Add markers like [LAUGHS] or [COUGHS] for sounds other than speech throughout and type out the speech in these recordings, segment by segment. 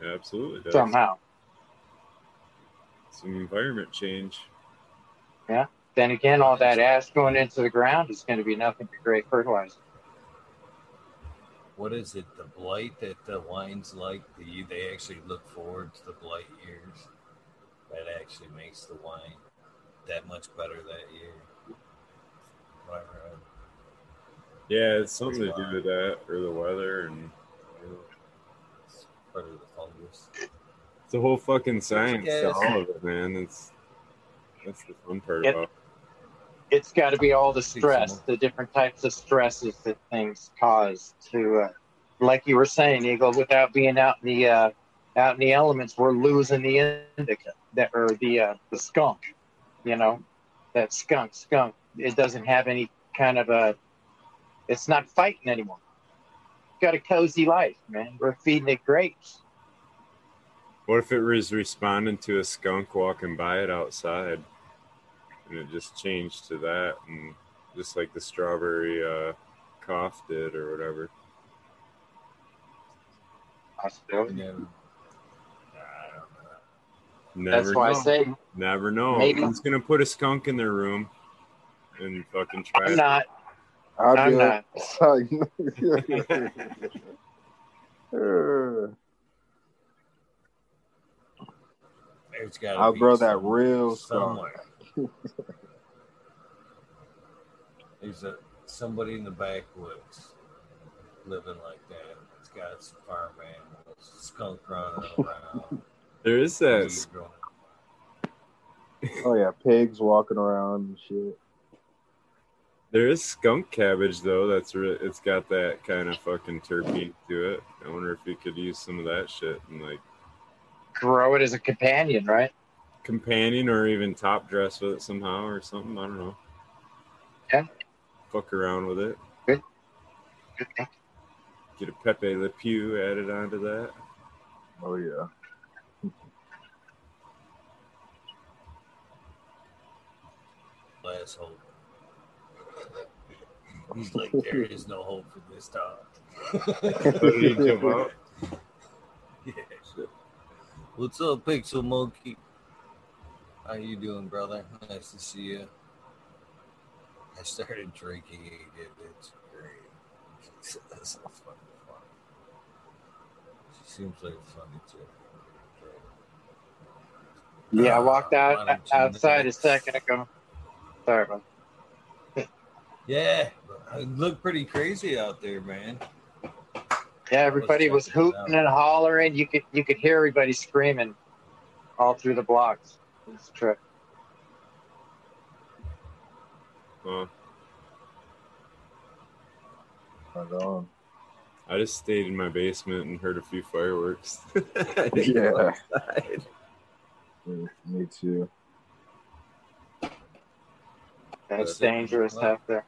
It absolutely does. somehow. Some environment change. Yeah. Then again, all that ash going into the ground is going to be nothing but great fertilizer. What is it? The blight that the wines like? The, they actually look forward to the blight years. That actually makes the wine that much better that year. What I read. Yeah, it's something to do with that or the weather and you know, It's part of the fungus. it's a whole fucking science to all of it, man. It's that's the fun part Yep. about it. It's got to be all the stress, the different types of stresses that things cause to, uh, like you were saying, Eagle. Without being out in the uh, out in the elements, we're losing the indica that or the uh, the skunk. You know, that skunk skunk. It doesn't have any kind of a. It's not fighting anymore. Got a cozy life, man. We're feeding it grapes. What if it was responding to a skunk walking by it outside, and it just changed to that, and just like the strawberry uh, cough did or whatever. Possibility. You know, I don't know. Never That's why know. I say Never know. Maybe- Who's gonna put a skunk in their room and fucking try? I'm it? not. I'll I'm do not. it. There's got I'll be grow that real skunk. somewhere. [LAUGHS] There's a somebody in the backwoods living like that. It's got some farm animals, skunk running around. There is weed that. Oh yeah, pigs walking around and shit. There is skunk cabbage though. That's re- it's got that kind of fucking terpene to it. I wonder if you could use some of that shit and like Grow it as a companion, right? companion or even top dress with it somehow or something. I don't know. Yeah. Fuck around with it. Good. Get a Pepe Le Pew added onto that. Oh yeah. [LAUGHS] Last hope. He's like, there is no hope for this dog. [LAUGHS] So did he jump out? [LAUGHS] Yeah. What's up, Pixel Monkey? How you doing, brother? Nice to see you. I started drinking again. It's great. That's so fucking fun. She seems like funny too. Yeah, I Uh, walked out don't outside a mix? second ago. Sorry about Yeah, it looked pretty crazy out there, man. Yeah, everybody was checking hooting out. and hollering. You could you could hear everybody screaming all through the blocks. This trip. Well, Right. I just stayed in my basement and heard a few fireworks. [LAUGHS] Yeah. [LAUGHS] Me, me too. That's That's- dangerous out there.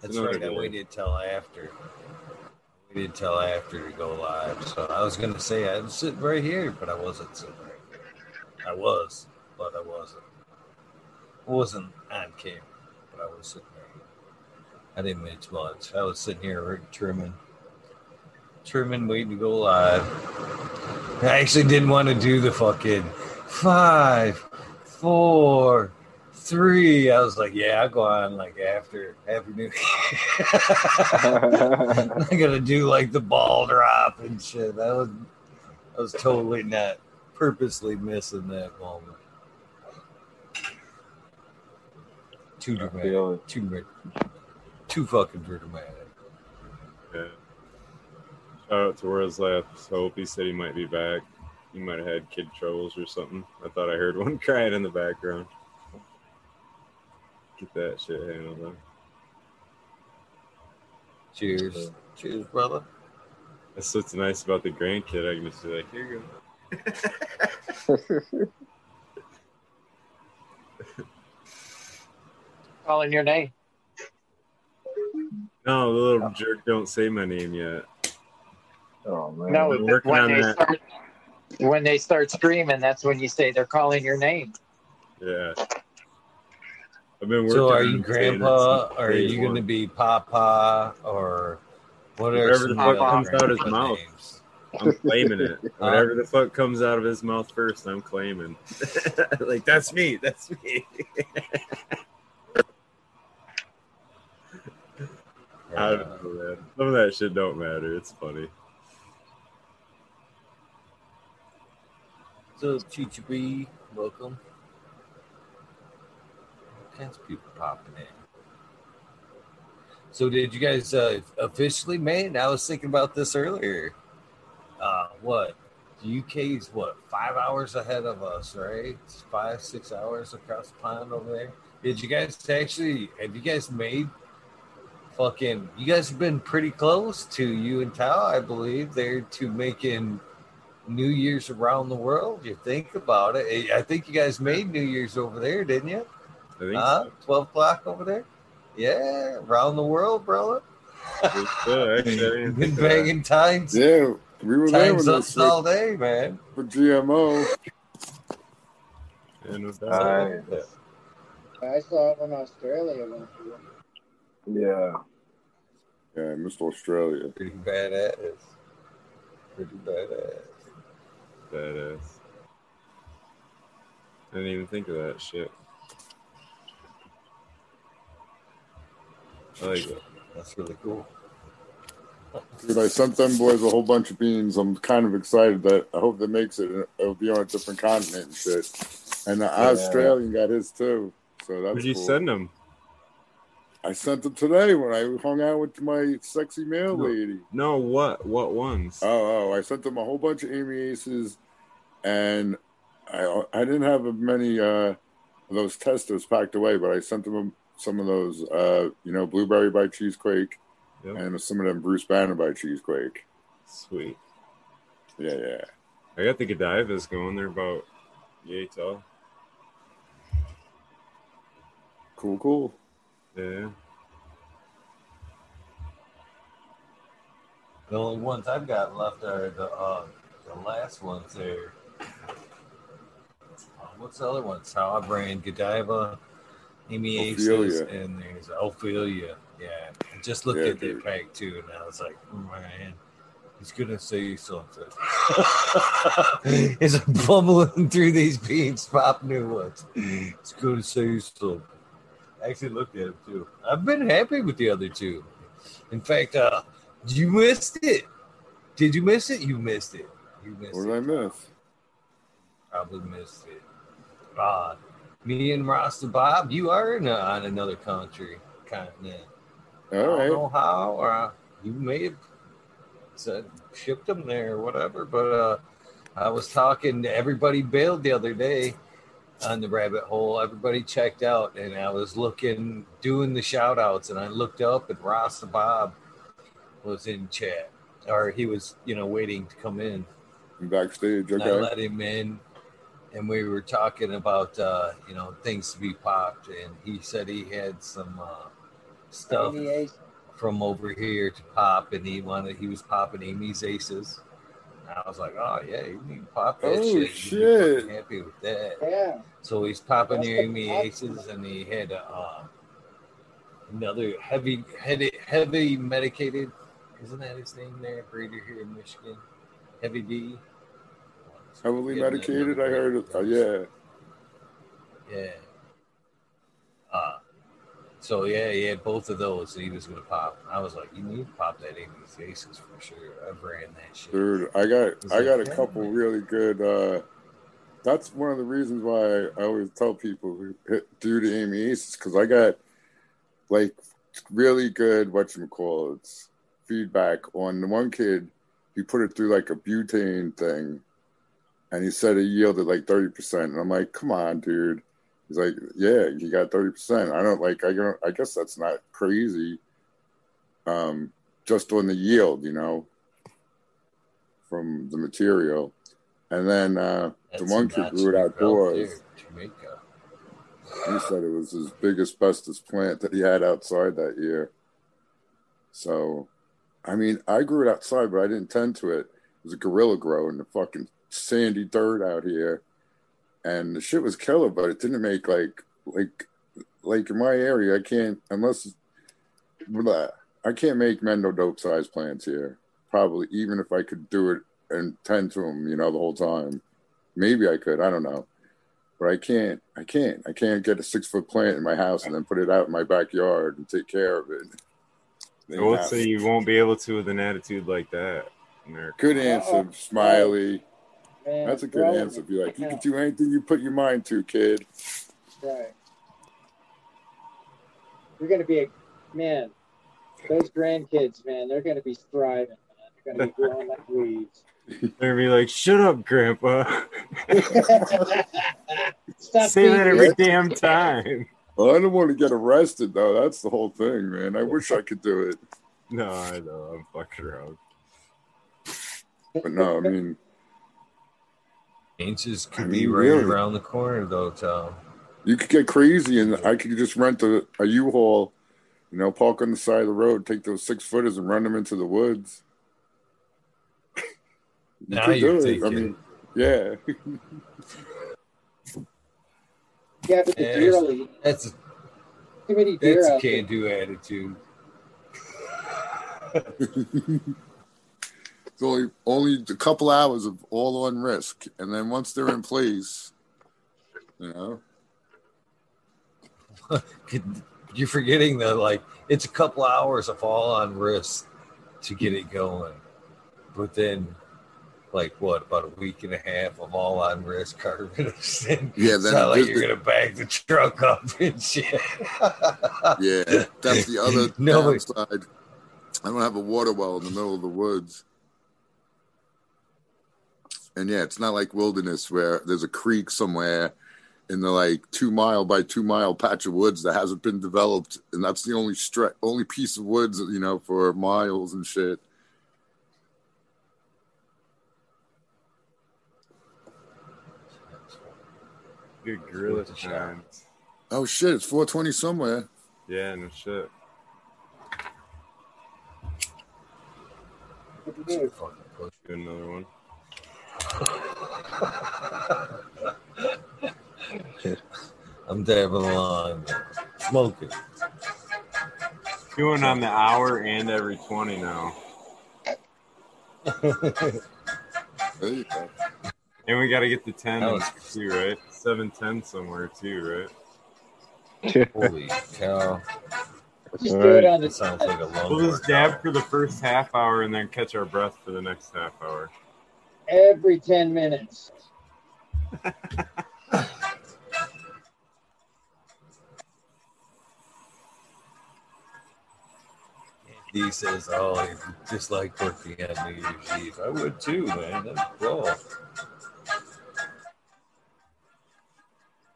That's right. I waited till after. I waited till after to go live. So I was gonna say I was sitting right here, but I wasn't sitting right here. I was, but I wasn't. I wasn't on camera, but I was sitting right here. I didn't miss much. I was sitting here trimming, trimming, waiting to go live. I actually didn't want to do the fucking five, four, three. I was like, yeah, I'll go on like after Happy New Year. [LAUGHS] [LAUGHS] I'm gonna do like the ball drop and shit. That was I was totally not purposely missing that moment. Too dramatic. Too too fucking dramatic. Yeah. Shout out to World's Last Hope. He said he might be back. He might have had kid troubles or something. I thought I heard one [LAUGHS] crying in the background. Get that shit handled though. Cheers. Uh, Cheers, brother. That's what's nice about the grandkid. I can just be like, here you go. [LAUGHS] Calling your name. No, the little jerk don't say my name yet. oh man. No, we're working when on they that. start when they start screaming, that's when you say they're calling your name. Yeah. I've been working So are you grandpa? Or are you going to be papa? Or what are Whatever the fuck comes out of his mouth. names? I'm claiming it. [LAUGHS] Whatever the fuck comes out of his mouth first, I'm claiming. [LAUGHS] like that's me. That's me. [LAUGHS] I don't know, man. Some of that shit don't matter. It's funny. So, Chicha B, welcome. Kinds of people popping in. So, did you guys uh, officially, man? I was thinking about this earlier. Uh, what? The UK is what? Five hours ahead of us, right? It's five, six hours across the pond over there. Did you guys actually? Have you guys made fucking? You guys have been pretty close to you and Tao, I believe. They're to making New Year's around the world. You think about it. I think you guys made New Year's over there, didn't you? I think Uh, so. 12 o'clock over there? Yeah, around the world, brother. I. Actually, I didn't Been think of that. banging times, Yeah, we were there times when ups they all day, man. for GMO. Yeah, no doubt. Uh, I saw it in Australia once. Yeah. Yeah, Mr. Australia. Pretty badass. Pretty badass. Badass. I didn't even think of that shit. I like it. That's really cool. Dude, I sent them boys a whole bunch of beans. I'm kind of excited that I hope that makes it. It'll be on a different continent and shit. And the Australian got his too. So that's Where'd you cool. send them? I sent them today when I hung out with my sexy mail No. lady. No, what? What ones? Oh, oh, I sent them a whole bunch of Amy Aces, and I I didn't have many uh, of those testers packed away, but I sent them some of those, uh, you know, Blueberry by Cheesequake, Yep. and some of them Bruce Banner by Cheesequake. Sweet. Yeah, yeah. I got the Godivas going. They're about yay tall. Cool, cool. Yeah. The only ones I've got left are the uh, the last ones there. Uh, what's the other one? Sour Brand, Godiva, Amy Aces, and there's Ophelia. Yeah, I just looked Yeah, at dude. pack too, and I was like, man, he's gonna say something. [LAUGHS] As I'm through these beans, pop new ones. It's gonna say something. I actually looked at him too. I've been happy with the other two. In fact, uh, you missed it. Did you miss it? You missed it. You missed What it. I miss? Probably missed it. Uh, me and Rasta Bob, you are in, uh, on another country continent. I don't know how, or uh, you may have said shipped them there or whatever. But uh, I was talking to everybody bailed the other day on the rabbit hole. Everybody checked out, and I was looking, doing the shout outs, and I looked up, and Rasta Bob was in chat, or he was, you know, waiting to come in. Backstage. And I Okay. let him in, and we were talking about uh, you know things to be popped, and he said he had some uh, stuff from over here to pop, and he wanted he was popping Amy's aces. And I was like, oh yeah, you need to pop that Oh, shit. You'd be shit. Happy with that. Yeah. So he's popping That's the the Amy aces, and he had uh, another heavy, heavy, heavy medicated. Isn't that his name there? Breeder here in Michigan. Heavy D. Heavily medicated. I heard it. Oh, yeah. Yeah. Uh, so yeah, he had both of those he was gonna pop. I was like, you need to pop that Amy's faces for sure. I ran that shit. Dude, I got I it got a good? couple really good. uh That's one of the reasons why I always tell people who hit, do the Amy Aces because I got like really good what you call it's feedback on the one kid. He put it through like a butane thing, and he said it yielded like thirty percent. And I'm like, come on, dude. He's like, yeah, you got thirty percent. I don't like. I don't. I guess that's not crazy. Um, just on the yield, you know from the material. And then uh, the one kid grew it outdoors. Jamaica. He said it was his biggest, bestest plant that he had outside that year. So, I mean, I grew it outside, but I didn't tend to it. It was a guerrilla grow in the fucking sandy dirt out here. And the shit was killer, but it didn't make like, like, like in my area, I can't, unless, blah, I can't make Mendo dope size plants here. Probably, even if I could do it and tend to them, you know, the whole time. Maybe I could, I don't know, but I can't. I can't. I can't get a six foot plant in my house and then put it out in my backyard and take care of it. I would say you won't be able to with an attitude like that. America. Good answer, Uh-oh. Smiley. Man, That's a good growing answer. Be like, you yeah, can do anything you put your mind to, kid. Right. You're gonna be a man. Those grandkids, man, they're gonna be thriving. Man. They're gonna be growing like weeds. [LAUGHS] They're gonna be like, "Shut up, Grandpa." [LAUGHS] Stop Say that being every weird. damn time. Well, I don't want to get arrested though. That's the whole thing, man. I wish I could do it, No, I know. I'm fucking around. but no. I mean, Inches could I be right really. around the corner, though, Tom. you could get crazy, and I could just rent a, a U-Haul, you know, park on the side of the road, take those six footers, and run them into the woods. You Now you're do it. I mean, yeah. [LAUGHS] Yeah, but the deer it's- That's a, Too many deer that's a can-do attitude. [LAUGHS] Only only a couple hours of all on risk, and then once they're in place, you know, [LAUGHS] You're forgetting that, like, it's a couple hours of all on risk to get it going. But then, like, what, about a week and a half of all on risk [LAUGHS] harvesting? Yeah, then not like you're the- to bag the truck up [LAUGHS] and shit. yeah, that's the other No, downside. I don't have a water well in the middle of the woods. And yeah, it's not like wilderness where there's a creek somewhere in the like two mile by two mile patch of woods that hasn't been developed, and that's the only stre- only piece of woods, you know, for miles and shit. Good guerrilla With the shot. times. Oh shit, it's 420 somewhere. Yeah, no shit. What do you do? Fucking push. Do another one. [LAUGHS] I'm dabbing along, smoking. Doing on the hour and every 20 now. [LAUGHS] There you go. And we got to get the 10 That in was- too, right? 710 somewhere too, right? [LAUGHS] Holy cow. Just do it on That the sounds like a long We'll just workout. dab for the first half hour and then catch our breath for the next half hour. Every ten minutes. [LAUGHS] He says, "Oh, just like working on New Year's Eve. I would too, man. That's cool.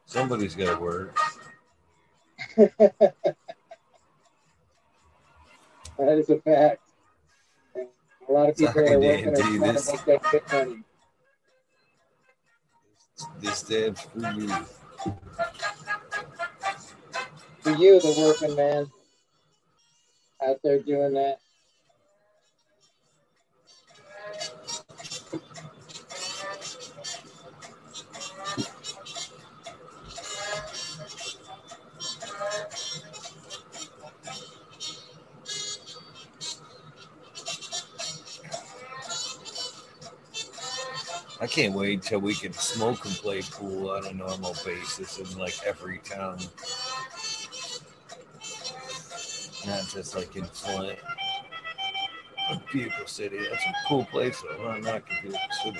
Somebody's got to work. [LAUGHS] That is a fact. A lot of people are working D&D, trying this- to make that quick money. This dab's for you. For you, the working man, out there doing that. I can't wait till we can smoke and play pool on a normal basis in like every town. Not just like in Flint. Beautiful city. That's a cool place though. I'm not beautiful city.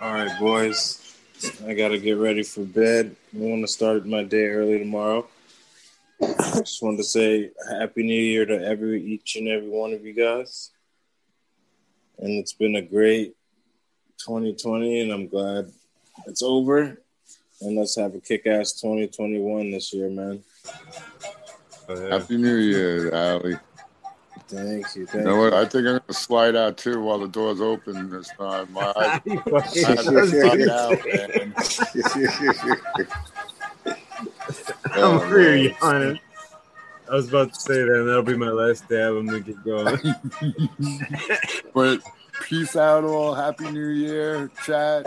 All right, boys. I got to get ready for bed. I want to start my day early tomorrow. Just wanted to say Happy New Year to every each and every one of you guys. And it's been a great 2020, and I'm glad it's over. And let's have a kick ass 2021 this year, man. Oh. Happy New Year, Ali. Thank you. You know what? I think I'm gonna slide out too while the door's open this time. My eyes You I fucking- had to slide out, man. [LAUGHS] Oh, I'm Oh, over here man. yawning. I was about to say that, and that'll be my last dab. I'm gonna get going. [LAUGHS] But peace out, all. Happy New Year, chat.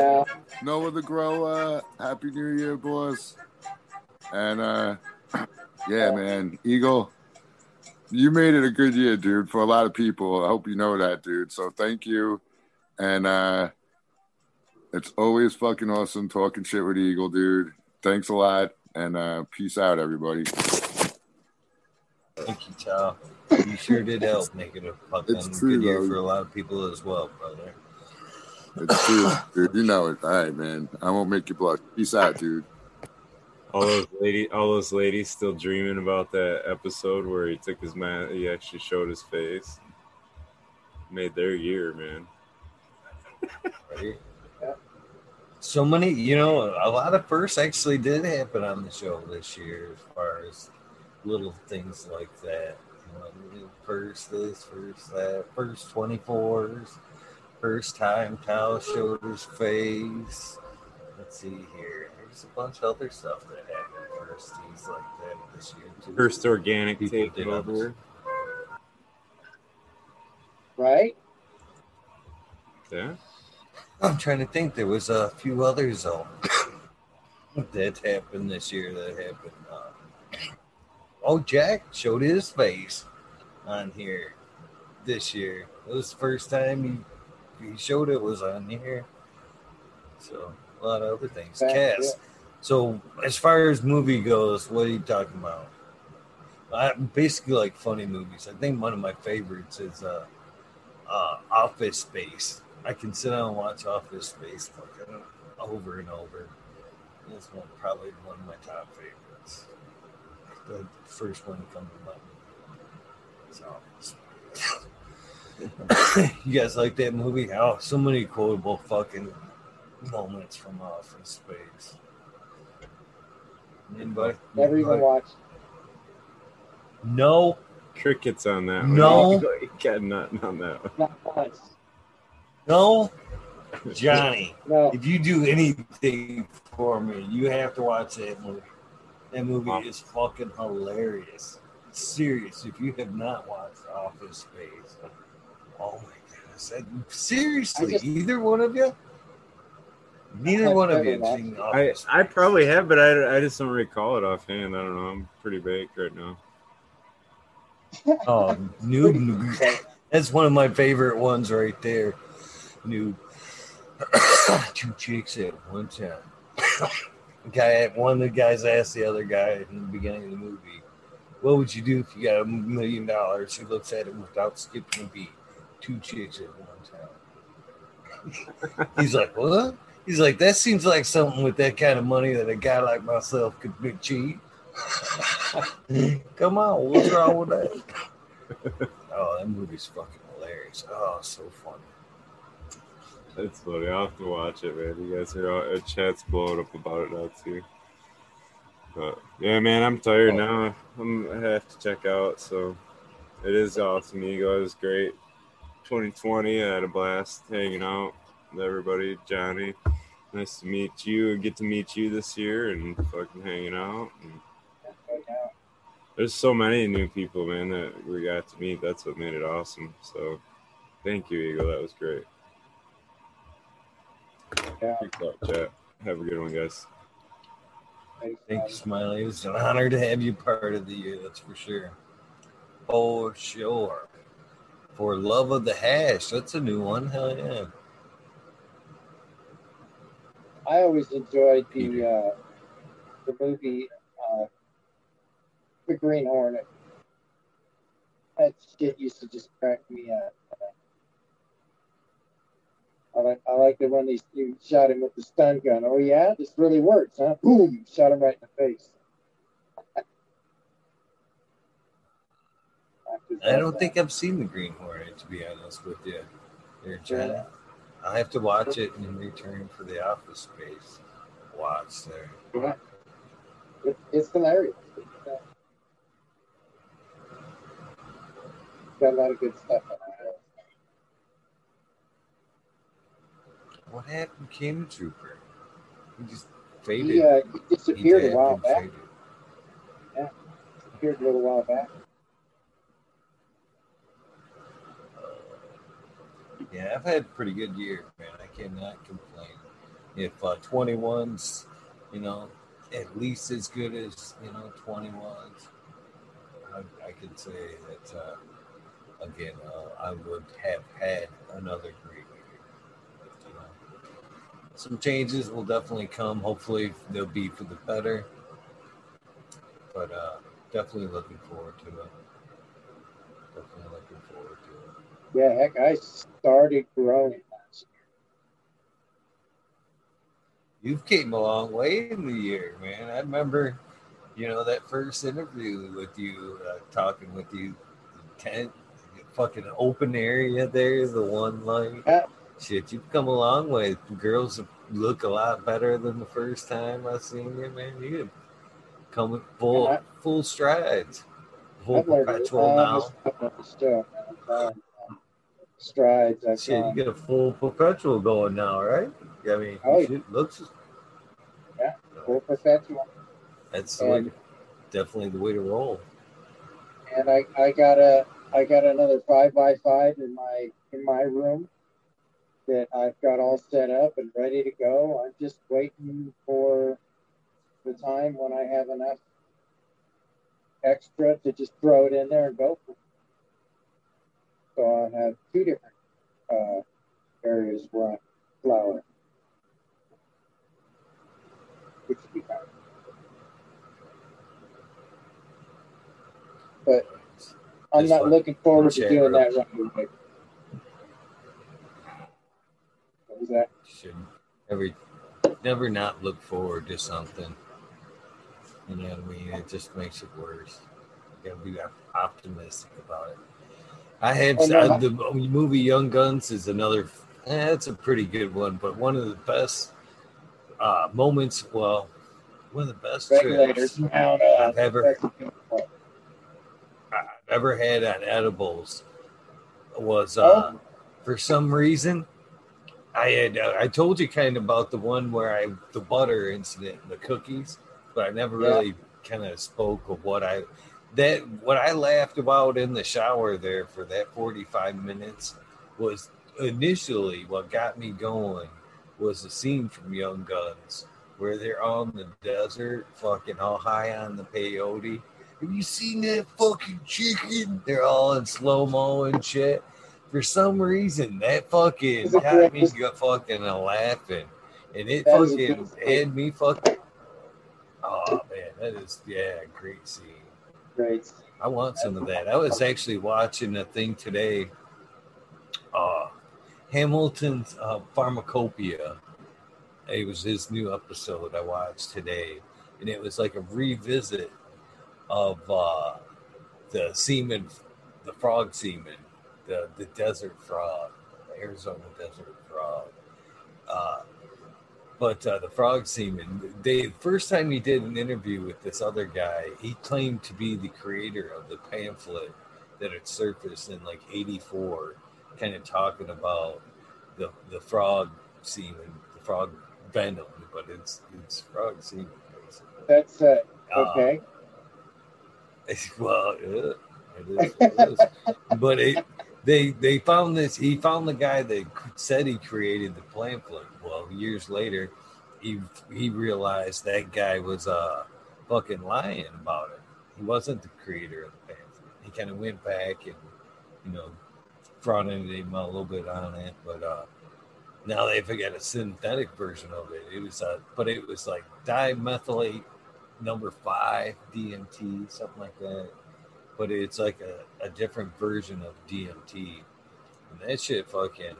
Noah the Grower. Happy New Year, boys. And uh, [CLEARS THROAT] Yeah, man. Eagle, you made it a good year, dude, for a lot of people. I hope you know that, dude. So thank you. And uh it's always fucking awesome talking shit with Eagle, dude. Thanks a lot. And uh peace out, everybody. Thank you, Chow. You sure did help make it a fucking It's true, good year though. for a lot of people as well, brother. It's true, dude. You know it. All right, man. I won't make you blush. Peace out, dude. All those lady, all those ladies still dreaming about that episode where he took his mask. He actually showed his face. Made their year, man. Right? So many, you know, a lot of firsts actually did happen on the show this year, as far as little things like that. You know, first this, first that, first twenty fours, first time Tao showed his face. Let's see here. There's a bunch of other stuff that happened first. He's like that this year too. First organic People takeover. Right? Yeah. I'm trying to think. There was a few others though [COUGHS] that happened this year. That happened. Uh, oh, Jack showed his face on here this year. It was the first time he he showed it was on here. So a lot of other things. Cass. So as far as movie goes, what are you talking about? I basically like funny movies. I think one of my favorites is uh, uh, Office Space. I can sit down and watch Office Space fucking over and over. It's one probably one of my top favorites. The first one to come to mind. So, [COUGHS] you guys like that movie? Oh, so many quotable fucking moments from uh, Office Space. Anybody? Never even watched. No. Crickets on that. one. No. [LAUGHS] Got nothing on that one. Not once. No. Johnny. No. if you do anything for me, you have to watch that movie. That movie Wow. is fucking hilarious. Serious. If you have not watched Office Space, oh my goodness. That, seriously, just- either one of you? Neither one of you have seen it. I, I probably have, but I, I just don't recall it offhand. I don't know. I'm pretty baked right now. Oh, [LAUGHS] noob. That's one of my favorite ones right there. Noob. [COUGHS] Two chicks at one time. Guy, one of the guys asked the other guy in the beginning of the movie, "What would you do if you got a million dollars?" He looks at him without skipping a beat. Two chicks at one time. [LAUGHS] He's like, "What?" He's like, "That seems like something with that kind of money that a guy like myself could achieve." [LAUGHS] Come on, what's wrong with that? [LAUGHS] oh, that movie's fucking hilarious. Oh, so funny. It's funny. I'll have to watch it, man. You guys are all, chat's blowing up about it now too. But yeah, man, I'm tired oh. now. I'm, I have to check out. So it is awesome, Ego. It was great. 2020, I had a blast hanging out with everybody. Johnny, nice to meet you and get to meet you this year and fucking hanging out. And there's so many new people, man, that we got to meet. That's what made it awesome. So thank you, Eagle. That was great. Yeah. Peace out, chat. Have a good one, guys. Thank you, Smiley. It was an honor to have you part of the year, that's for sure. For sure. For Love of the Hash. That's a new one. Hell yeah. I always enjoyed the uh, the movie uh, The Green Hornet. That shit used to just crack me up. I like I like it when they you shot him with the stun gun. Oh yeah, this really works, huh? Boom! Shot him right in the face. I don't think I've seen the Green Hornet, to be honest with you. There, Johnny. I'll have to watch it in return for the office space. Watch there. It, it's hilarious. It's, uh, got a lot of good stuff on it. What happened Kim Trooper? He just faded. He, uh, he disappeared He a while back. faded. Disappeared a little while back. Yeah, I've had a pretty good year, man. I cannot complain. If uh, 21's, you know, at least as good as you know 20 was. I, I could say that uh, again. Uh, I would have had another great year. You know, some changes will definitely come. Hopefully, they'll be for the better. But uh, definitely looking forward to it. Definitely looking forward to it. Yeah, heck, I started growing last year. You've came a long way in the year, man. I remember, you know, that first interview with you, uh, talking with you, the tent, the fucking open area there, the one light. Yeah. Shit, you've come a long way. Girls look a lot better than the first time I seen you, man. You come with full Yeah. full strides, full perpetual now. this stuff, stuff. Um, Strides. I've Shit, you get a full perpetual going now, right? I mean, Oh, yeah. looks. Yeah. Full perpetual. That's And- definitely the way to roll. and I, I got a I got another five by five in my in my room that I've got all set up and ready to go. I'm just waiting for the time when I have enough extra to just throw it in there and go. For it. So I have two different uh, areas where I flower, which would be fine. But I'm not looking forward to doing that right away. That? Should every never not look forward to something. You know what I mean? It just makes it worse. You gotta be optimistic about it. I had the movie Young Guns is another. Eh, it's a pretty good one, but one of the best uh, moments. Well, one of the best trips uh, I've ever I've ever had on edibles was uh, Oh. for some reason I had uh, I told you kind of about the one where I the butter incident, and the cookies, but I never Yeah. really kind of spoke of what I that what I laughed about in the shower there for that 45 minutes was initially what got me going was the scene from Young Guns where they're on the desert, fucking all high on the peyote. Have you seen that fucking chicken? They're all in slow mo and shit. For some reason, that fucking got me fucking laughing, and it That fucking had me fucking. Oh man, that is yeah, great scene. Great. I want some of that. I was actually watching a thing today. Uh, Hamilton's uh, Pharmacopeia. It was his new episode I watched today, and it was like a revisit of uh, the semen, the frog semen, the the desert frog, the Arizona desert frog. Uh, but uh, the frog semen, they first time he did an interview with this other guy, he claimed to be the creator of the pamphlet that had surfaced in like '84, kind of talking about the the frog semen, the frog venom, but it's it's frog semen. Basically. That's uh, Uh, okay. [LAUGHS] well, yeah, it is, it is. but it, they they found this. He found the guy that said he created the pamphlet. Well, years later, he he realized that guy was uh fucking lying about it. He wasn't the creator of the pamphlet. He kind of went back and you know fronted him a little bit on it, but uh now they've got a synthetic version of it. It was uh, but it was like dimethylate number five DMT, something like that. But it's like a, a different version of DMT. And that shit fucking,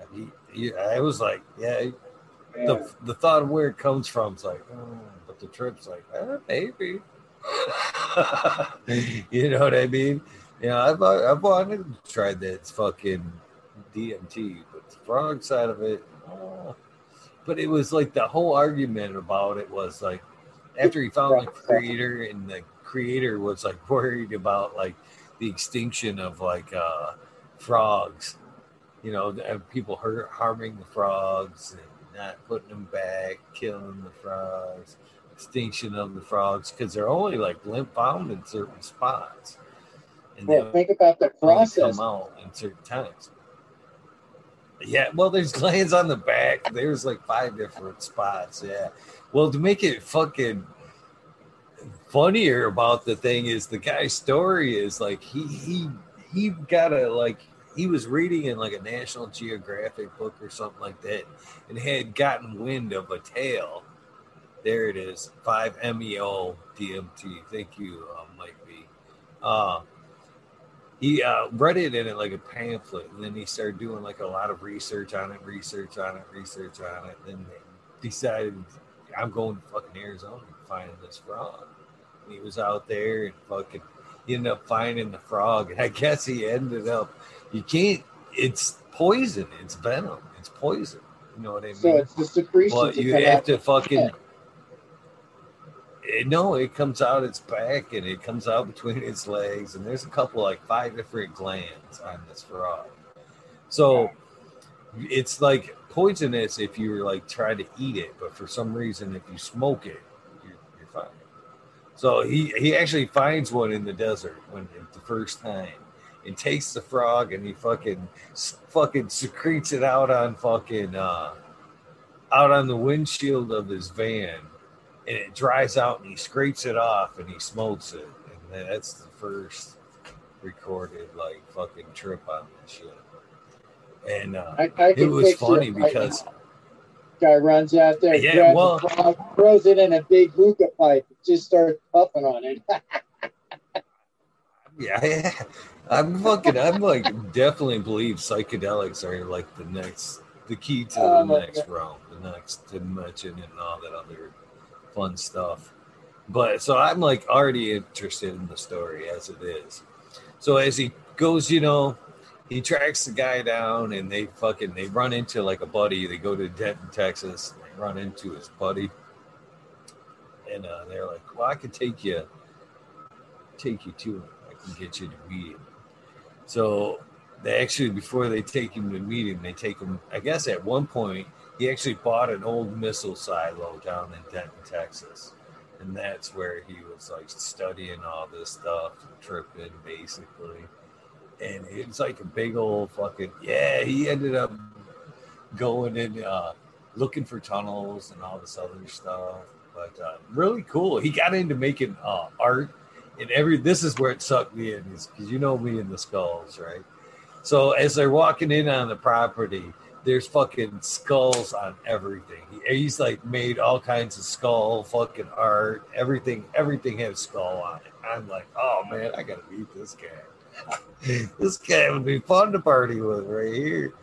I, mean, he- I was like, yeah, Yeah. the, the thought of where it comes from is like, oh, but the trip's like, eh, maybe. [LAUGHS] you know what I mean? You know, I've, I've wanted to try that fucking DMT, but the frog side of it, oh. but it was like the whole argument about it was like, after he found the creator and the creator was like [LAUGHS] worried about like the extinction of like uh frogs you know and people hurt harming the frogs and not putting them back killing the frogs extinction of the frogs because they're only like limp found in certain spots and Well, think about the process. come out in certain times Yeah, well, there's glands on the back. There's like five different spots. Yeah. Well, to make it fucking funnier about the thing is the guy's story is like he he he got a like he was reading in like a National Geographic book or something like that, and had gotten wind of a tale. There it is, five MEO DMT. Thank you, uh, Mike B. Uh, he uh, read it in it like a pamphlet, and then he started doing like a lot of research on it, research on it, research on it. and Then decided I'm going to fucking Arizona and finding this frog. He was out there and fucking he ended up finding the frog, and I guess he ended up. You can't. It's poison. It's venom. It's poison. You know what I mean? So it's the secretion. But you have to fucking. It, eh, no, it comes out its back and it comes out between its legs, and there's a couple like five different glands on this frog. So it's like poisonous if you were like try to eat it, but for some reason, if you smoke it, you're, you're fine. So he he actually finds one in the desert when the first time, and takes the frog and he fucking fucking secretes it out on fucking uh out on the windshield of his van and it dries out and he scrapes it off and he smokes it. And that's the first recorded like fucking trip on this shit. And uh, I, I it was funny it. Because Guy runs out there, Yeah, grabs well- frog, throws it in a big hookah pipe, just starts puffing on it. [LAUGHS] yeah [LAUGHS] i'm fucking i'm like definitely believe psychedelics are like the next the key to the oh my next realm the next dimension and all that other fun stuff. But so i'm like already interested in the story as it is. So as he goes you know he tracks the guy down and they fucking they run into like a buddy. They go to denton texas and they run into his buddy. And uh, they're like well i could take you take you to him. I can get you to meet him. So they actually before they take him to meet him they take him i guess at one point he actually bought an old missile silo down in denton texas. And that's where he was like studying all this stuff and tripping basically and it's like a big old fucking yeah he ended up going and uh looking for tunnels and all this other stuff but uh really cool. He got into making uh art and every this is where it sucked me in because you know me and the skulls right? So as they're walking in on the property there's fucking skulls on everything. He, he's like made all kinds of skull fucking art. Everything everything has skull on it. I'm like oh man i gotta meet this guy [LAUGHS] this guy would be fun to party with right here.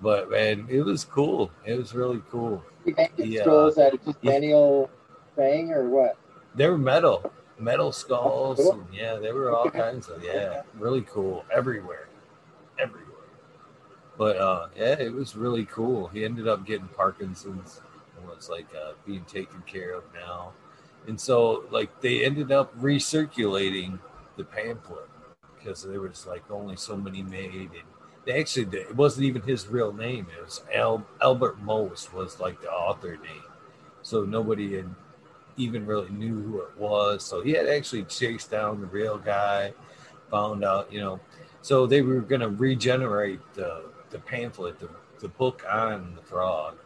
But man, it was cool. It was really cool. You Yeah. skulls out of just Yeah. any old thing or what? They were metal, metal skulls. Cool. And yeah, they were all kinds of yeah, really cool everywhere, everywhere. But uh, yeah, it was really cool. He ended up getting Parkinson's and was like uh, being taken care of now, and so like they ended up recirculating the pamphlet because there was like only so many made and they actually it wasn't even his real name it was Al, albert Most was like the author name. So nobody had even really knew who it was so he had actually chased down the real guy found out you know. So they were going to regenerate the, the pamphlet the, the book on the frog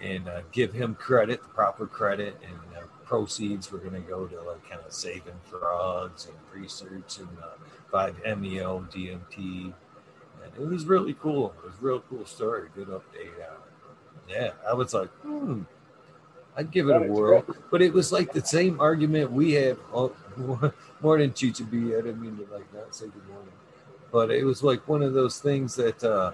and uh, give him credit the proper credit and proceeds were going to go to like kind of saving frogs and research and uh, 5-meo dmt and it was really cool. It was a real cool story good update on it. Yeah i was like hmm i'd give it a whirl. but it was like the same argument we have oh, morning chicha b i didn't mean to like not say good morning. But it was like one of those things that uh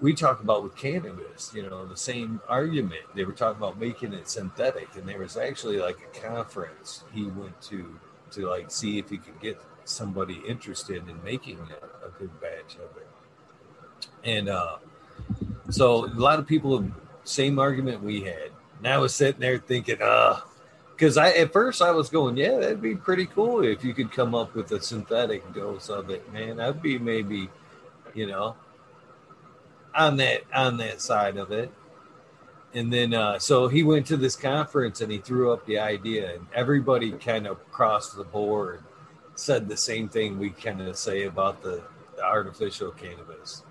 we talk about with cannabis, you know, the same argument. They were talking about making it synthetic, and there was actually like a conference he went to to like see if he could get somebody interested in making a, a good batch of it. And uh, so a lot of people, same argument we had. And I was sitting there thinking, uh, because I at first I was going, yeah, that'd be pretty cool if you could come up with a synthetic dose of it, man. That'd be maybe, you know, on that on that side of it. And then uh, so he went to this conference and he threw up the idea, and everybody kind of across the board said the same thing we kind of say about the, the artificial cannabis.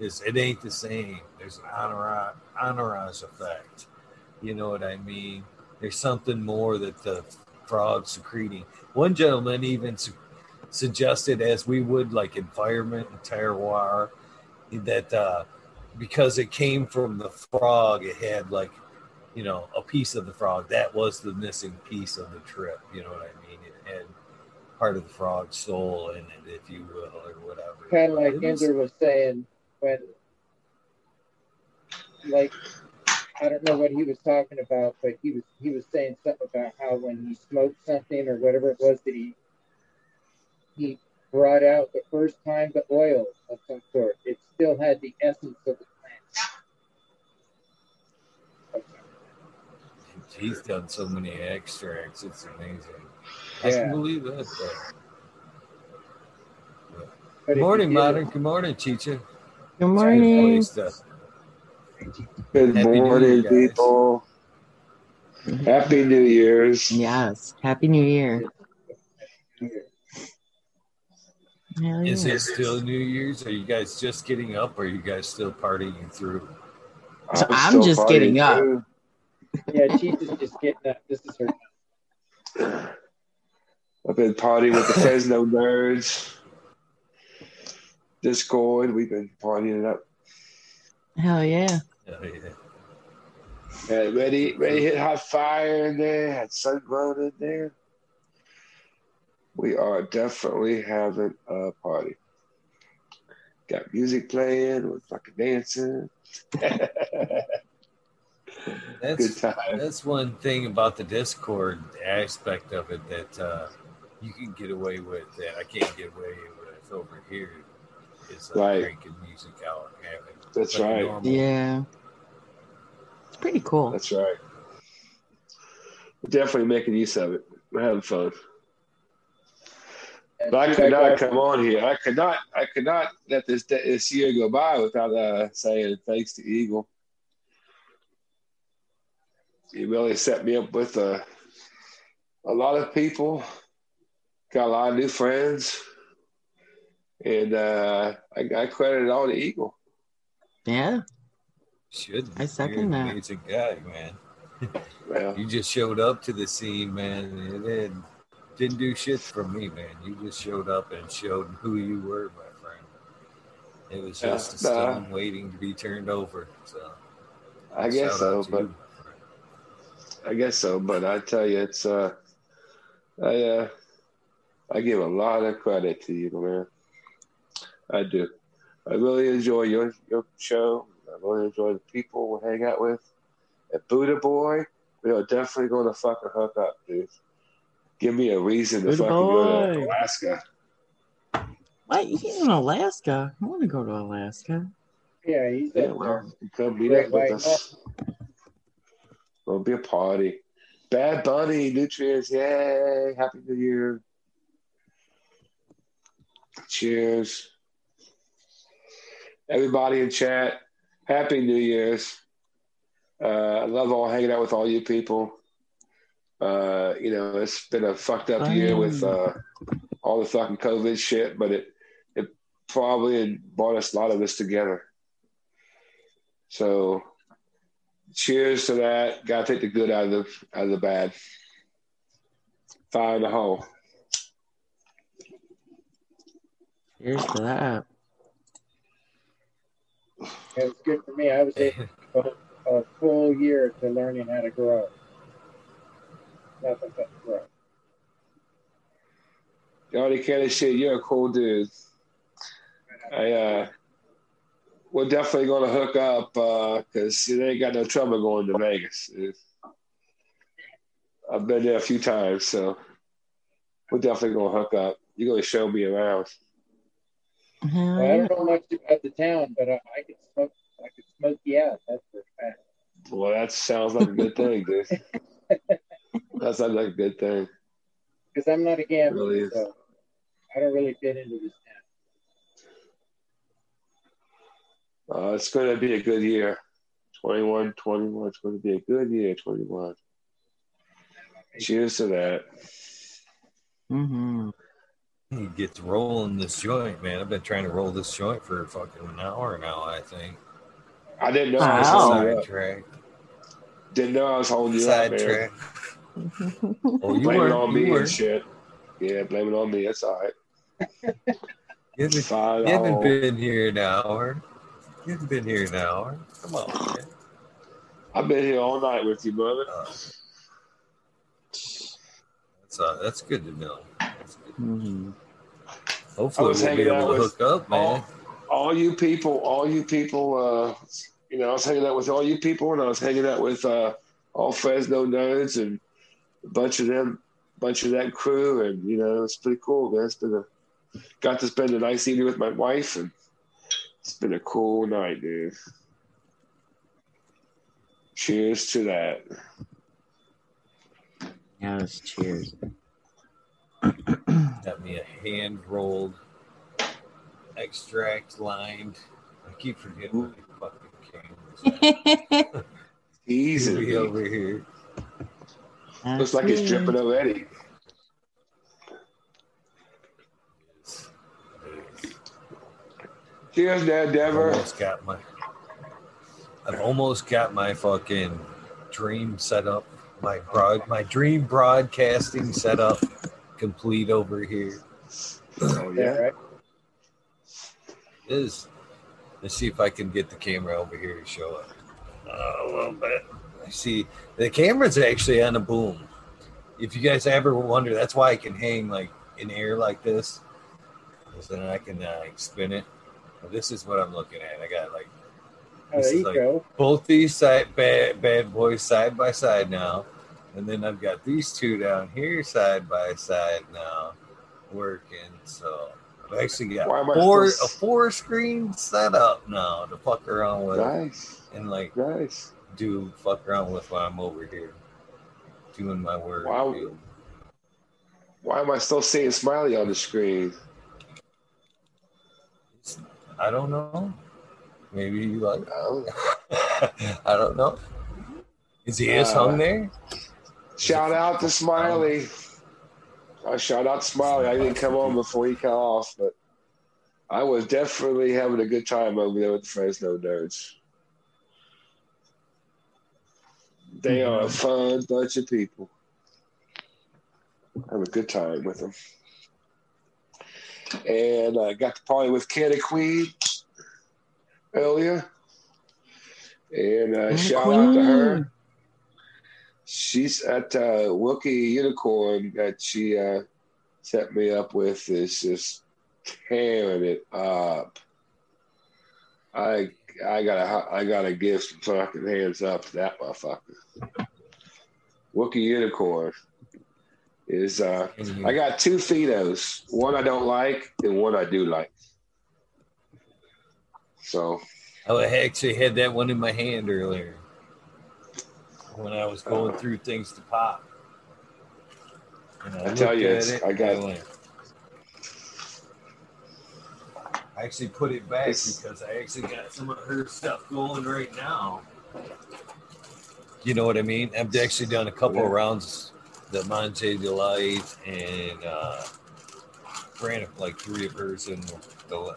is it ain't the same. There's an entourage effect. You know what I mean? There's something more that the frog's secreting. One gentleman even su- suggested, as we would like environment and terroir, that uh, because it came from the frog, it had like, you know, a piece of the frog. That was the missing piece of the trip. You know what I mean? It had part of the frog's soul in it, if you will, or whatever. Kind of like Ender was saying when, like, I don't know what he was talking about, but he was he was saying something about how when he smoked something or whatever it was that he he brought out the first time the oil of some sort. It still had the essence of the He's done so many extracts. It's amazing. I can Yeah. believe that. Though. But Good morning, did Modern. Good morning, teacher. Good morning. Place Good Happy Year, morning, people. Happy New Year's. Yes. Happy New Year. Hell Is yeah. it still New Year's? Are you guys just getting up or are you guys still partying through? So I'm still just getting up. too. Yeah, Chief is just getting up. This is her. I've been partying with the Fresno nerds. Discord, we've been partying it up. Hell yeah. Oh, yeah. Had ready, ready to hit hot fire in there, had sun grown in there. We are definitely having a party. Got music playing, we're fucking dancing. [LAUGHS] That's Good time. that's one thing about the Discord aspect of it that uh, you can get away with that I can't get away with it over here. Is uh, Right. drinking music out and having That's like right. normal- Yeah. It's pretty cool. That's right. Definitely making use of it. We're having fun. But I Chief, could not come on here. I could not. I could not let this this year go by without uh, saying thanks to Eagle. He really set me up with uh, a lot of people. Got a lot of new friends, and uh, I, I credit it all to Eagle. Yeah. Should I second You're an that. amazing guy, man. [LAUGHS] Well, You just showed up to the scene, man, and it didn't do shit for me, man. You just showed up and showed who you were, my friend. It was Yeah, just a nah. stone waiting to be turned over. So I guess so, but you, my friend. I guess so, but I tell you, it's uh, I uh, I give a lot of credit to you, man. I do. I really enjoy your your show. I really enjoy the people we hang out with. At Buddha Boy, we are definitely going to fucking hook up, dude. Give me a reason to Buddha fucking go to Boy. Alaska. What? He's in Alaska. I want to go to Alaska. Yeah, he's Yeah, up there. well, come meet Great up with White us. It'll be a party. Bad Bunny, Nutrients, yay! Happy New Year. Cheers. Everybody in chat, Happy New Year's. Uh, I love all hanging out with all you people. Uh, you know, it's been a fucked up year with uh, all the fucking COVID shit, but it it probably brought us a lot of us together. So, cheers to that. Got to take the good out of the out of the bad. Fire in the hole. Cheers to that. It was good for me. I was able to a full year to learning how to grow. Nothing but grow. Johnny Kenny shit, you're a cool dude. I uh we're definitely gonna hook up uh, because it ain't got no trouble going to Vegas. It- I've been there a few times, so we're definitely gonna hook up. You're gonna show me around. Hell Well, I don't know much about the town, but I, I could smoke. I could smoke you out. That's for fact. Well, that sounds like a good thing, dude. [LAUGHS] that sounds like a good thing. Because I'm not a gambler, Really so I don't really fit into this town. Uh, it's going to be a good year. 21, 21. It's going to be a good year, 21. Cheers to that. Mm-hmm. He gets rolling this joint, man. I've been trying to roll this joint for fucking an hour now. I think. I didn't know I was Wow. holding you up. Didn't know I was holding you up, man. Sidetrack. [LAUGHS] Oh, you blame were. it on me You were. and shit. Yeah, blame it on me. That's all right. You haven't, you haven't been here an hour. You haven't been here an hour. Come on, man. I've been here all night with you, brother. Uh, that's uh, that's good to know. That's good. Mhm. Hopefully, I was we'll be able to hook up, man. all you people, all you people, uh, you know, I was hanging out with all you people, and I was hanging out with uh, all Fresno nerds and a bunch of them, bunch of that crew, and you know, it's pretty cool, man. It's been a got to spend a nice evening with my wife, and it's been a cool night, dude. Cheers to that. Yes, cheers. Got me a hand rolled, extract lined. I keep forgetting what the fucking cameras. [LAUGHS] Easy. Over here. Looks like it's dripping already. Cheers, Dad Dever. Almost got my. I've almost got my fucking dream set up. My broad, my dream broadcasting setup complete over here. Oh Yeah, yeah. right. Is let's see if I can get the camera over here to show it uh, a little bit. I see the camera's actually on a boom. If you guys ever wonder, that's why I can hang like in air like this, because then I can uh, like, spin it. But this is what I'm looking at. I got like This there is you like- go. both these side bad bad boys side by side now, and then I've got these two down here side by side now, working. So I've actually got Why am I four still a four screen setup now to fuck around with Nice, and like nice. do fuck around with while I'm over here doing my work. Wow. dude. Why am I still seeing Smiley on the screen? I don't know. Maybe you like. Oh. [LAUGHS] I don't know. Is he Uh, hung there? Shout out to Smiley. I shout out to Smiley. I didn't come on before he cut off, but I was definitely having a good time over there with the Fresno nerds. They are a fun bunch of people. Have a good time with them. And I got to party with Candy Queen earlier. And uh, shout out to her. She's at uh, Wookie Unicorn that she uh, set me up with is just tearing it up. I I gotta I gotta give some fucking hands up to that motherfucker. Wookie Unicorn is uh I got two phenos. One I don't like and one I do like. So I actually had that one in my hand earlier when I was going through things to pop. And I tell you, it's- it I got- went- I actually put it back because I actually got some of her stuff going right now. You know what I mean? I've actually done a couple of rounds, the Monte Delight and uh, ran like three of hers in the, the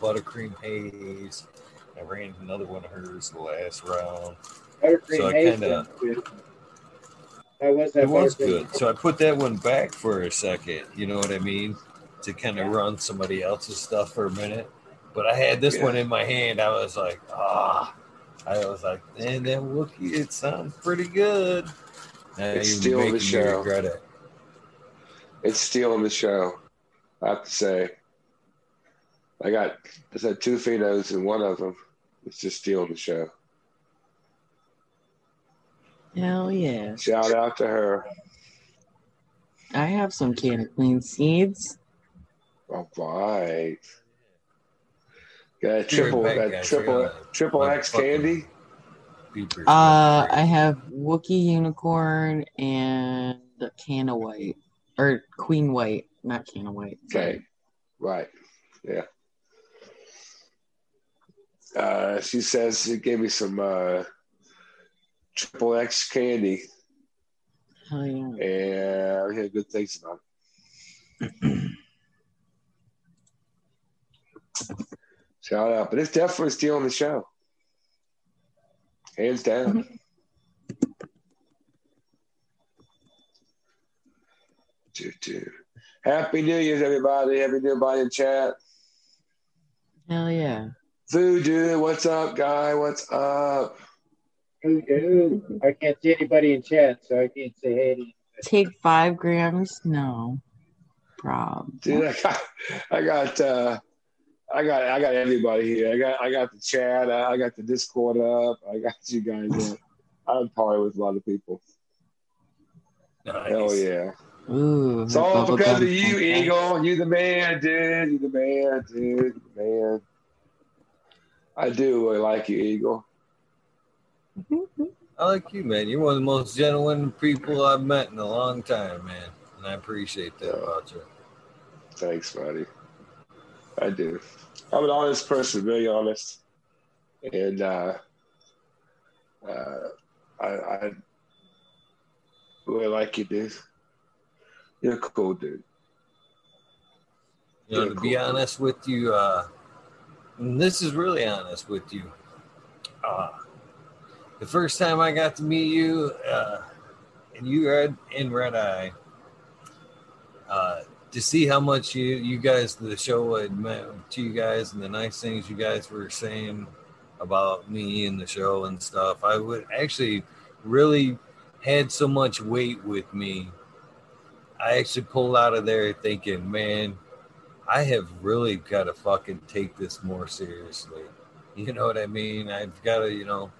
buttercream haze. I ran another one of hers the last round. Buttercream So I haze kinda- was good. How was that It was good. So I put that one back for a second. You know what I mean? To kind of run somebody else's stuff for a minute. But I had this Yeah. one in my hand. I was like, ah. I was like, man, that Wookie, it sounds pretty good. Now It's you're still the making me show. regret it. It's stealing the show. I have to say. I got I said two phenos and one of them is just stealing the show. Hell yeah. Shout out to her. I have some can of clean seeds. All right. Got a triple back, got triple gotta- triple my X fucking candy. Beepers Uh, I have Wookie Unicorn and Can of White. Or Queen White, not Can of White. Okay. Right. Yeah. Uh, she says she gave me some uh, triple X candy, Hell yeah. and I hear good things about it. [CLEARS THROAT] Shout out. But it's definitely stealing the show. Hands down. [LAUGHS] Choo choo. Happy New Year's, everybody. Happy New Year, in chat. Hell yeah. Voodoo, what's up, guy? What's up? Voodoo. I can't see anybody in chat, so I can't say hey to you. Take five grams? No. Problem. Dude, I got, I got, uh, I got, I got everybody here. I got, I got the chat. I I got the Discord up. I got you guys up. I'm probably with a lot of people. Nice. Hell yeah! Ooh. It's her all because of you, fantastic. Eagle. You the man, dude. You the man, dude. The man. I do really like you, Eagle. [LAUGHS] I like you, man. You're one of the most genuine people I've met in a long time, man. And I appreciate that about you. Thanks, buddy. I do. I'm an honest person, very honest, and uh, uh, I, I really like you, dude. You're a cool dude. You know, to be cool. honest with you, uh, and this is really honest with you. Uh, the first time I got to meet you, uh, and you were in Red Eye, uh, to see how much you, you guys, the show had meant to you guys, and the nice things you guys were saying about me and the show and stuff, I would actually really had so much weight with me. I actually pulled out of there thinking, man, I have really got to fucking take this more seriously. You know what I mean? I've got to, you know,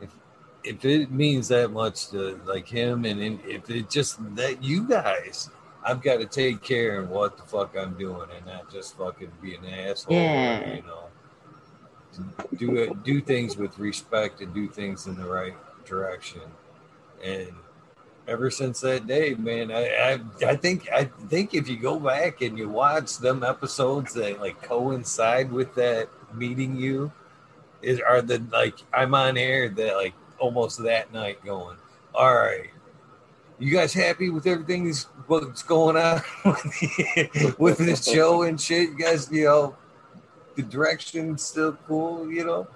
if if it means that much to like him, and if it just that you guys, I've got to take care of what the fuck I'm doing, and not just fucking be an asshole. or, Yeah. you know, do it, do things with respect, and do things in the right direction. And ever since that day, man, I, I I think I think if you go back and you watch them episodes that like coincide with that meeting you, is are the like I'm on air that like almost that night going, all right. You guys happy with everything that's what's going on [LAUGHS] with, the, with this show and shit? You guys, you know, the direction still cool, you know.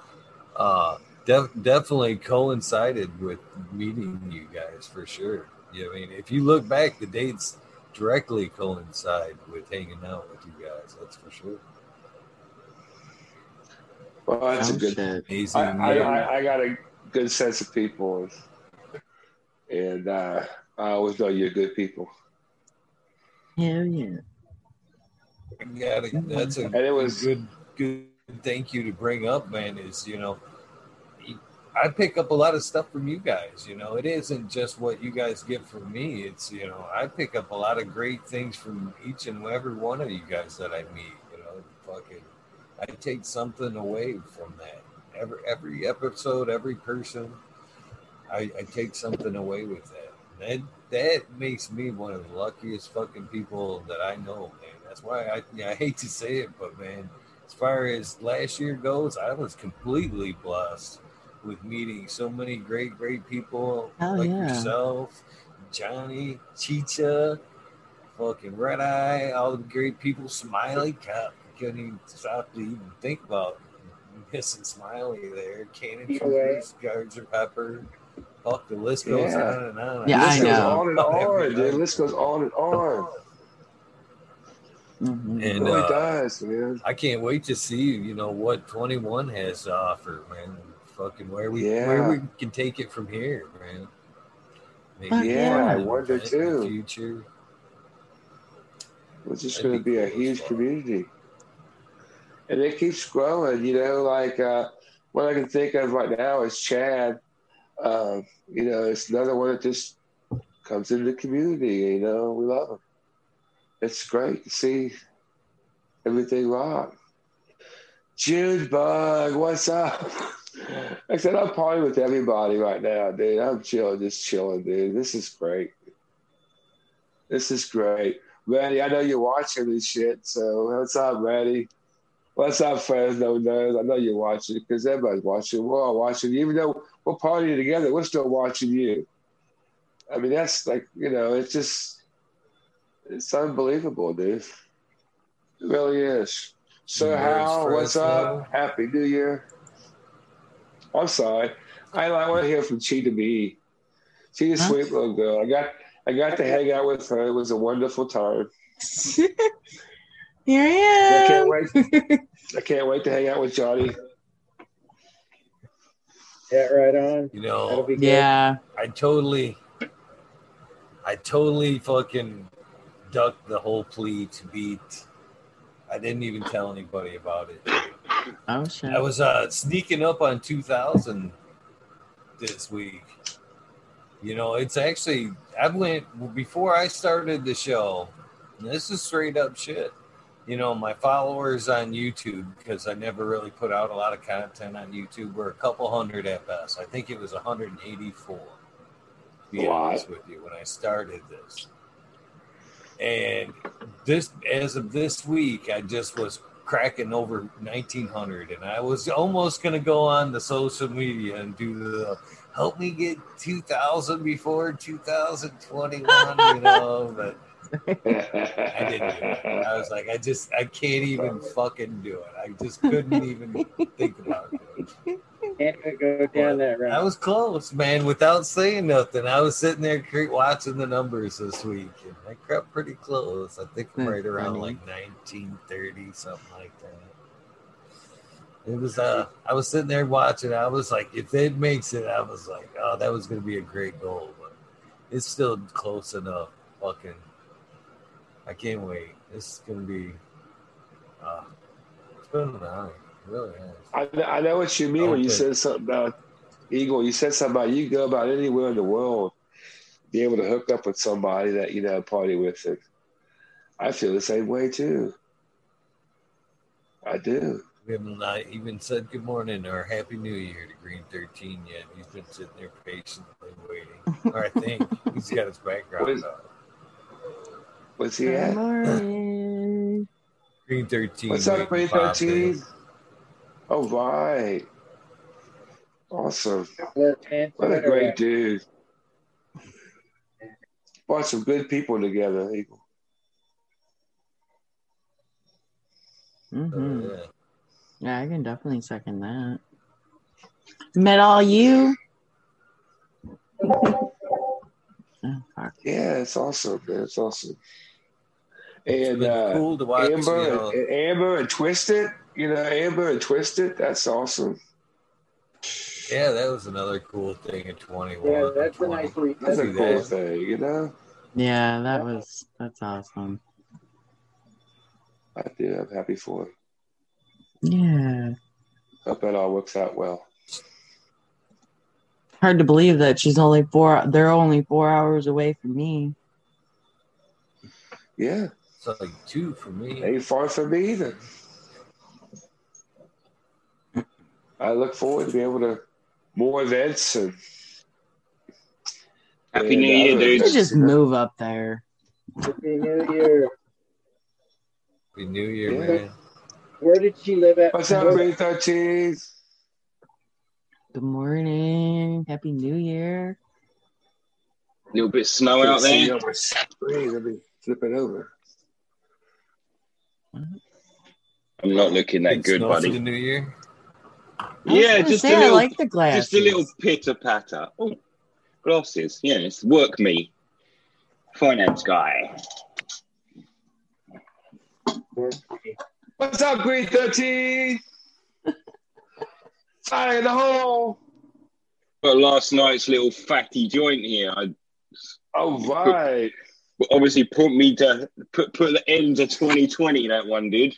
Uh, def- definitely coincided with meeting you guys for sure. Yeah, I mean, if you look back, the dates directly coincide with hanging out with you guys. That's for sure. Well, that's a good. shit. Amazing. I, I. I, I got a good sense of people, and uh, I always know you're good people. Hell yeah. Yeah, that's a And it was good, good thank you to bring up, man. Is you know, I pick up a lot of stuff from you guys. You know, it isn't just what you guys get from me. It's you know, I pick up a lot of great things from each and every one of you guys that I meet. You know, fucking, I take something away from that. Every every episode, every person, I, I take something away with that. That that makes me one of the luckiest fucking people that I know, man. That's why I [LAUGHS] yeah, I hate to say it, but man, as far as last year goes, I was completely blessed with meeting so many great, great people Hell like yeah. yourself, Johnny, Chicha, fucking Red Eye, all the great people. Smiley, God, I couldn't even stop to even think about missing Smiley there. Cannon Either way. Troopers, Gardner Pepper. Fuck, the list goes Yeah. on and on. Yeah, I list goes know. on and [LAUGHS] on, dude. List goes on and on. Mhm. It And really uh, does, man. I can't wait to see you know what 21 has to offer, man. Fucking where we Yeah. where we can take it from here, man. Maybe Fuck Yeah, I wonder event in the too. Future. It's just going to be be a cool as huge fuck. community, and it keeps growing. You know, like uh, what I can think of right now is Chad. Uh, you know, it's another one that just comes into the community. You know, we love him. It's great to see everything rock. June Bug, what's up? [LAUGHS] I said, I'm partying with everybody right now, dude. I'm chilling, just chilling, dude. This is great. This is great. Randy, I know you're watching this shit, so what's up, Randy? What's up, Fresno Nerds? I know you're watching because everybody's watching. We're all watching. Even though we're partying together, we're still watching you. I mean, that's like, you know, it's just, it's unbelievable, dude. It really is. Sir George Hal, what's up? Happy New Year. I'm sorry. I I want to hear from Cheetah B. She's a Huh? sweet little girl. I got I got to hang out with her. It was a wonderful time. [LAUGHS] Here I am. I can't wait. I can't wait to hang out with Johnny. Yeah, right on. You know, be. Yeah. I totally, I totally fucking ducked the whole plea to beat. I didn't even tell anybody about it. Oh shit. I was uh, sneaking up on 2000 this week. You know, it's actually I went before I started the show. This is straight up shit. You know, my followers on YouTube because I never really put out a lot of content on YouTube were a couple hundred at best. I think it was 184. To be honest with you, when I started this, and this as of this week, I just was cracking over 1900 and i was almost going to go on the social media and do the help me get 2000 before 2021 you know but i didn't do it i was like i just i can't even fucking do it i just couldn't even think about it Can't go down that route. i was close man without saying nothing i was sitting there watching the numbers this week and i crept pretty close i think i'm right around like 1930 something like that it was uh I was sitting there watching. I was like, if it makes it, I was like, oh, that was gonna be a great goal, but it's still close enough. Fucking I can't wait. This is gonna be uh it's been an honor. It really has. I, I know what you mean when you said something about Eagle. You said something about you can go about anywhere in the world, be able to hook up with somebody that you know party with. It. I feel the same way too. I do. We haven't not even said good morning or happy new year to Green 13 yet. He's been sitting there patiently waiting. Or I think he's got his background What is- up. What's he Good at? morning. Green 13. What's up, Green to pop in. 13? Oh, right. Awesome. What a great dude. Brought some good people together, Eagle. hmm Oh, yeah. Yeah, I can definitely second that. Met all you. oh, fuck. Yeah, it's awesome, man. It's awesome. It's And uh, cool to watch. Amber, you know, and, Amber and Twisted, you know, Amber and Twisted, that's awesome. Yeah, that was another cool thing in 21. Yeah, that's a nice week. That's a cool that? thing, you know? Yeah, that was that's awesome. I did. I'm happy for him. Yeah. Hope that all works out well. Hard to believe that she's only four they're only four hours away from me. Yeah, It's like two for me. ain't far from me either. I look forward to being able to more events and Happy and New Year, other You just move up there. Happy New Year. Happy New Year, Yeah. man. Where did she live at? What's up, Where- Green 13? Good morning. Happy New Year. A little bit of snow out See there. on my screen. Let me flip it over. I'm not looking that Big good, snow for the buddy. new year. Yeah, just say, a I little, like the glasses. just a little pitter patter. Oh, glasses. Yes, work me, finance guy. What's up, Green 13? [LAUGHS] Fire in the hole. But last night's little fatty joint here. I oh, All right. Obviously put me to put put the end to 2020. That one dude.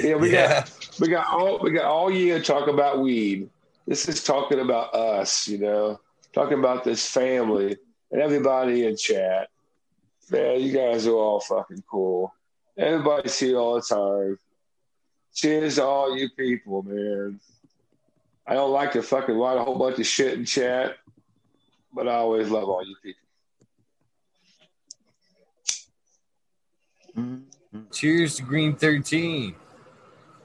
Yeah, we yeah. got we got all we got all year to talk about weed. This is talking about us, you know, talking about this family and everybody in chat. Man, you guys are all fucking cool. Everybody's here all the time. Cheers to all you people, man. I don't like to fucking write a whole bunch of shit in chat, but I always love all you people. Mhm. Cheers to Green 13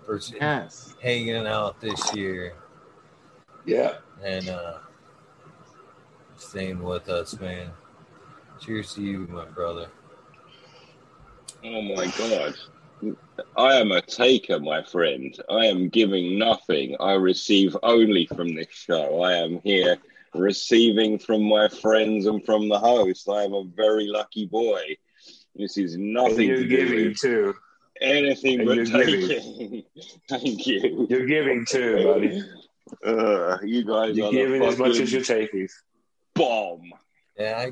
for Yes. hanging out this year Yeah. and uh, staying with us, man. Cheers to you, my brother. Oh my god. I am a taker, my friend. I am giving nothing. I receive only from this show. I am here receiving from my friends and from the host. I am a very lucky boy. This is nothing you're to do giving with too. anything And but you're giving. taking. [LAUGHS] Thank you. You're giving too, buddy. Uh, you guys You're are giving as much as you're taking. bomb. Yeah,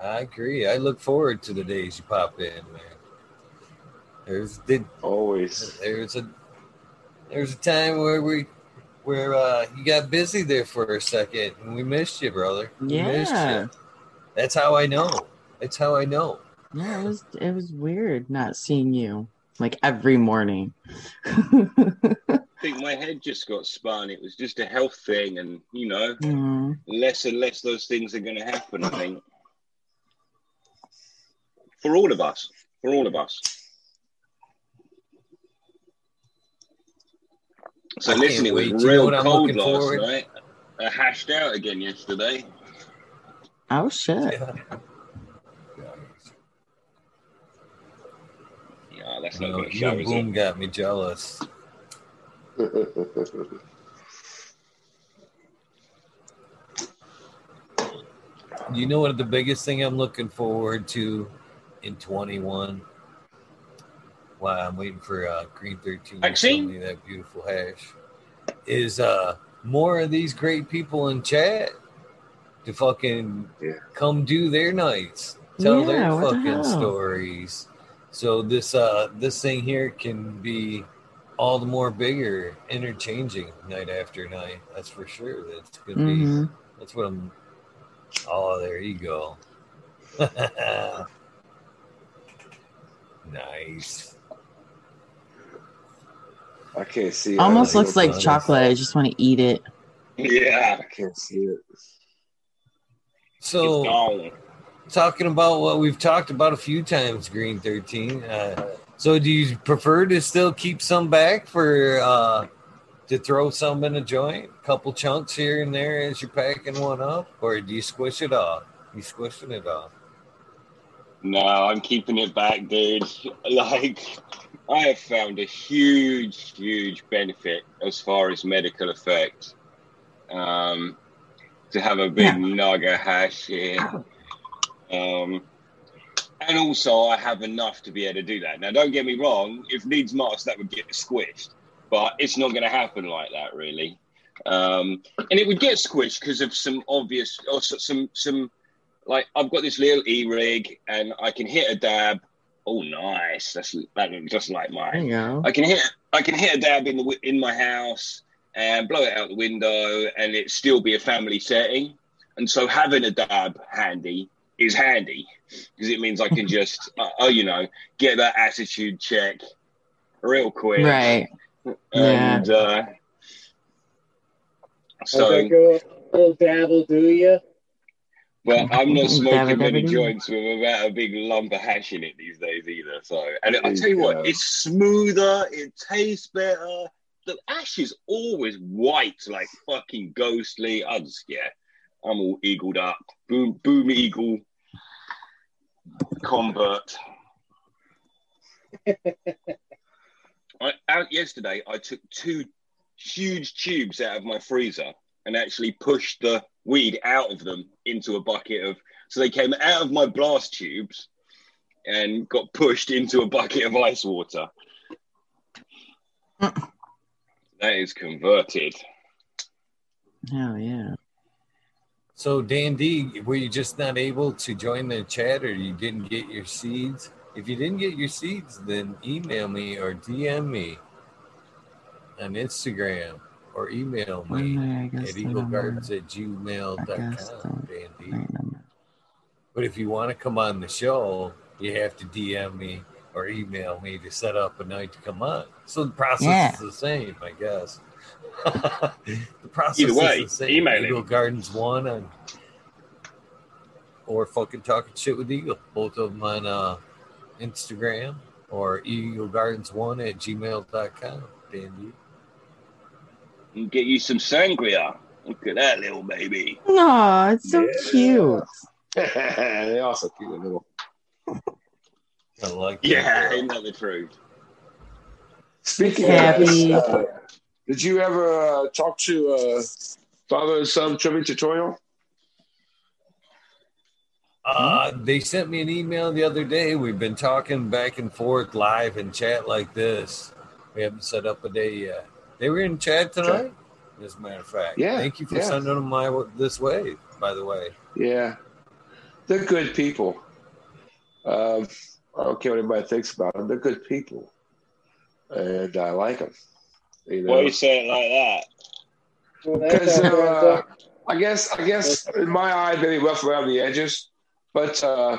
I, I agree. I look forward to the days you pop in, man. There's did Always. there's a there's a time where we where uh you got busy there for a second and we missed you, brother. We missed Yeah. you. That's how I know. That's how I know. Yeah, it was it was weird not seeing you like every morning. [LAUGHS] I think my head just got spun. It was just a health thing, and you know, Mm, less and less those things are going to happen. I think for all of us, for all of us. So I listen, it was wait. You know real cold last forward- night. I hashed out again yesterday. oh shit. Yeah. Yeah, that's You not know, going to show, Boom got me jealous. You know what the biggest thing I'm looking forward to in 21? Wow, I'm waiting for uh, Green 13 to send me that beautiful hash. Is uh more of these great people in chat to fucking Yeah. come do their nights, tell Yeah, their what the fucking stories. So this uh this thing here can be all the more bigger, interchanging night after night. That's for sure. That's gonna be hmm that's what I'm. Oh, there you go. [LAUGHS] nice. I can't see it. Almost looks like butter. chocolate. I just want to eat it. Yeah, I can't see it. So, talking about what we've talked about a few times, Green Thirteen. Uh, so, do you prefer to still keep some back for uh, to throw some in a joint, a couple chunks here and there as you're packing one up, or do you squish it off? You squishing it off? No, I'm keeping it back, dude. [LAUGHS] Like, I have found a huge, huge benefit as far as medical effect. Um, to have a big Yeah. naga hash here. Um, and also, I have enough to be able to do that. Now, don't get me wrong, if needs must, that would get squished, but it's not going to happen like that, really. Um, and it would get squished because of some obvious, or some, some, like I've got this little e rig and I can hit a dab. Oh, nice! That's that just like There mine. I can hear I can hit a dab in the in my house and blow it out the window, and it still be a family setting. And so having a dab handy is handy because it means I can [LAUGHS] just uh, oh you know get that attitude check real quick. Right. And uh, So, so, go a little dabble, do you? Well, I'm not smoking many joints with about a big lump of hash in it these days either. So, and I tell you what, it's smoother, it tastes better. The ash is always white, like fucking ghostly. I just, yeah, I'm all eagled up. Boom, boom, eagle, convert. [LAUGHS] I, out yesterday, I took two huge tubes out of my freezer and actually pushed the weed out of them into a bucket of. So they came out of my blast tubes and got pushed into a bucket of ice water. that is converted. Hell yeah. So, Dan D, were you just not able to join the chat or you didn't get your seeds? If you didn't get your seeds, then email me or DM me on Instagram or email me One day, I guess at the number. eaglegardens at I guess gmail.com, the Dan D. right number. But if you want to come on the show, you have to DM me or email me to set up a night to come on. So the process Yeah. is the same, I guess. [LAUGHS] the process Either way, is the same. email Eagle him. Gardens one on or fucking talking shit with Eagle. Both of them on uh, Instagram or Eagle Gardens one at gmail.com. Dan D. And get you some sangria. Look at that little baby. No, it's so Yeah. cute. [LAUGHS] they also cute little. I like that. Yeah, girl. ain't that the truth? Speaking Happy. of, uh, did you ever uh, talk to uh, father and son trivia tutorial? Uh, they sent me an email the other day. We've been talking back and forth live in chat like this. We haven't set up a day yet. They were in chat tonight, as a matter of fact. Yeah, Thank you for yeah. sending them my this way, by the way. Yeah, they're good people. Um, I don't care what anybody thinks about them. They're good people, and I like them. You know, Why you say it like that? Because uh. I guess I guess in my eye maybe rough around the edges, but uh,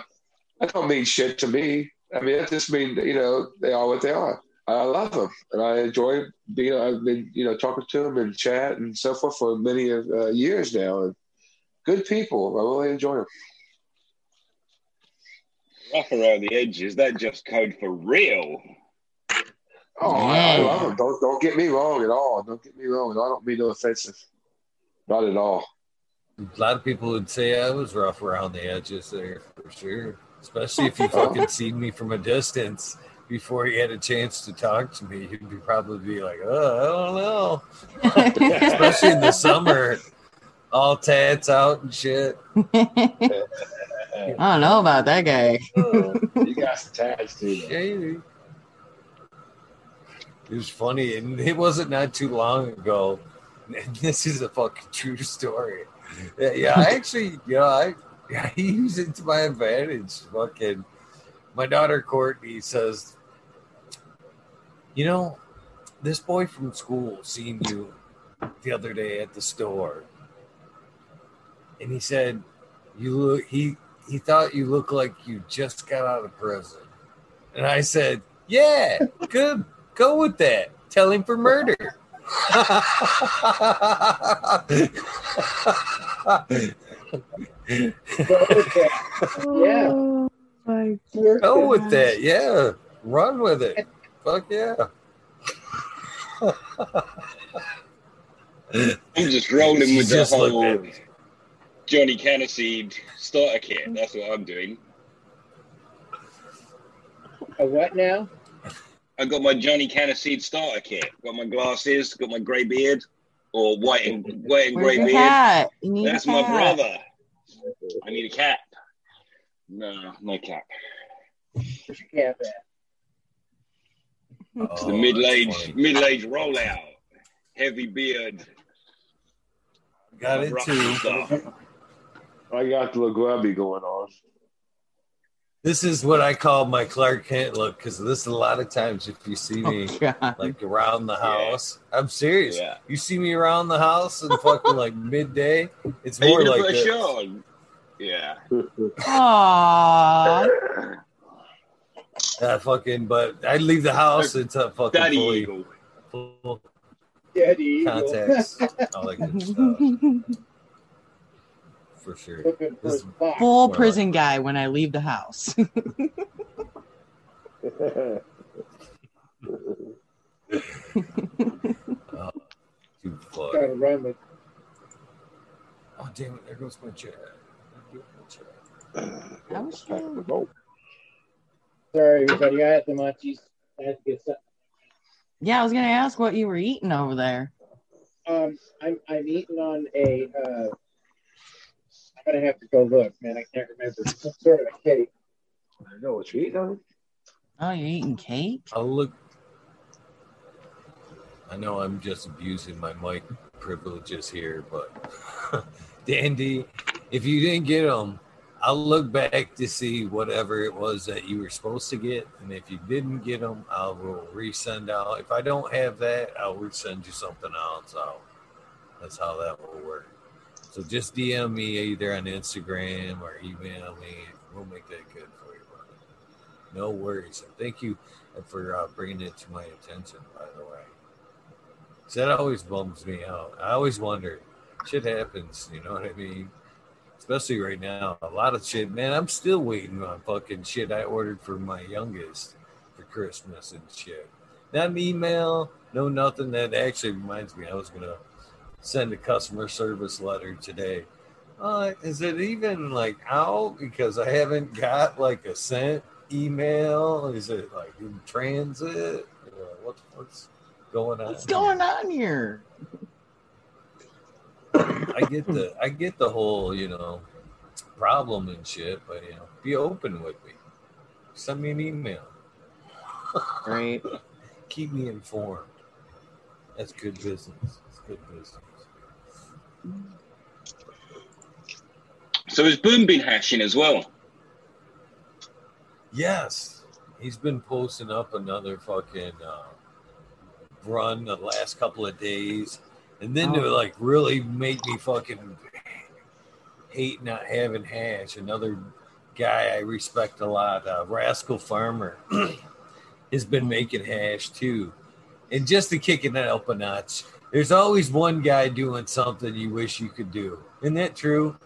that don't mean shit to me. I mean, that just means you know they are what they are. I love them, and I enjoy being. I've been you know talking to them in chat and so forth for many uh, years now. And good people, I really enjoy them. Rough around the edges. That just code for real. Oh, I, I love them. Don't don't get me wrong at all. Don't get me wrong. I don't mean no offensive. Not at all. A lot of people would say I was rough around the edges there for sure. Especially if you fucking [LAUGHS] seen me from a distance before he had a chance to talk to me. he'd be probably be like, oh, I don't know. [LAUGHS] Especially in the summer, all tats out and shit. I don't know about that guy. Oh, you got some tats too. though. Yeah, it was funny, and it wasn't not too long ago. And this is a fucking true story. Yeah, yeah I actually, you know, I, [LAUGHS] I use it to my advantage. Fucking, my daughter Courtney says, you know, this boy from school seen you the other day at the store, and he said you look. He he thought you looked like you just got out of prison. And I said, Yeah, good. Go with that. Tell him for murder. [LAUGHS] [LAUGHS] Yeah. Oh Go with that. Yeah. Run with it. Fuck yeah. I'm just rolling She with the just looked whole. Johnny Caniseed starter kit. That's what I'm doing. A what now? I got my Johnny Caniseed starter kit. Got my glasses. Got my grey beard, or white and white and Where's grey your beard. cat? You need That's a my cat. brother. I need a cap. No, no cap. Where's your cat at? It's Oh, the middle-aged middle-aged rollout. Heavy beard. Got it too. I got the little grubby going on. This is what I call my Clark Kent look because this is a lot of times if you see oh, me Oh, like around the house. I'm serious. Yeah. You see me around the house and fucking like [LAUGHS] midday. It's more gonna like a this. shirt? Yeah. Aww. [LAUGHS] Uh, fucking, but I leave the house. It's a fucking Daddy fully Eagle. full Daddy Eagle. contacts. All that good stuff for sure. This- Full Well, prison guy when I leave the house. [LAUGHS] [LAUGHS] Too fuck. Gotta run with Oh damn it! There goes my chair. There goes my chair. That was true. Sorry, everybody. I had the munchies. I had to get something. Yeah, I was gonna ask what you were eating over there. Um, I'm I'm eating on a. Uh, I'm gonna have to go look, man. I can't remember. Some sort of a cake. I know what you're eating on. Oh, you're eating cake? I'll look. I know I'm just abusing my mic privileges here, but [LAUGHS] Dandy, if you didn't get them, I'll look back to see whatever it was that you were supposed to get, and if you didn't get them, I will resend out. If I don't have that, I'll resend you something else out. That's how that will work. So just DM me either on Instagram or email me. We'll make that good for you, brother. No worries. And thank you for uh, bringing it to my attention, by the way. 'Cause that always bums me out. I always wonder, shit happens, you know what I mean? Especially right now. A lot of shit, man. I'm still waiting on fucking shit I ordered for my youngest for Christmas and shit. Not an email, no nothing. That actually reminds me, I was going to send a customer service letter today. Uh, is it even like out? Because I haven't got like a cent email? Is it like in transit? Uh, what, what's going on? What's going on here? I get the I get the whole you know problem and shit, but you know, be open with me. Send me an email. Right. [LAUGHS] Keep me informed. That's good business. It's good business. So has Boom been hashing as well? Yes, he's been posting up another fucking uh, run the last couple of days, and then to Oh. like really make me fucking hate not having hash. Another guy I respect a lot, uh, Rascal Farmer, [CLEARS THROAT] has been making hash too, and just to kick it up a notch. There's always one guy doing something you wish you could do. Isn't that true?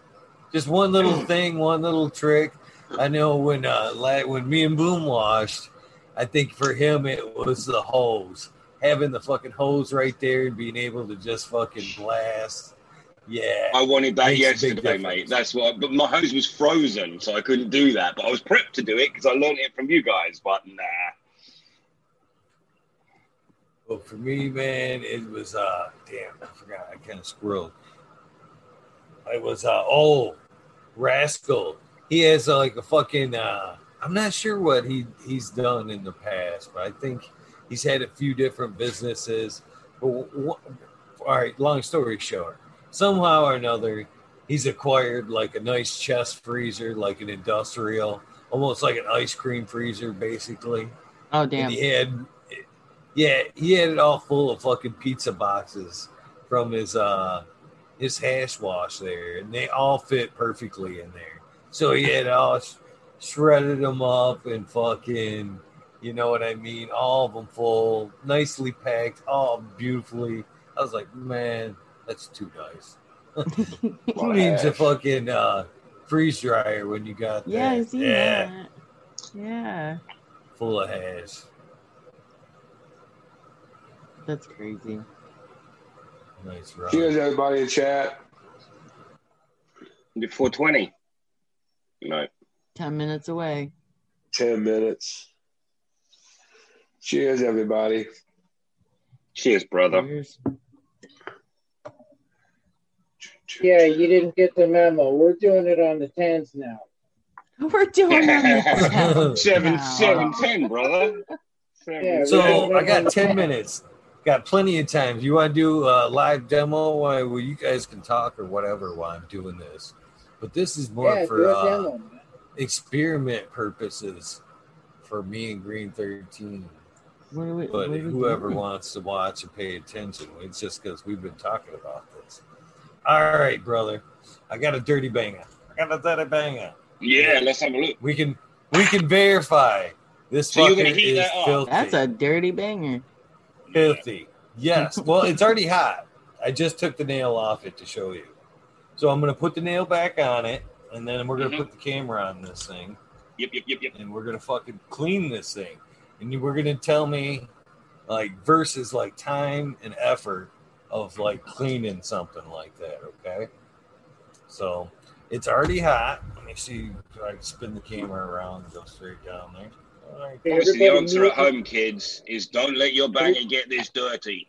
Just one little [CLEARS THROAT] thing, one little trick. I know when uh when me and Boom washed, I think for him it was the hose. Having the fucking hose right there and being able to just fucking blast. Yeah. I wanted that Makes a big yesterday, mate. That's what. But my hose was frozen, so I couldn't do that. But I was prepped to do it because I learned it from you guys. But nah. But for me, man, it was uh damn, I forgot I kind of squirreled. It was uh oh Rascal. He has uh, like a fucking uh I'm not sure what he he's done in the past, but I think he's had a few different businesses. But wh- all right, long story short, somehow or another, he's acquired like a nice chest freezer, like an industrial, almost like an ice cream freezer, basically. Oh And damn. he had, yeah, he had it all full of fucking pizza boxes from his uh his hash wash there, and they all fit perfectly in there. So he had all sh- shredded them up and fucking, you know what I mean, all of them full, nicely packed, all beautifully. I was like, man, that's too nice. Who needs a fucking uh, freeze dryer when you got Yeah, I that? see yeah, that. Yeah. full of hash. That's crazy. Nice run. Cheers, everybody in chat. Before twenty. No. Ten minutes away. 10 minutes. Cheers, everybody. Cheers, brother. Cheers. Yeah, you didn't get the memo. We're doing it on the tens now. [LAUGHS] We're doing it on the [LAUGHS] tenth seven, now. seven, ten, brother. Seven, Yeah, So I got 10 10. minutes. Got plenty of time. You want to do a live demo while where you guys can talk or whatever while I'm doing this. But this is more Yeah, for uh, experiment purposes for me and Green 13. What do we, But what do we whoever do? wants to watch and pay attention, it's just because we've been talking about this. All right, brother. I got a dirty banger. I got a dirty banger. Yeah, let's have a look. We can we can verify this So you're fucker is that filthy. That's a dirty banger. filthy. Yes. Well, it's already hot. I just took the nail off it to show you. So I'm gonna put the nail back on it, and then we're gonna Mhm. put the camera on this thing, Yep, yep, yep, yep. and we're gonna fucking clean this thing. And you- we're gonna tell me like versus like time and effort of like cleaning something like that. Okay. So it's already hot. Let me see if I can spin the camera around and go straight down there. All right. Hey, Obviously, the everybody answer at home, kids, is don't let your banger get this dirty.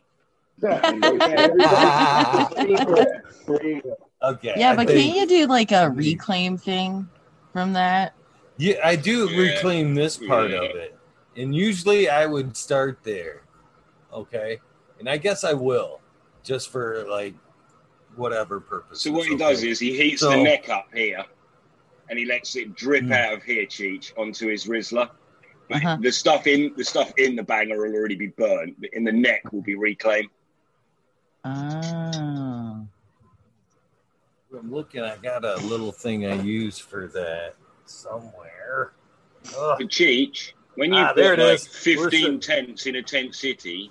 Yeah, everybody secret. There you go. Okay. Yeah, but think- can't you do like a reclaim thing from that? Yeah, I do Yeah. reclaim this part Yeah. of it. And usually I would start there. Okay. And I guess I will just for like whatever purpose. So what he does is he heats So- the neck up here, and he lets it drip Hmm. out of here, Cheech, onto his Rizla. Uh-huh. The stuff in the stuff in the banger will already be burnt, but in the neck will be reclaimed. Oh. I'm looking, I got a little thing I use for that somewhere. Ugh. But Cheech, when you Ah, put there it like is. 15 Where's tents in a tent city,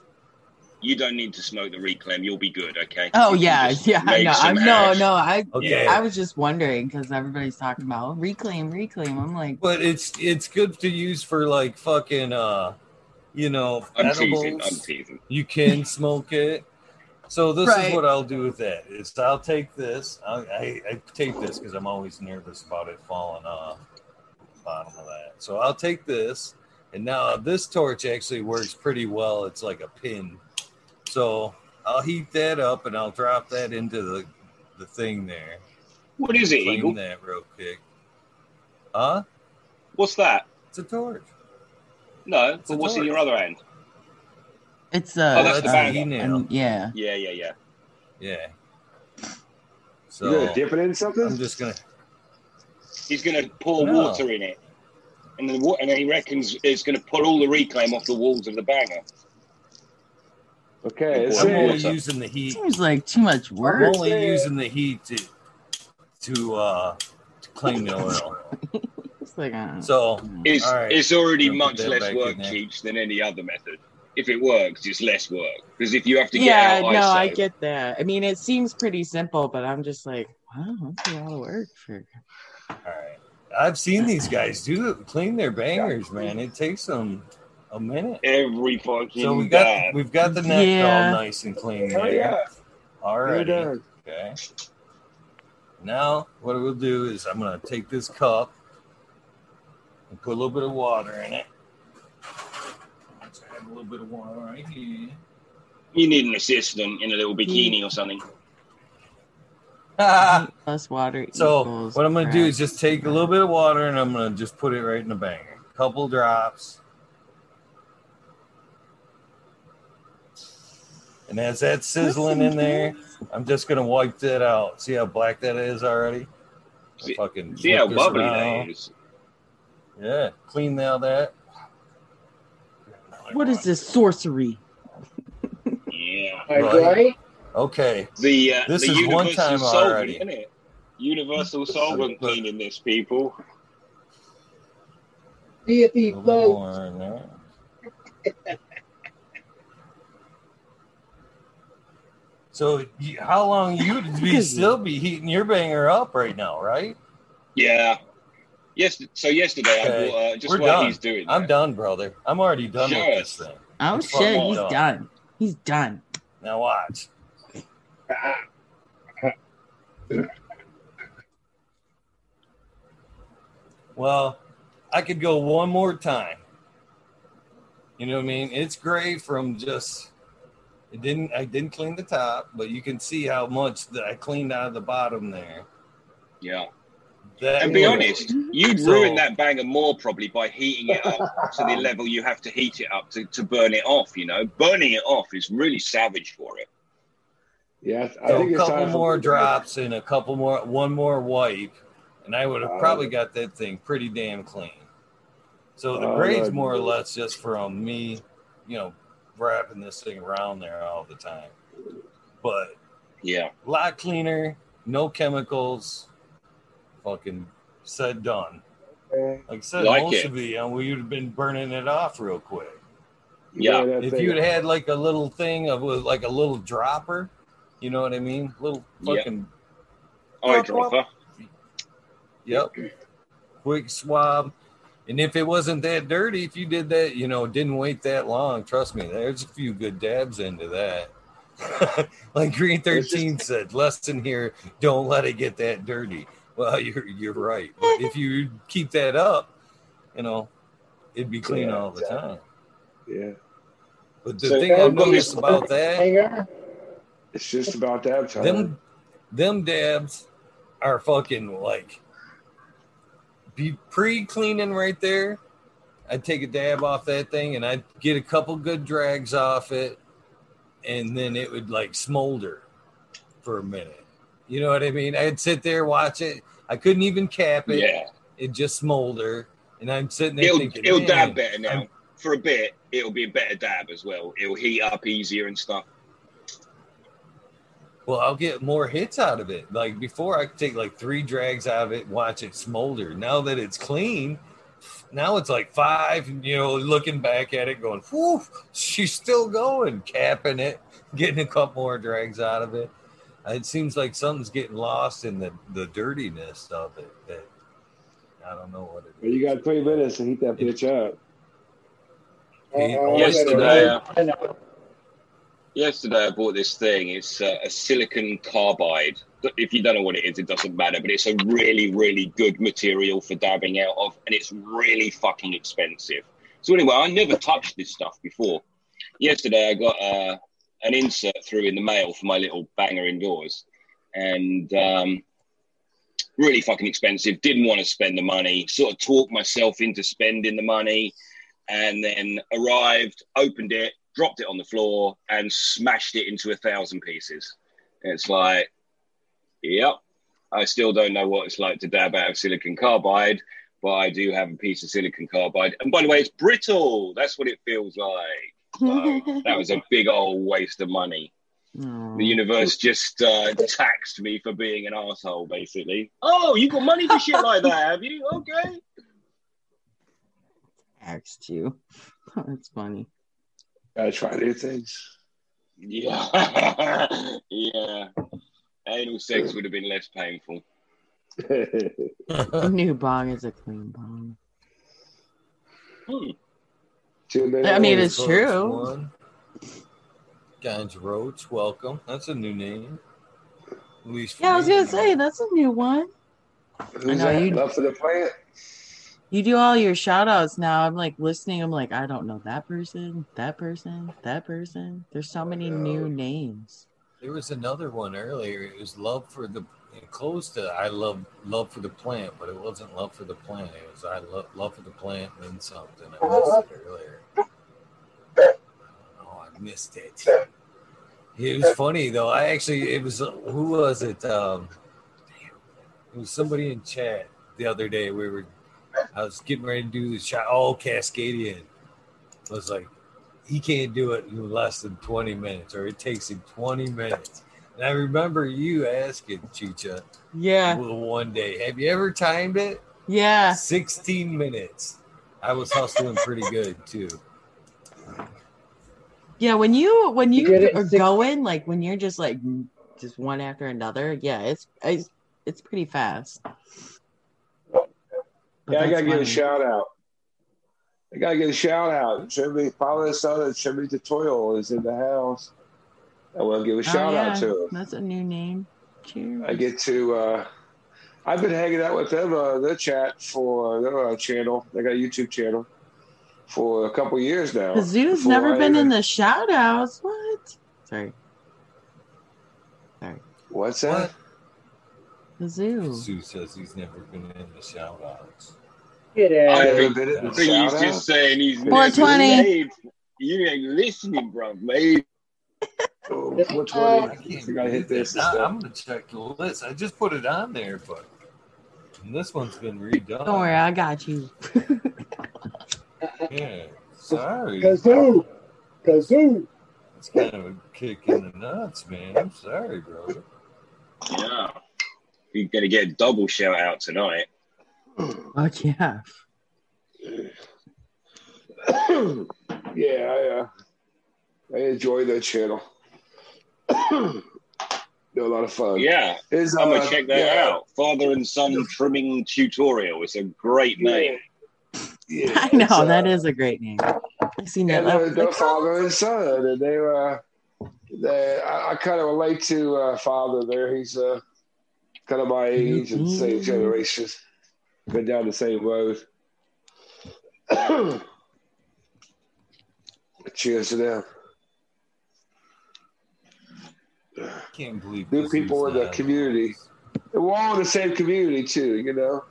you don't need to smoke the reclaim. You'll be good, okay? Oh You yeah, yeah. I know. I'm no, no. I Okay. I was just wondering because everybody's talking about reclaim, reclaim. I'm like, But it's it's good to use for like fucking uh you know I'm edibles. teasing. I'm teasing. you can [LAUGHS] smoke it. So this Right. is what I'll do with that. Is I'll take this. I I, I take this because I'm always nervous about it falling off. bottom of that. So I'll take this, and now this torch actually works pretty well. It's like a pin. So I'll heat that up and I'll drop that into the the thing there. What is it, Clean Eagle? that real quick. Huh? What's that? It's a torch. No, a but what's in your other hand? It's uh, Oh, that's the uh, banger. heat nail. and- yeah. Yeah, yeah, yeah. Yeah. You So gonna dip it in something? I'm just gonna. He's going to pour No. water in it, and then and then he reckons it's going to pull all the reclaim off the walls of the banger. Okay, it's I'm only using the heat. Seems like too much I'm work. only using the heat to to uh to clean the oil. [LAUGHS] It's like uh, So It's All right. it's already Gonna much less work, there. Cheech, than any other method. If it works, it's less work because if you have to get yeah, out no, ISO, I get that. I mean, it seems pretty simple, but I'm just like, wow, that's a lot of work for. all right. I've seen these guys do it, clean their bangers, man. It takes them a minute. every fucking So we got day. we've got the neck Yeah. all nice and clean Oh, there. yeah. All You're right. done. Okay. Now what we'll do is I'm gonna take this cup and put a little bit of water in it. Let's add a little bit of water right here. You need an assistant in a little bikini or something. Ah! [LAUGHS] Heat plus water So equals what I'm gonna do is just take a little bit of water and I'm gonna just put it right in the banger. Couple drops. And as that's sizzling in there, I'm just gonna wipe that out. See how black that is already? I See- fucking See how flip bubbly around. that is. Yeah, clean now that. What is this sorcery? Yeah. Am Right. right? Okay, The uh, This the is one universal time solvent, already. Isn't it? Universal solvent cleaning this, people. See if he a floats. more in there. So, how long you [LAUGHS] be still be heating your banger up right now, right? Yeah. Yes. So yesterday Okay. I bought uh, just We're what done. he's doing. I'm done, brother. I'm already done Sure. with this thing. Oh It's shit, fucking he's done. done. He's done. Now watch. Well, I could go one more time. You know what I mean? It's gray from just it didn't I didn't clean the top, but you can see how much that I cleaned out of the bottom there. Yeah. That And be was- honest, you'd So- ruin that banger more probably by heating it up to the [LAUGHS] level you have to heat it up to, to burn it off. You know, burning it off is really savage for it. Yeah, I So think a couple time more drops and a couple more, one more wipe, and I would have Oh. probably got that thing pretty damn clean. So the Oh, grade's more or less just from um, me, you know, wrapping this thing around there all the time. But Yeah. a lot cleaner, no chemicals, fucking said done. Like I said, Like most it. of it, you know, we would have been burning it off real quick. Yeah. that If you had had like a little thing of uh, like a little dropper, you know what I mean? Little Yeah. fucking oh, Eyedropper. Yep. Quick swab. And if it wasn't that dirty, if you did that, you know, didn't wait that long, trust me, there's a few good dabs into that. [LAUGHS] like Green 13 said, lesson here, don't let it get that dirty. Well, [LAUGHS] you're you're right. But if you keep that up, you know, it'd be clean Yeah, all the time. Yeah, But the So, thing uh, I've noticed about [LAUGHS] that Hanger? it's just about that time. them them dabs are fucking like be pre-cleaning right there i'd take a dab off that thing and i'd get a couple good drags off it and then it would like smolder for a minute you know what i mean i'd sit there watch it i couldn't even cap it Yeah. it just smolder and i'm sitting there It'll, thinking it'll dab better now. I'm- For a bit, it'll be a better dab as well. It'll heat up easier and stuff. Well, I'll get more hits out of it. Like before, I could take like three drags out of it, watch it smolder. Now that it's clean, now it's like five. You know, looking back at it, going, "Whew, she's still going," capping it, [LAUGHS] getting a couple more drags out of it. It seems like something's getting lost in the the dirtiness of it. That I don't know what it But you got three minutes to heat that bitch up. Hey, Uh-oh, Yesterday, I know. Yesterday, I bought this thing. It's uh, a silicon carbide. If you don't know what it is, it doesn't matter. But it's a really, really good material for dabbing out of, and it's really fucking expensive. So anyway, I never touched this stuff before. Yesterday, I got uh, an insert through in the mail for my little banger indoors, and um, really fucking expensive. Didn't want to spend the money. Sort of talked myself into spending the money, and then arrived, opened it, dropped it on the floor, and smashed it into a thousand pieces. It's like, yep. I still don't know what it's like to dab out of silicon carbide, but I do have a piece of silicon carbide. And by the way, it's brittle. That's what it feels like. So [LAUGHS] that was a big old waste of money. Aw. The universe just uh, taxed me for being an asshole, basically. Oh, you got money for shit like that, have you? Okay. Taxed you. [LAUGHS] That's funny. Gotta try new things. Yeah. [LAUGHS] yeah. Anal sex would have been less painful. A [LAUGHS] new bong is a clean bong. Hmm. I mean, it's Folks, true. One. Ganja Roach, welcome. That's a new name. At least Yeah, I was gonna say that's a new one. Who's I know that? you- Love for the plant. You do all your shout outs now. I'm like listening. I'm like, I don't know that person, that person, that person. There's so many new names. There was another one earlier. It was love for the close to I love love for the plant, but it wasn't love for the plant. It was I love love for the plant and then something. I missed it earlier. Oh, I missed it. It was funny though. I actually it was who was it? Um, it was somebody in chat the other day. We were I was getting ready to do the shot. Oh, Cascadian I was like, he can't do it in less than 20 minutes, or it takes him 20 minutes. And I remember you asking Chicha Yeah, one day, have you ever timed it? yeah. 16 minutes. I was hustling pretty good too. Yeah, when you when You you did it in are six- going like when you're just like just one after another, yeah, it's it's, it's pretty fast. But Yeah, I gotta give a shout out. I gotta get a shout out. Jimmy, Paula son of Jimmy Tutorial is in the house. I want to give a Oh, shout yeah, out to him. That's a new name. Cheers. I get to. uh I've been hanging out with them, uh, their chat for their uh, channel. They got a YouTube channel for a couple years now. The zoo's never I been even- in the shout outs. What? Sorry. Sorry. What's that? The zoo. Sue says he's never been in the shout outs. Get I out. Ever think, been in I the think he's shout just saying he's never 420. made. You ain't listening, bro, mate. Oh, Just, 420. uh, I gotta hit this. I, am gonna check the list. I just put it on there, but this one's been redone. Don't worry, I got you. Yeah, sorry. Kazoo. Kazoo. It's kind of a kick in the nuts, man. I'm sorry, brother. Yeah. You're going to get a double shout out tonight. Fuck yeah. [COUGHS] yeah, I, uh, I enjoy that channel. [COUGHS] They're a lot of fun. Yeah. Is, I'm going uh, to check that yeah, out. Father and son trimming tutorial. It's a great name. Yeah, [LAUGHS] I know uh, that is a great name. I've seen that. and I they're, they're father and son, and they were. They, I, I kind of relate to uh, father there. He's uh, kind of my mm-hmm. age and same generation. Been down the same road. [CLEARS THROAT] Cheers to them. Can't believe New people in the that. community. And we're all in the same community too, you know.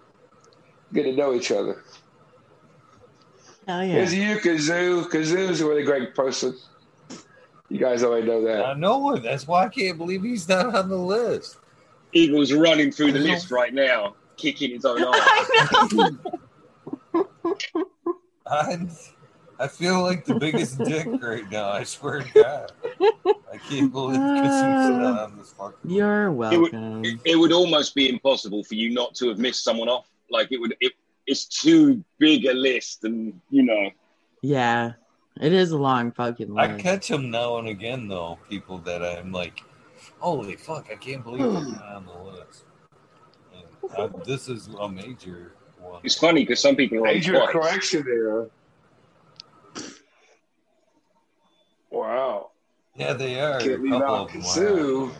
Get to know each other. Oh yeah. Here's you, Kazoo. Kazoo's a really great person. You guys already know that. I know it. That's why I can't believe he's not on the list. Eagle's running through the list right now, kicking his own [LAUGHS] ass. I, [LAUGHS] I feel like the biggest dick right now. I swear to God. I can't believe because he's uh, not on this fucking. You're It would, welcome. it, it would almost be impossible for you not to have missed someone off. Like it would, it, it's too big a list, and you know, Yeah, it is a long fucking list. I catch them now and again though. People that I'm like, holy fuck! I can't believe I'm [SIGHS] on the list. And I, this is a major one. it's funny because some people are Major twice. correction there. Wow. Yeah, they are. Can't a leave couple out of them. Kazoo.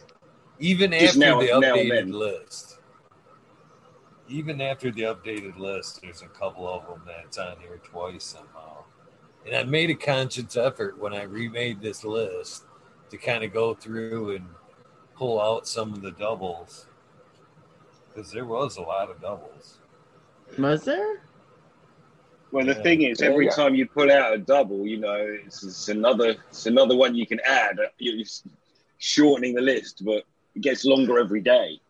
Even Just after now- the updated list. Even after the updated list, there's a couple of them that's on here twice somehow. And I made a conscious effort when I remade this list to kind of go through and pull out some of the doubles because there was a lot of doubles. Was there? Well, the Yeah. thing is, every yeah. time you pull out a double, you know, it's, it's another it's another one you can add. You're just shortening the list, but it gets longer every day.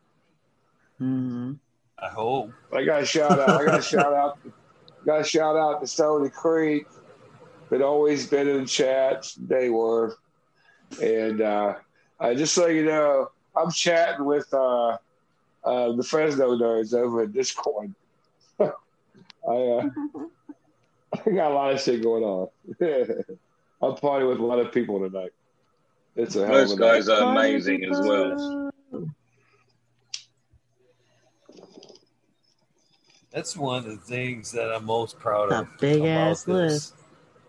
hmm I hope. I got a shout out. I got a shout out. Got a shout out to Stony Creek. Been always been in the chats. They were, and uh, I just so you know, I'm chatting with uh, uh, the Fresno nerds over at Discord. [LAUGHS] I uh, [LAUGHS] I got a lot of shit going on. [LAUGHS] I'm partying with a lot of people tonight. It's a hell of Those a guys night. are amazing as well. That's one of the things that I'm most proud A of. big about ass this. list.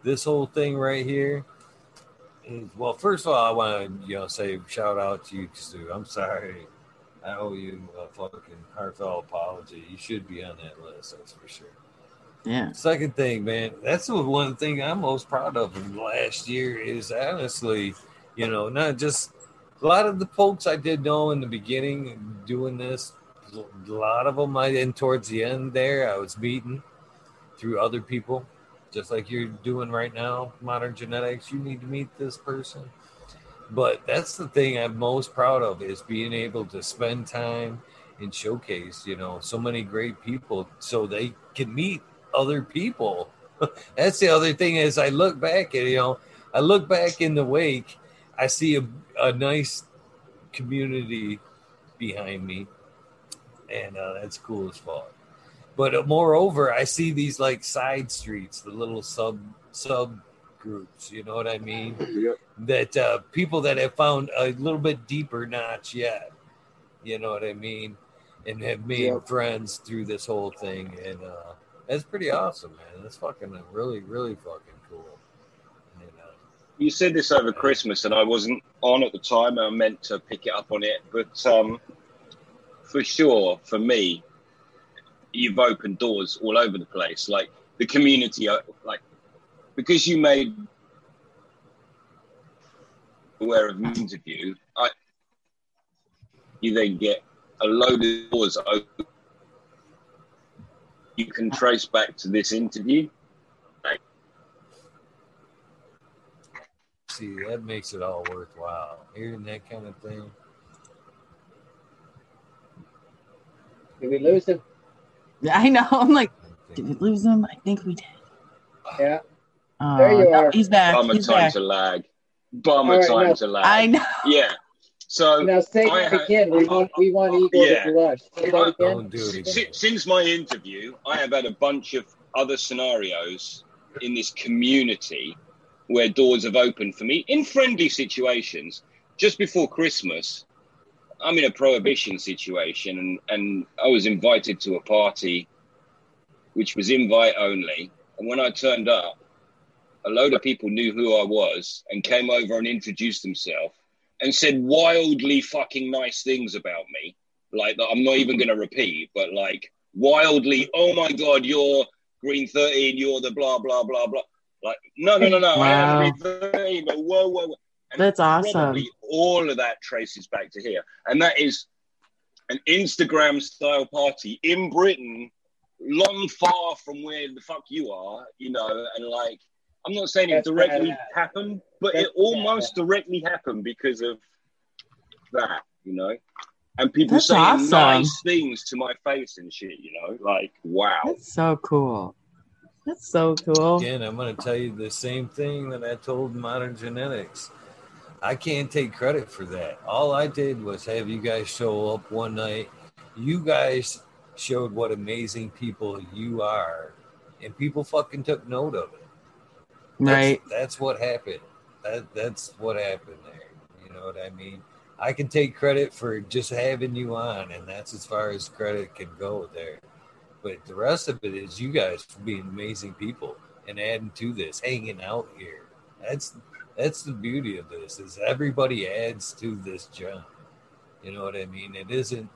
This whole thing right here is well. First of all, I want to you know say shout out to you, Stu. I'm sorry. I owe you a fucking heartfelt apology. You should be on that list. That's for sure. Yeah. Second thing, man, that's the one thing I'm most proud of from last year is honestly, you know, not just a lot of the folks I did know in the beginning doing this. A lot of them I and towards the end there, I was meeting through other people, just like you're doing right now. Modern genetics, you need to meet this person. But that's the thing I'm most proud of is being able to spend time and showcase, you know, so many great people so they can meet other people. [LAUGHS] That's the other thing is I look back at, you know, I look back in the wake, I see a, a nice community behind me. And uh, that's cool as fuck. But uh, moreover, I see these like side streets, the little sub sub groups, you know what I mean? Yep. That uh, people that have found a little bit deeper notch yet, you know what I mean? And have made Yep. friends through this whole thing. And uh, that's pretty awesome, man. That's fucking uh, really, really fucking cool. And, uh, You said this over Christmas, and I wasn't on at the time. I meant to pick it up on it, but um, for sure, for me, you've opened doors all over the place. Like the community, uh, like because you made aware of the interview, I you then get a load of doors open. You can trace back to this interview. see, that makes it all worthwhile. Hearing that kind of thing. Did we lose him? [LAUGHS] I know. I'm like, did we lose him? I think we did. Yeah. Oh, There you no, are. He's back. Bummer He's time back. to lag. Bummer All right, time no. to lag. I know. Yeah. So Now say I that again. We want we want oh, Eagle Yeah. to blush. Say that again. Don't do it again. Since my interview, I have had a bunch of other scenarios in this community where doors have opened for me in friendly situations. Just before Christmas, I'm in a prohibition situation, and, and I was invited to a party which was invite only. And when I turned up, a load of people knew who I was and came over and introduced themselves and said wildly fucking nice things about me. Like that I'm not even going to repeat, but like wildly, oh my God, you're green 13, you're the blah, blah, blah, blah. Like, no, no, no, no, I Wow. am green 13, but whoa, whoa, whoa. And That's awesome. probably all of that traces back to here. And that is an Instagram style party in Britain, long far from where the fuck you are, you know, and like, I'm not saying it That's directly badass. happened, but That's it almost directly happened because of that, you know. And people That's saying awesome. nice things to my face and shit, you know, like wow. That's so cool. That's so cool. Again, I'm going to tell you the same thing that I told Modern Genetics. I can't take credit for that. All I did was have you guys show up one night. You guys showed what amazing people you are, and people fucking took note of it. That's, Right. That's what happened. That that's what happened there. You know what I mean? I can take credit for just having you on, and that's as far as credit can go there. But the rest of it is you guys being amazing people and adding to this, hanging out here. That's That's the beauty of this is everybody adds to this jump. You know what I mean? It isn't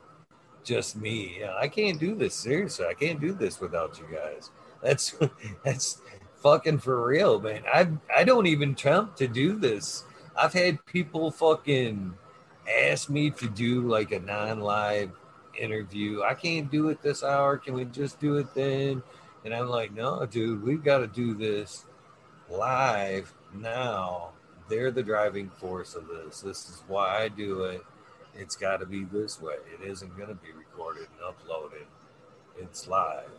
just me. Yeah, I can't do this. Seriously, I can't do this without you guys. That's [LAUGHS] that's fucking for real, man. I I don't even attempt to do this. I've had people fucking ask me to do like a non-live interview. I can't do it this hour. Can we just do it then? And I'm like, no, dude, we've got to do this live now. They're the driving force of this. This is why I do it. It's got to be this way. It isn't going to be recorded and uploaded. It's live.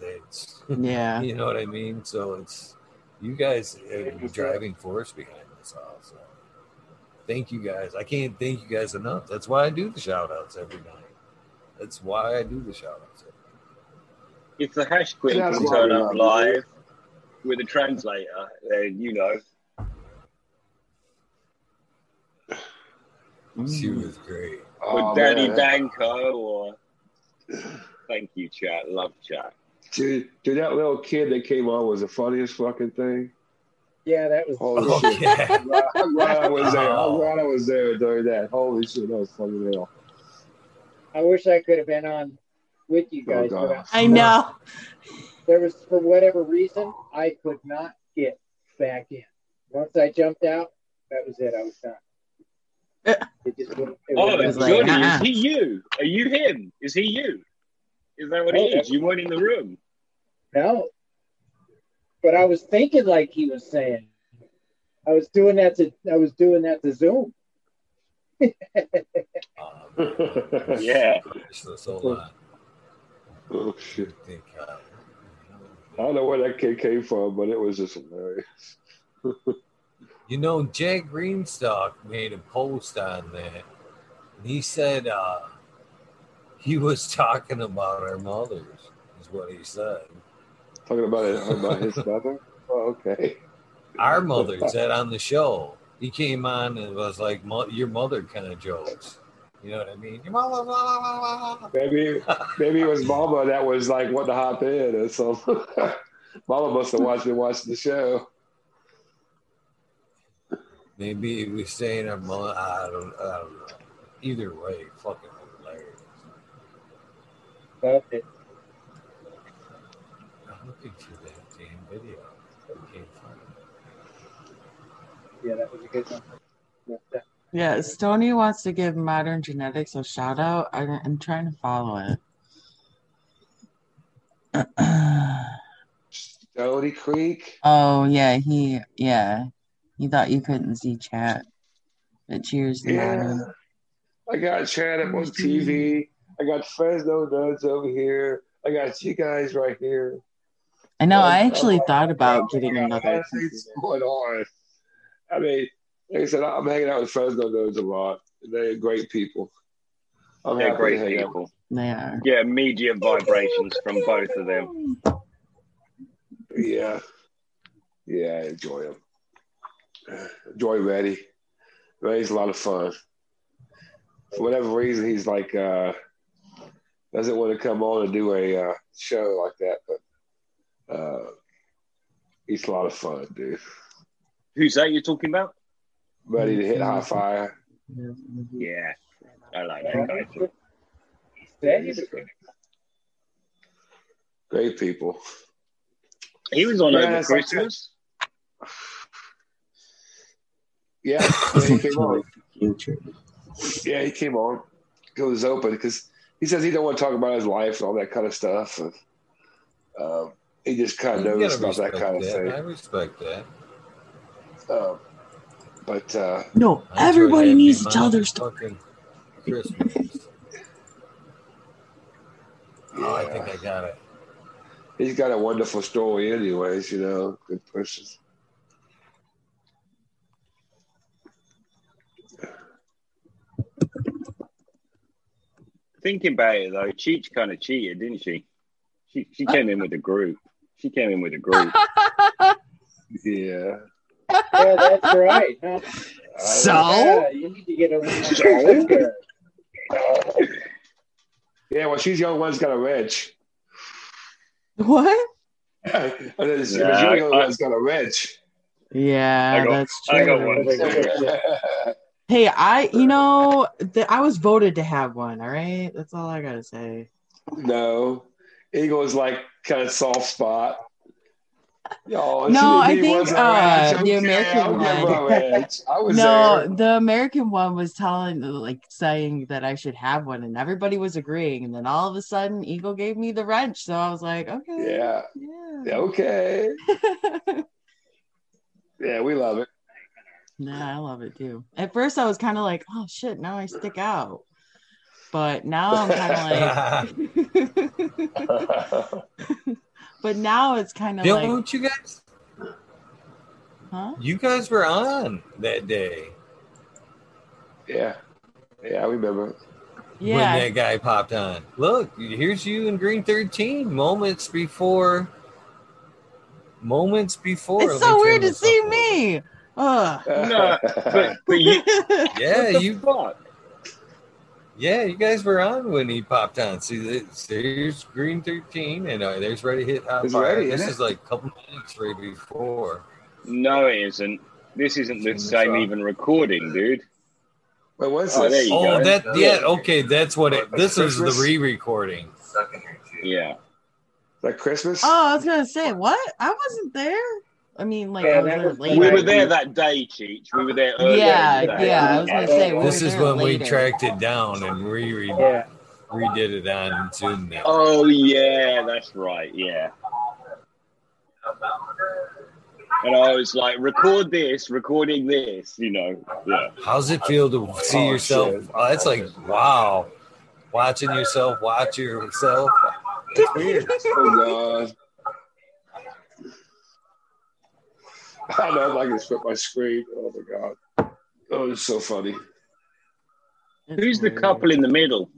It's Yeah. [LAUGHS] you know what I mean. So it's you guys are the driving force behind this all. So thank you guys. I can't thank you guys enough. That's why I do the shout outs every night. That's why I do the shout outs. If the hash queen can turn up love live with a translator, then you know. She was great. Oh, with Danny man. Danko or thank you, chat. Love chat. Dude, dude, that little kid that came on was the funniest fucking thing. Yeah, that was. Holy Oh, shit! [LAUGHS] yeah. I'm glad I was there. I'm Oh. glad I was there during that. Holy shit, that was funny as hell. I wish I could have been on with you Oh, guys. God. but I know. There was, for whatever reason, I could not get back in. Once I jumped out, that was it. I was done. It just. It Oh, wouldn't- was like, Johnny, uh-uh. is he you? Are you him? Is he you? Is that what he is? You weren't in the room. No. But I was thinking like he was saying. I was doing that to I was doing that to Zoom. Um, [LAUGHS] Yeah. so, so uh, Oh shit! I think uh, I don't know where that kid came from, but it was just hilarious. You know, Jack Greenstock made a post on that, and he said uh, he was talking about our mothers, is what he said. Talking about it about his [LAUGHS] mother. Oh, okay. Our mother said on the show, he came on and was like, "Your mother kind of jokes." You know what I mean? Maybe maybe it was Mama that was like wanting to hop in or something. [LAUGHS] Mama must have watched been watching the show. Maybe he was saying our uh, mother. I don't, I don't know. Either way, fucking hilarious. But it, I'm looking for that damn video. I can't find it. yeah, that was a good one. Yeah, that- Yeah, Stony wants to give Modern Genetics a shout out. I, I'm trying to follow it. [CLEARS THROAT] Stony Creek. oh yeah, he yeah, he thought you couldn't see chat. But cheers, to Yeah. Modern. I got Chad up on TV. Mm-hmm. I got Fresno Nuts over here. I got you guys right here. I know. I actually thought about getting another. Things going on. I mean, like I said, I'm hanging out with Fresno Nuts a lot. They're great people. I'm They're great to hang out. people. They are. Yeah, media vibrations from both of them. Yeah, yeah, I enjoy them. Enjoy Reddy. Reddy's a lot of fun. For whatever reason, he's like uh, doesn't want to come on and do a uh, show like that, but uh, he's a lot of fun, dude. Who's that you're talking about? Ready to hit high fire. Yeah, I like that guy too. that is. Great people. He was on Yeah, over Christmas. [SIGHS] Yeah, yeah, he came on. [LAUGHS] Yeah, he came on. It was open because he says he don't want to talk about his life and all that kind of stuff. And, um, he just kind of knows about that kind of that. thing. I respect that. Um, but uh, No, everybody needs to tell their story. fucking Christmas. Oh, I think I got it. he's got a wonderful story, anyways. You know, good person. Thinking about it though, Cheech kind of cheated, didn't she? She she came in with a group. She came in with a group. [LAUGHS] Yeah. Yeah, that's right. Huh? So oh, Yeah, you need to get a So? Yeah, well, she's the only one that's got a wrench. what? and then she's Yeah, the only one that's got a wrench. Yeah, I got- that's I got true. one. [LAUGHS] Hey, I you know th- I was voted to have one. All right, that's all I gotta say. no, Eagle is like kind of soft spot. [LAUGHS] Yo, No, I think, uh, the American I'll give him one. [LAUGHS] I was no, there. the American one was telling, like, saying that I should have one, and everybody was agreeing. And then all of a sudden, Eagle gave me the wrench, so I was like, okay, Yeah. yeah. Okay. [LAUGHS] Yeah, we love it. Nah, I love it too. At first, I was kind of like, oh shit, now I stick out. But now I'm kind of like, but now it's kind of You like, know what you guys? huh? You guys were on that day Yeah. Yeah, I remember. Yeah. when that guy popped on. Look, here's you in Green 13 moments before. Moments before. it's so weird to see up. me. Ugh. [LAUGHS] No, but, but you, [LAUGHS] Yeah, you. fuck? Yeah, you guys were on when he popped on. See, this- there's Green 13, and uh, there's Ready Hit Hot It's Fire. ready, this isn't like a couple minutes right before. No, it isn't. This isn't the same even recording, dude. Wait, what's Oh, there this? you Oh, go. that yeah, okay, that's what it. This is the re-recording. Yeah. Like Christmas? Oh, I was gonna say what? I wasn't there. I mean, like Yeah, was was- later. We were there that day, Cheech. We were there earlier. Yeah, in the day. yeah. I was gonna say we This is there when we tracked it down and re re Yeah. redid it on Zoom now. Oh yeah, that's right. Yeah. And I was like, record this, recording this, you know. Yeah. How's it feel to see Oh, yourself? shit. Oh, that's like wow, watching yourself, watch yourself. It's weird. Oh, God. I know like I can split my screen. Oh, my God. Oh, it's so funny. It's Who's the couple in the middle?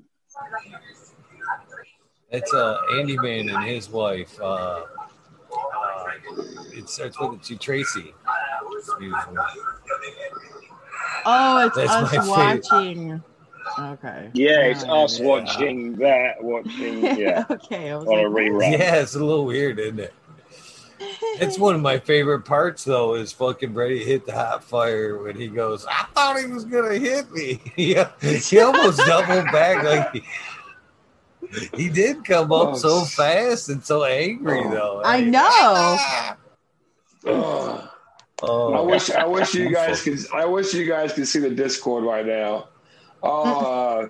It's uh Andy Man and his wife. Uh, uh, it starts with a T Tracy. Excuse me. Oh, it's That's us my favorite. watching. Okay. Yeah, it's Alright. us watching that, watching yeah. [LAUGHS] okay, I was On a rerun. Yeah, it's a little weird, isn't it? It's one of my favorite parts, though, is fucking Brady hit the hot fire when he goes, I thought he was going to hit me. [LAUGHS] yeah, he almost [LAUGHS] doubled back. Like he, he did come up Oh, so fast and so angry, Oh. though. I know. "Ah!" Oh. Oh, I wish I wish you guys could I wish you guys could see the Discord right now. Oh [LAUGHS] uh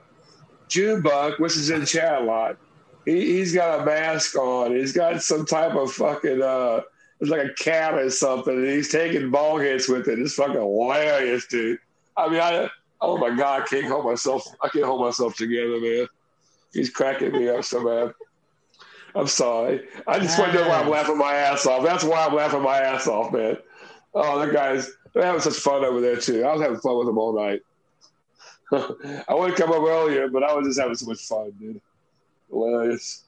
June Buck, which is in chat a lot. He he's got a mask on. He's got some type of fucking uh it's like a cat or something, and he's taking ball hits with it. It's fucking hilarious, dude. I mean I oh my god, I can't hold myself I can't hold myself together, man. He's cracking me up so bad. I'm sorry. I just want to know why I'm laughing my ass off. That's why I'm laughing my ass off, man. Oh, that guy's they're having such fun over there too. I was having fun with them all night. [LAUGHS] I would have come up earlier, but I was just having so much fun, dude. Hilarious.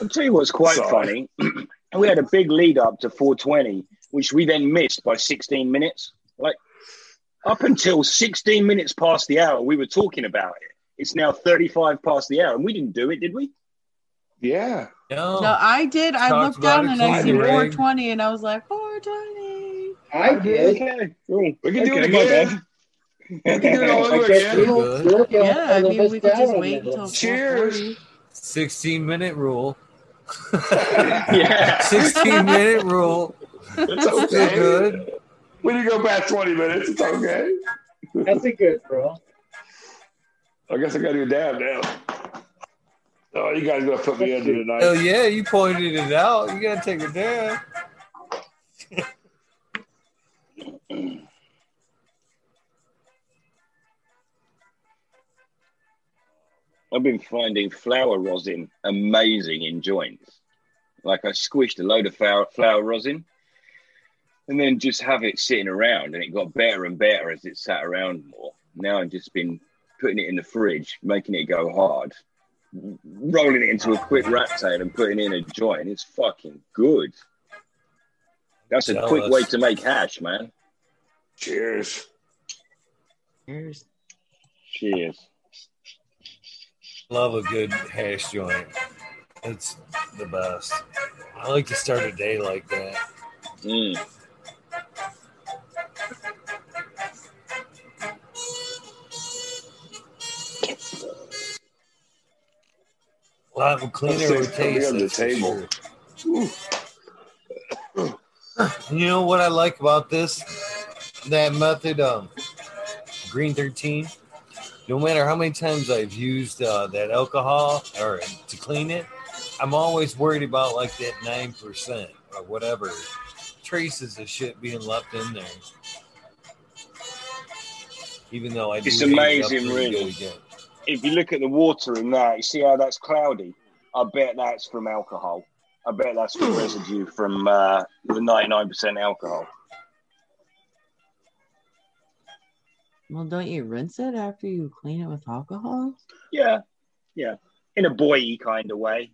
I'll tell you what's quite Sorry. funny. [CLEARS THROAT] we had a big lead up to 420, which we then missed by 16 minutes. Like up until 16 minutes past the hour, we were talking about it. It's now 35 past the hour, and we didn't do it, did we? Yeah. no. No, I did. I Talked looked down and I clean, see 420, and I was like, 420. I did. Okay, cool. We can do it Okay, my again. Bad. Can do it all [LAUGHS] I over again. we'll, Good. we'll go Yeah, I a mean, we bit could just wait on until. Cheers. 16 minute rule. [LAUGHS] Yeah. 16 minute rule. It's Still okay. good. We can go back 20 minutes. It's okay. That's a good rule. I guess I got to go down now. Oh, you guys gonna put me under tonight? Hell yeah, you pointed it out. You gotta take it down. [CLEARS THROAT] I've been finding flower rosin amazing in joints. Like I squished a load of flower, flower rosin and then just have it sitting around and it got better and better as it sat around more. Now I've just been putting it in the fridge, making it go hard, rolling it into a quick rat tail and putting it in a joint. It's fucking good. That's a quick way to make hash, man. Cheers. Cheers. Cheers. Love a good hash joint. It's the best. I like to start a day like that. Mm. A lot cleaner with taste. on the table. You know what I like about this? That method, um, Green 13. No matter how many times I've used uh, that alcohol or to clean it, I'm always worried about like that 9% or whatever traces of shit being left in there. Even though I do It's clean it up amazing, really. If you look at the water in that, you see how that's cloudy. I bet that's from alcohol. I bet that's from residue from uh, the ninety-nine percent alcohol. Well, don't you rinse it after you clean it with alcohol? Yeah, yeah, in a boy kind of way.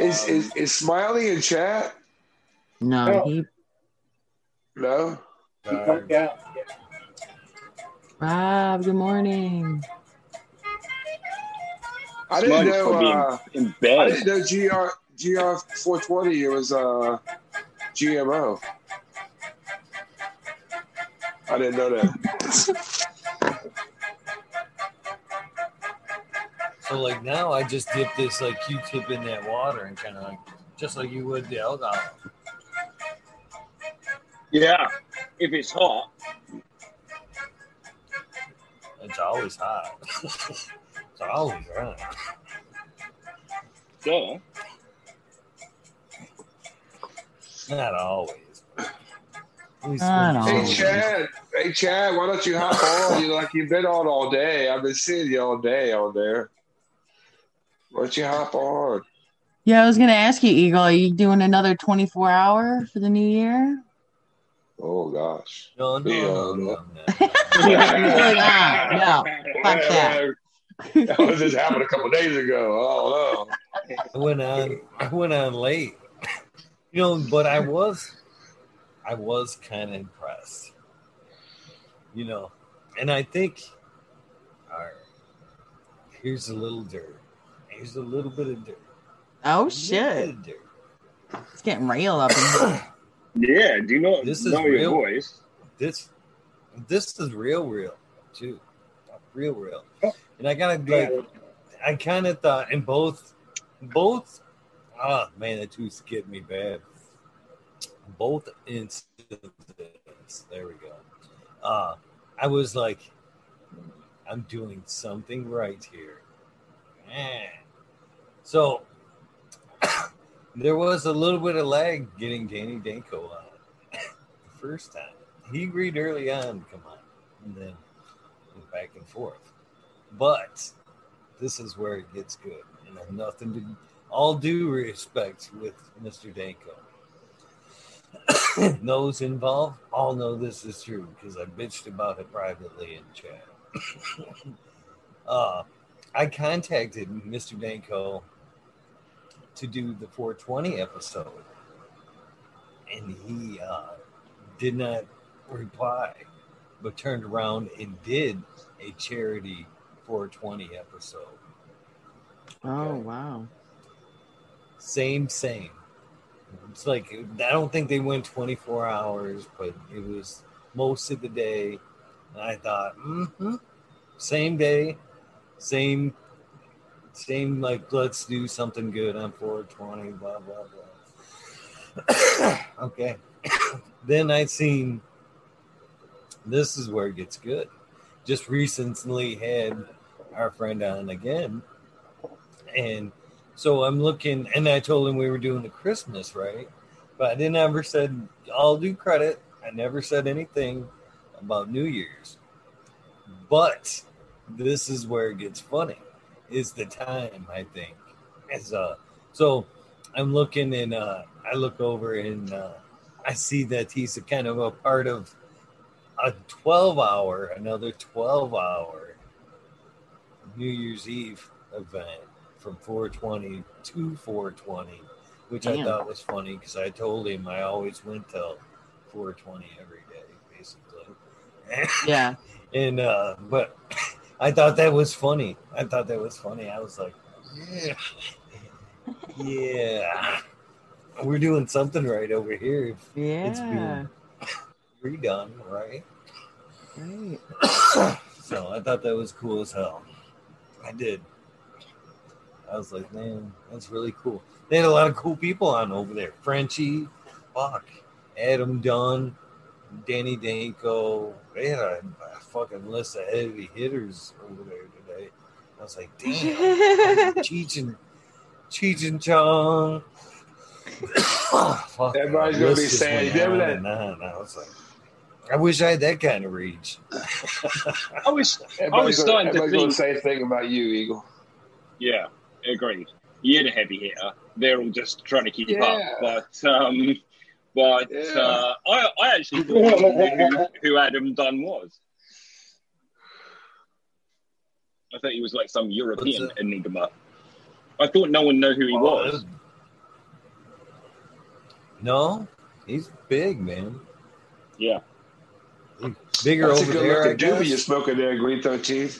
Is, Um, is is Smiley in chat? No, No. he. No. He come down. Rob, good morning. I didn't Smiley's know. probably in- Uh, in I didn't know GR GR four twenty. It was uh GMO. I didn't know that. So like now I just dip this like Q-tip in that water and kind of like just like you would the alcohol. Yeah, if it's hot. It's always hot. [LAUGHS] it's always hot. Yeah. Not always. Hey Chad, hey Chad, why don't you hop on? You like you've been on all day. I've been seeing you all day on there. Why don't you hop on? Yeah, I was gonna ask you, Eagle. Are you doing another twenty-four hour for the new year? Oh gosh. No, no, Yeah, no, no. no, Ah, no, fuck that. That was just happened a couple days ago. Oh no. I went on. I went on late. You know, but I was, I was kind of impressed. You know, and I think, all right, here's a little dirt. Here's a little bit of dirt. Oh A little bit shit, dirt. it's getting real up in here. [COUGHS] Yeah, do you not This is know your real. voice? This, this is real, real too, real, real. Oh. And I gotta like, I kind of thought in both, both. Ah, man, that tooth's getting me bad. Both incidents. There we go. Uh, I was like, I'm doing something right here. Man. So [COUGHS] there was a little bit of lag getting Danny Danko on [COUGHS] the first time. He agreed early on, come on, and then went back and forth. But this is where it gets good, and nothing to all due respect with Mr. Danko. [COUGHS] Those involved all know this is true because I bitched about it privately in chat. [COUGHS] uh, I contacted Mr. Danko to do the 420 episode, and he uh, did not reply, but turned around and did a charity 420 episode. Oh wow. Same, same. It's like I don't think they went 24 hours, but it was most of the day. And I thought, mm-hmm, same day, same, same. Like let's do something good on 420. Blah blah blah. [COUGHS] okay. [COUGHS] then I seen. This is where it gets good. Just recently had our friend on again, and so I'm looking, and I told him we were doing the Christmas, right? But I didn't ever said, I'll do credit. I never said anything about New Year's. But this is where it gets funny. Is the time I think. As uh, so I'm looking and uh, I look over and uh, I see that he's a kind of a part of a 12 hour, another 12 hour New Year's Eve event from 420 to 420, which I thought was funny because I told him I always went till 420 every day, basically. Yeah. [LAUGHS] and uh, but [LAUGHS] I thought that was funny. I thought that was funny. I was like, yeah, [LAUGHS] yeah. we're doing something right over here. If it's Yeah. being redone, right? Right. [COUGHS] so I thought that was cool as hell. I did. I was like, man, that's really cool. They had a lot of cool people on over there. Frenchie, fuck, Adam Dunn, Danny Danko. They had a, a fucking list of heavy hitters over there today. I was like, damn, [LAUGHS] Cheech and Cheech and Chong. Fuck, Everybody's the gonna be saying, went "You remember on and on. I was like, I wish I had that kind of reach. I was, I Everybody's was gonna, starting to everybody's gonna think. say a thing about you, Eagle. Yeah, agreed. You're the heavy hitter. They're all just trying to keep Yeah. up. But um, but Yeah. uh, I I actually thought who, who Adam Dunn was. I thought he was like some European enigma. I thought no one knew who he Oh, was. No, he's big, man. Yeah. He's Bigger That's a over good there, I looking doobie you're guess. smoking there, Green 13.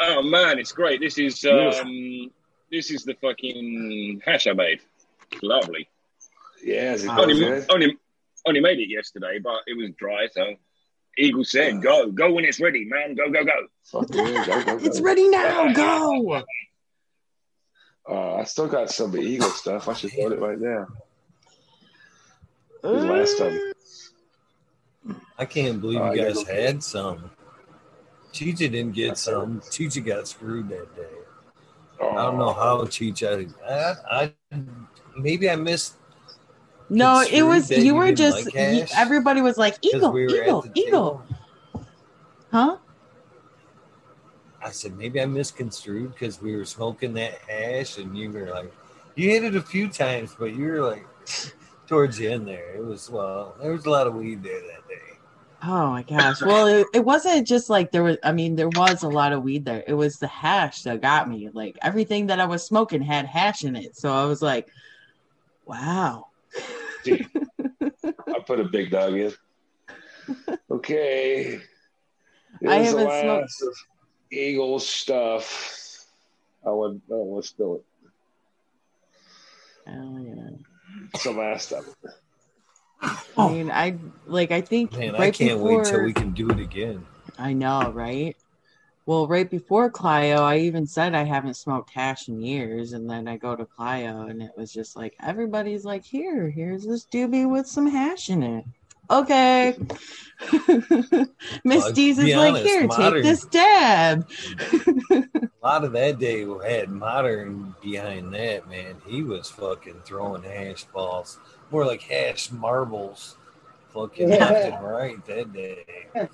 Oh man, it's great. This is um, this is the fucking hash I made. It's lovely. Yeah, is it Oh, good, Only, only, only made it yesterday, but it was dry. So Eagle said, "Go, go when it's ready, man. Go, go, go." Fuck yeah, go, go, [LAUGHS] go. It's ready now. Go. Uh, I still got some of the Eagle stuff. I should load it right now. It was last time. I can't believe Oh, you guys had some. Chicha didn't get some. Chicha got screwed that day. Oh, I don't oh. know how Chicha. I, I maybe I missed No, it was you you were just like you- everybody was like eagle, we eagle, eagle, table. huh? I said maybe I misconstrued because we were smoking that hash and you were like, you hit it a few times, but you were like [LAUGHS] towards the end there. It was well, there was a lot of weed there that day. Oh my gosh. Well, it, it wasn't just like there was, I mean, there was a lot of weed there. It was the hash that got me. Like everything that I was smoking had hash in it. So I was like, wow. [LAUGHS] I put a big dog in. Okay. I Here's the haven't smoked- Eagle stuff. I would I don't want to spill it. Oh, yeah. It's the last of it. Oh. I mean, I like, I think Man, right I can't before, wait till we can do it again. I know, right? Well, right before Clio, I even said I haven't smoked hash in years. And then I go to Clio and it was just like, everybody's like, here, here's this doobie with some hash in it. Okay. [LAUGHS] Miss Well, Dees to be is like, honest, here, modern- take this dab. [LAUGHS] A lot of that day had modern behind that, man. He was fucking throwing hash balls, more like hash marbles, fucking left and right that day. [LAUGHS]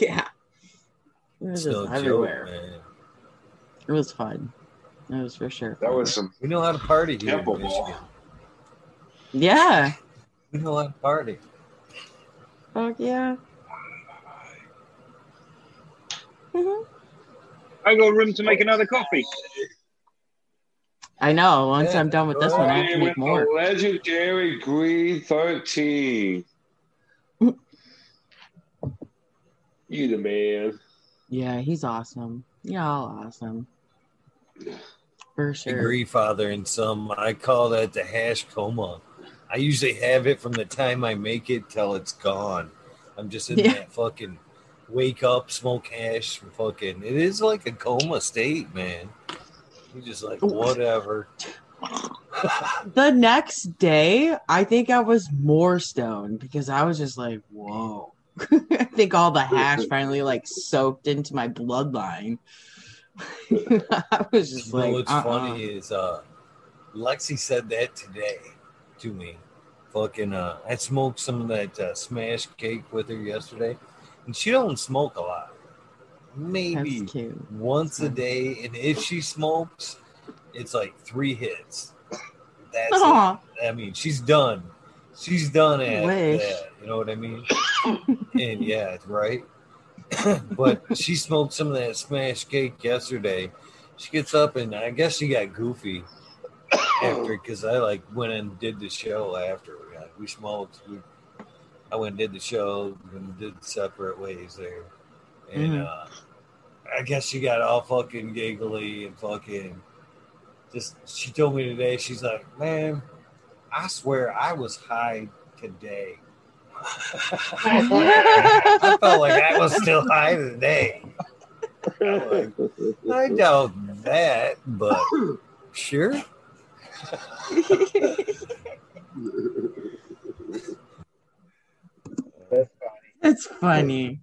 yeah. It was It's just no joke, everywhere. man. It was fun. It was for sure. That was some We know how to party here in Michigan. ball. Yeah. We know how to party. Fuck yeah. Mhm. I got room to make another coffee. I know. Once Yeah, I'm done with this one, I have to make more. legendary Green 13. [LAUGHS] You the man. Yeah, he's awesome. Y'all awesome. For sure. agree, father and some. I call that the hash coma. I usually have it from the time I make it till it's gone. I'm just in Yeah. that fucking wake up, smoke hash, fucking. It is like a coma state, man. You just like whatever. [LAUGHS] The next day, I think I was more stoned because I was just like, whoa. [LAUGHS] I think all the hash [LAUGHS] finally like soaked into my bloodline. I was just You know like, what's uh-uh. funny is uh Lexi said that today to me. Fucking uh I smoked some of that uh, smash cake with her yesterday. And she don't smoke a lot. Maybe once a day. And if she smokes, it's like three hits. That's it. I mean, she's done. She's done at that. You know what I mean? [LAUGHS] and yeah, right. [COUGHS] but she smoked some of that smash cake yesterday. She gets up and I guess she got goofy after because I like went and did the show after. We smoked. We, I went and did the show and did separate ways there. And Mhm. uh, I guess she got all fucking giggly and fucking just. She told me today, she's like, man, I swear I was high today. I felt like I was still high today. I'm like, I doubt that, but sure. That's funny. It's funny.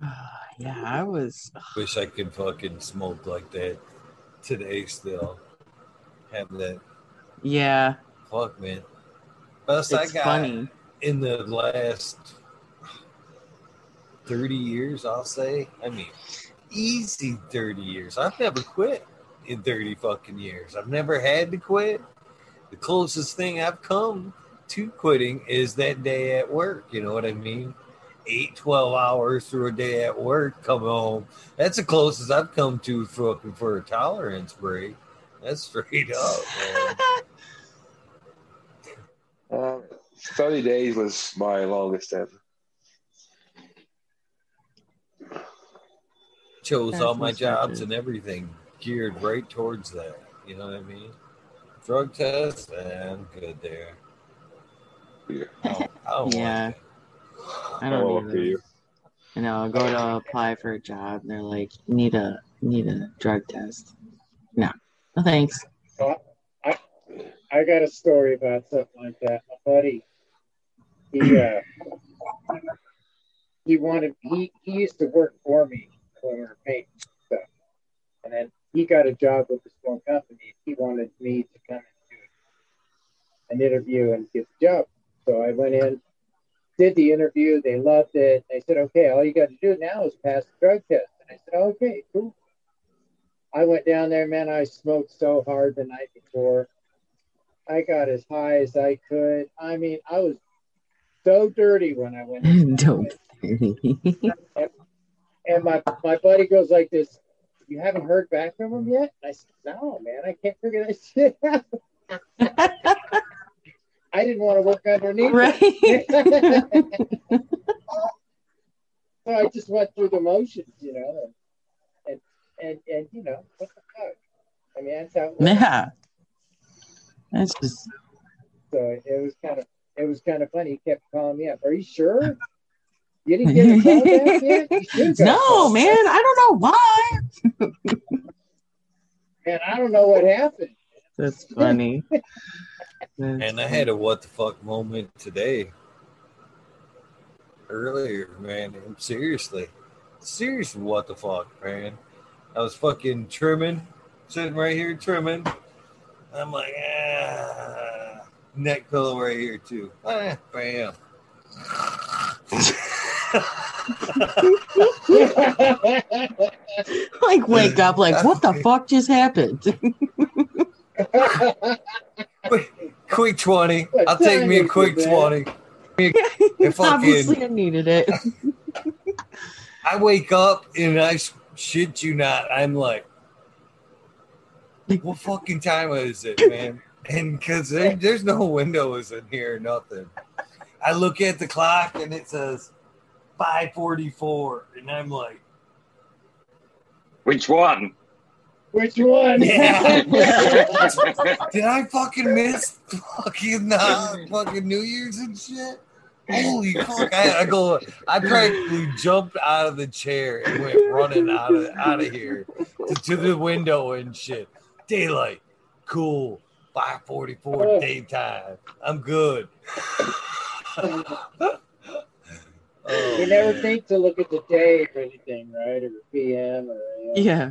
[LAUGHS] yeah, I was. Wish I could fucking smoke like that today still. Have that Yeah, fuck man. Best it's I got funny. in the last 30 years, I'll say. I mean, easy 30 years. I've never quit in 30 fucking years. I've never had to quit. The closest thing I've come to quitting is that day at work. You know what I mean? Eight, 12 hours through a day at work, come home. That's the closest I've come to for, for a tolerance break. That's straight up, man. [LAUGHS] Uh, 30 days was my longest ever. chose That's all my jobs and everything geared right towards that. You know what I mean? Drug test, and I'm good there. Yeah. I don't, I don't Yeah. want Oh, don't you. You know, I go to apply for a job, and they're like, need a need a drug test." No, no thanks. I I got a story about something like that. My buddy, he uh, he wanted he, he used to work for me when we were painting stuff, and then he got a job with this one company. He wanted me to come and do an interview and get the job. So I went in, did the interview. They loved it. They said, "Okay, all you got to do now is pass the drug test." And I said, "Okay, cool." I went down there, man. I smoked so hard the night before. I got as high as I could. I mean, I was so dirty when I went. in. [LAUGHS] Dope. And my my buddy goes like this. You haven't heard back from him yet? And I said, No, man, I can't figure that shit out. [LAUGHS] I didn't want to work underneath. right? [LAUGHS] so I just went through the motions, you know, and and and, and you know, what the fuck? I mean, that's how. It yeah. That's just So it was kind of it was kind of funny. He kept calling me up. Are you sure? You didn't get a call back yet? You should got a [LAUGHS] no, man. I don't know why. [LAUGHS] And I don't know what happened. That's [LAUGHS] funny. That's And I had a what the fuck moment today. Earlier, man. Seriously. Seriously, what the fuck, man. I was fucking trimming, sitting right here trimming. I'm like, ah, neck pillow right here too. Ah, bam. [LAUGHS] [LAUGHS] like wake up like what the fuck just happened? Quick, quick 20. What I'll take me a quick it, 20. [LAUGHS] If fucking- Obviously I needed it. [LAUGHS] I wake up and I sh- shit you not. I'm like, what fucking time is it, man? And because there, there's no windows in here, nothing. I look at the clock and it says 544, and I'm like, Which one? Which one? [LAUGHS] Yeah. [LAUGHS] did I fucking miss fucking uh, fucking New Year's and shit? Holy fuck! I, I go. I practically jumped out of the chair and went running out of out of here to, to the window and shit. Daylight, cool. Five forty four Oh. daytime. I'm good. Oh, you never man. think to look at the day or anything, right? Or the PM or you know. yeah.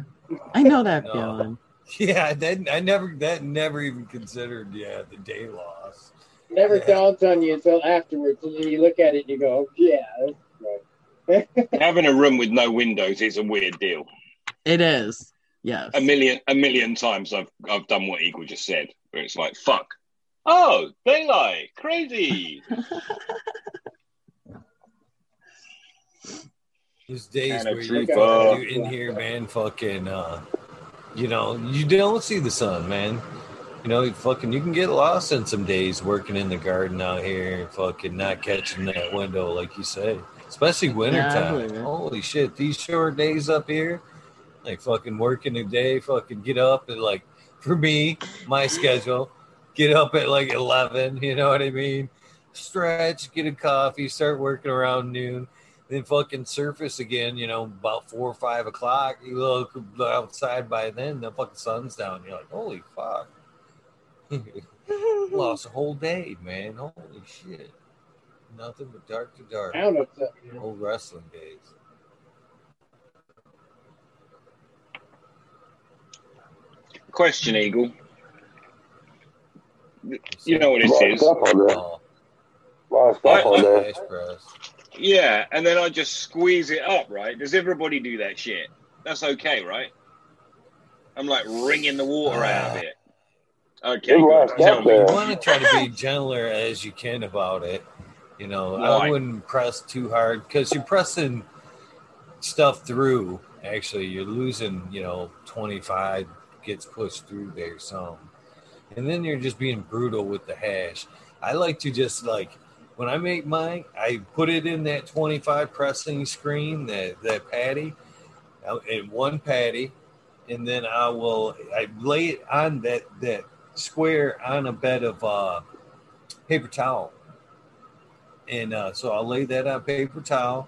I know that No. feeling. Yeah, that I never that never even considered. Yeah, the day loss. never Yeah. dawns on you until afterwards, and then you look at it and you go, "Yeah, right." [LAUGHS] Having a room with no windows is a weird deal. It is. Yes. A million, a million times I've I've done what Eagle just said, where it's like, "Fuck, oh, daylight, crazy." [LAUGHS] There's days where true you fuck. fucking do in here, man. Fucking, uh, you know, you don't see the sun, man. You know, you fucking, you can get lost in some days working in the garden out here and fucking not catching that window, like you say, especially wintertime. believe it. Holy shit, these short days up here, like fucking working a day, fucking get up and like, for me, my schedule, get up at like 11, you know what I mean? Stretch, get a coffee, start working around noon, then fucking surface again, you know, about four or five o'clock. You look outside by then, the fucking sun's down. You're like, holy fuck. [LAUGHS] Lost a whole day, man. Holy shit. Nothing but dark to dark. I don't know if that, Old wrestling days. Question, Eagle. You know what this Lot of stuff on there. Oh, lot stuff on there. Cash press. Yeah, and then I just squeeze it up, right? Does everybody do that shit? That's okay, right? I'm like wringing the water out of it. Okay, There's a lot of good. Tell me. You want to try to be gentler as you can about it. You know, I wouldn't press too hard because you're pressing stuff through. Actually, you're losing, you know, 25 gets pushed through there some. And then you're just being brutal with the hash. I like to just like, when I make mine, I put it in that 25 pressing screen, that, that patty, uh, in one patty, and then I will I lay it on that that square on a bed of uh, paper towel, and uh, so I'll lay that on paper towel,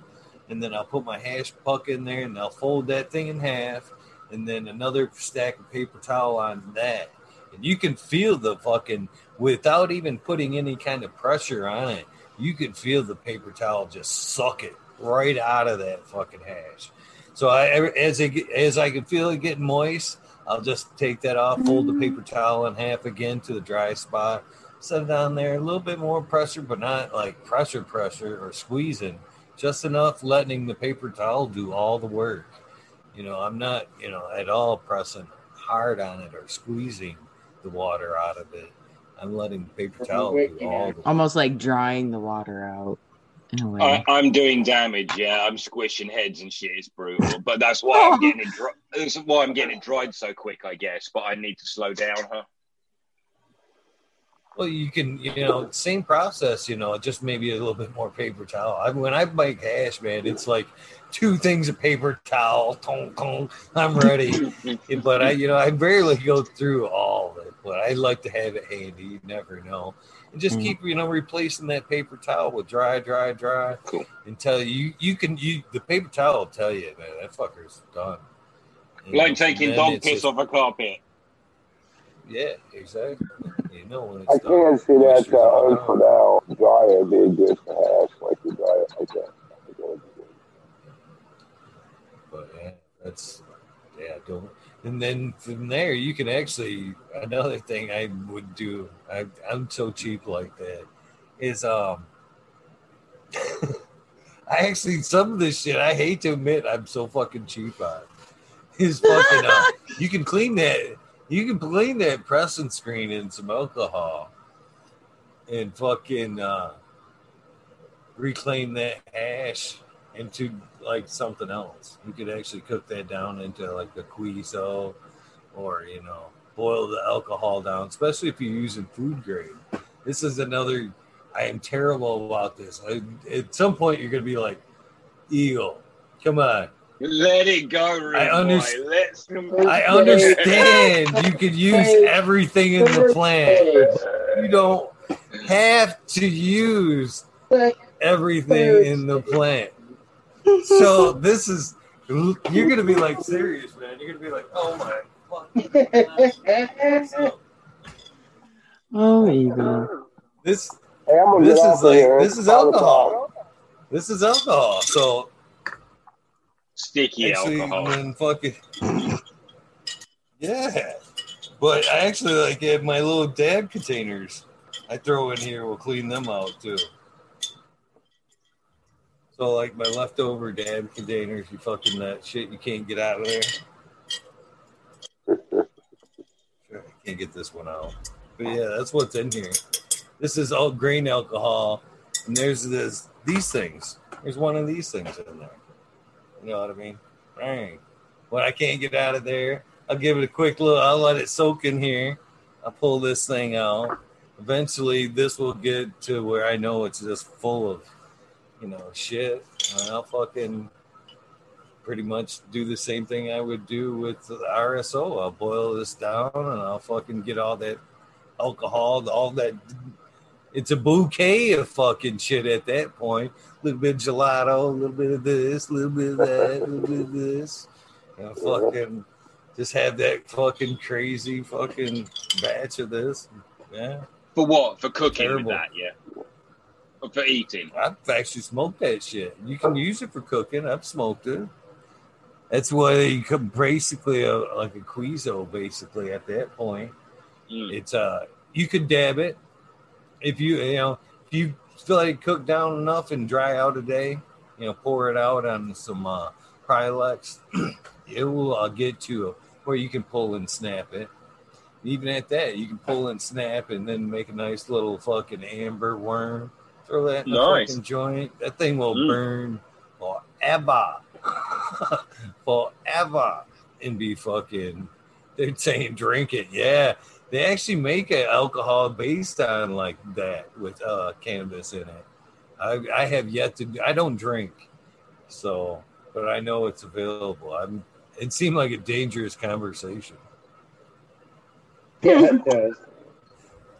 and then I'll put my hash puck in there, and I'll fold that thing in half, and then another stack of paper towel on that, and you can feel the fucking without even putting any kind of pressure on it, you can feel the paper towel just suck it right out of that fucking hash. So I, as get- as I can feel it getting moist, I'll just take that off, fold the paper towel in half again to the dry spot, set it down there, a little bit more pressure, but not like pressure, pressure or squeezing, just enough letting the paper towel do all the work. You know, I'm not, you know, at all pressing hard on it or squeezing the water out of it. I'm letting paper towel do all the Almost like drying the water out in a way. I, I'm doing damage. Yeah, I'm squishing heads and shit. It's brutal, but that's why I'm getting it. Dry, [LAUGHS] that's why I'm getting it dried so quick, I guess. But I need to slow down, huh? Well, you can, you know, same process, you know, just maybe a little bit more paper towel. I, when I make hash, man, it's like two things of paper towel. Tonk, tonk, I'm ready. [LAUGHS] but I, you know, I barely go through all of it, but I like to have it handy. You never know. And just Mm-hmm. Mhm. keep, you know, replacing that paper towel with dry, dry, dry. Cool. Until you, you can, you, the paper towel will tell you, man, that fucker's done. You Like taking dog piss just- off a carpet. Yeah, exactly. You know when it's I done. can't see that Moisture's uh, gone. for now. Dryer would be good for hash, like you dry it like that. But yeah, that's yeah. Don't and then from there you can actually another thing I would do. I, I'm so cheap like that is um. [LAUGHS] I actually some of this shit I hate to admit I'm so fucking cheap on. Is fucking uh, [LAUGHS] you can clean that you can clean that pressing screen in some alcohol and fucking uh reclaim that hash into like something else. You could actually cook that down into like a QWISO or, you know, boil the alcohol down, especially if you're using food grade. This is another, I am terrible about this. I, at some point, you're going to be like, Eagle, come on. Let it go, rude I boy. underst- Let some- I understand you could use everything in the plant. You don't have to use everything in the plant. So this is you're gonna be like serious, man. You're gonna be like, oh my fuck. Oh, Eagle. This Hey, I'm this is like here. this is alcohol. This is alcohol. So Sticky actually, alcohol. when fucking yeah. But I actually like have my little dab containers. I throw in here. We'll clean them out too. So like my leftover dab containers, you fucking that shit you can't get out of there. Sure, I can't get this one out. But yeah, that's what's in here. This is all grain alcohol, and there's this these things. There's one of these things in there. You know what I mean? Right. When I can't get out of there, I'll give it a quick look. I'll let it soak in here. I'll pull this thing out. Eventually, this will get to where I know it's just full of, you know, shit. I'll fucking pretty much do the same thing I would do with the RSO. I'll boil this down and I'll fucking get all that alcohol, all that. It's a bouquet of fucking shit at that point. A little bit of gelato, a little bit of this, a little bit of that, a little bit of this. And fucking just have that fucking crazy fucking batch of this. Yeah. For what? For cooking Terrible. with that, yeah. Or for eating. I've actually smoked that shit. You can use it for cooking. I've smoked it. That's why you come basically a, like a QWISO, basically at that point. Mm. It's uh you could dab it if you you know if you feel like it cooked down enough and dry out a day, you know, pour it out on some uh Pyrex. [CLEARS THROAT] it will uh, get to where you can pull and snap it. Even at that, you can pull and snap and then make a nice little fucking amber worm. Throw that in the Nice. fucking joint. That thing will Mm. burn forever. [LAUGHS] forever. And be fucking they're saying drink it. Yeah. They actually make an alcohol based on like that with uh cannabis in it. I, I have yet to I don't drink. So but I know it's available. I'm it seemed like a dangerous conversation. Yeah, it does.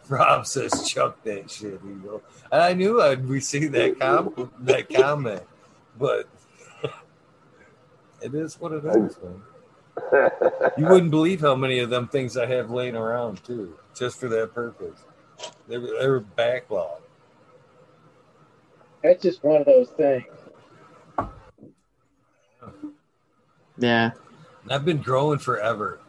Rob says, "Chuck that shit, Eagle." And I knew I'd receive that com- that comment, but it is what it is. Man. You wouldn't believe how many of them things I have laying around too, just for that purpose. They were, they were backlog. That's just one of those things. Yeah. I've been growing forever.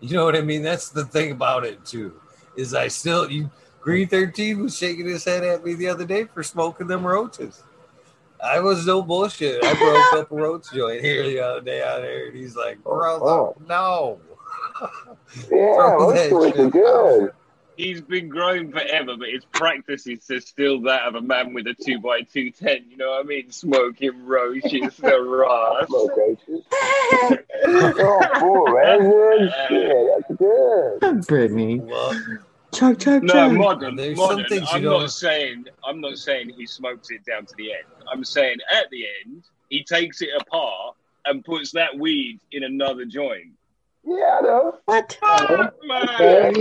You know what I mean? That's the thing about it too. Is I still you Green Thirteen was shaking his head at me the other day for smoking them roaches. I was no bullshit. I broke [LAUGHS] up a roach joint here the other day out there, and he's like, "Brother, oh, oh. no." [LAUGHS] Yeah, that are shit good. He's been growing forever, but his practice is to still that of a man with a two by two ten. You know what I mean? Smoking roaches, the Ross. Smoke roaches. oh, four resin. [LAUGHS] Shit, that's good. Brittany. Well, Chug, chug, No, chug. modern, There's some modern. things I'm don't- not saying I'm not saying he smokes it down to the end. I'm saying at the end he takes it apart and puts that weed in another joint. Yeah, I know. What? No, Man.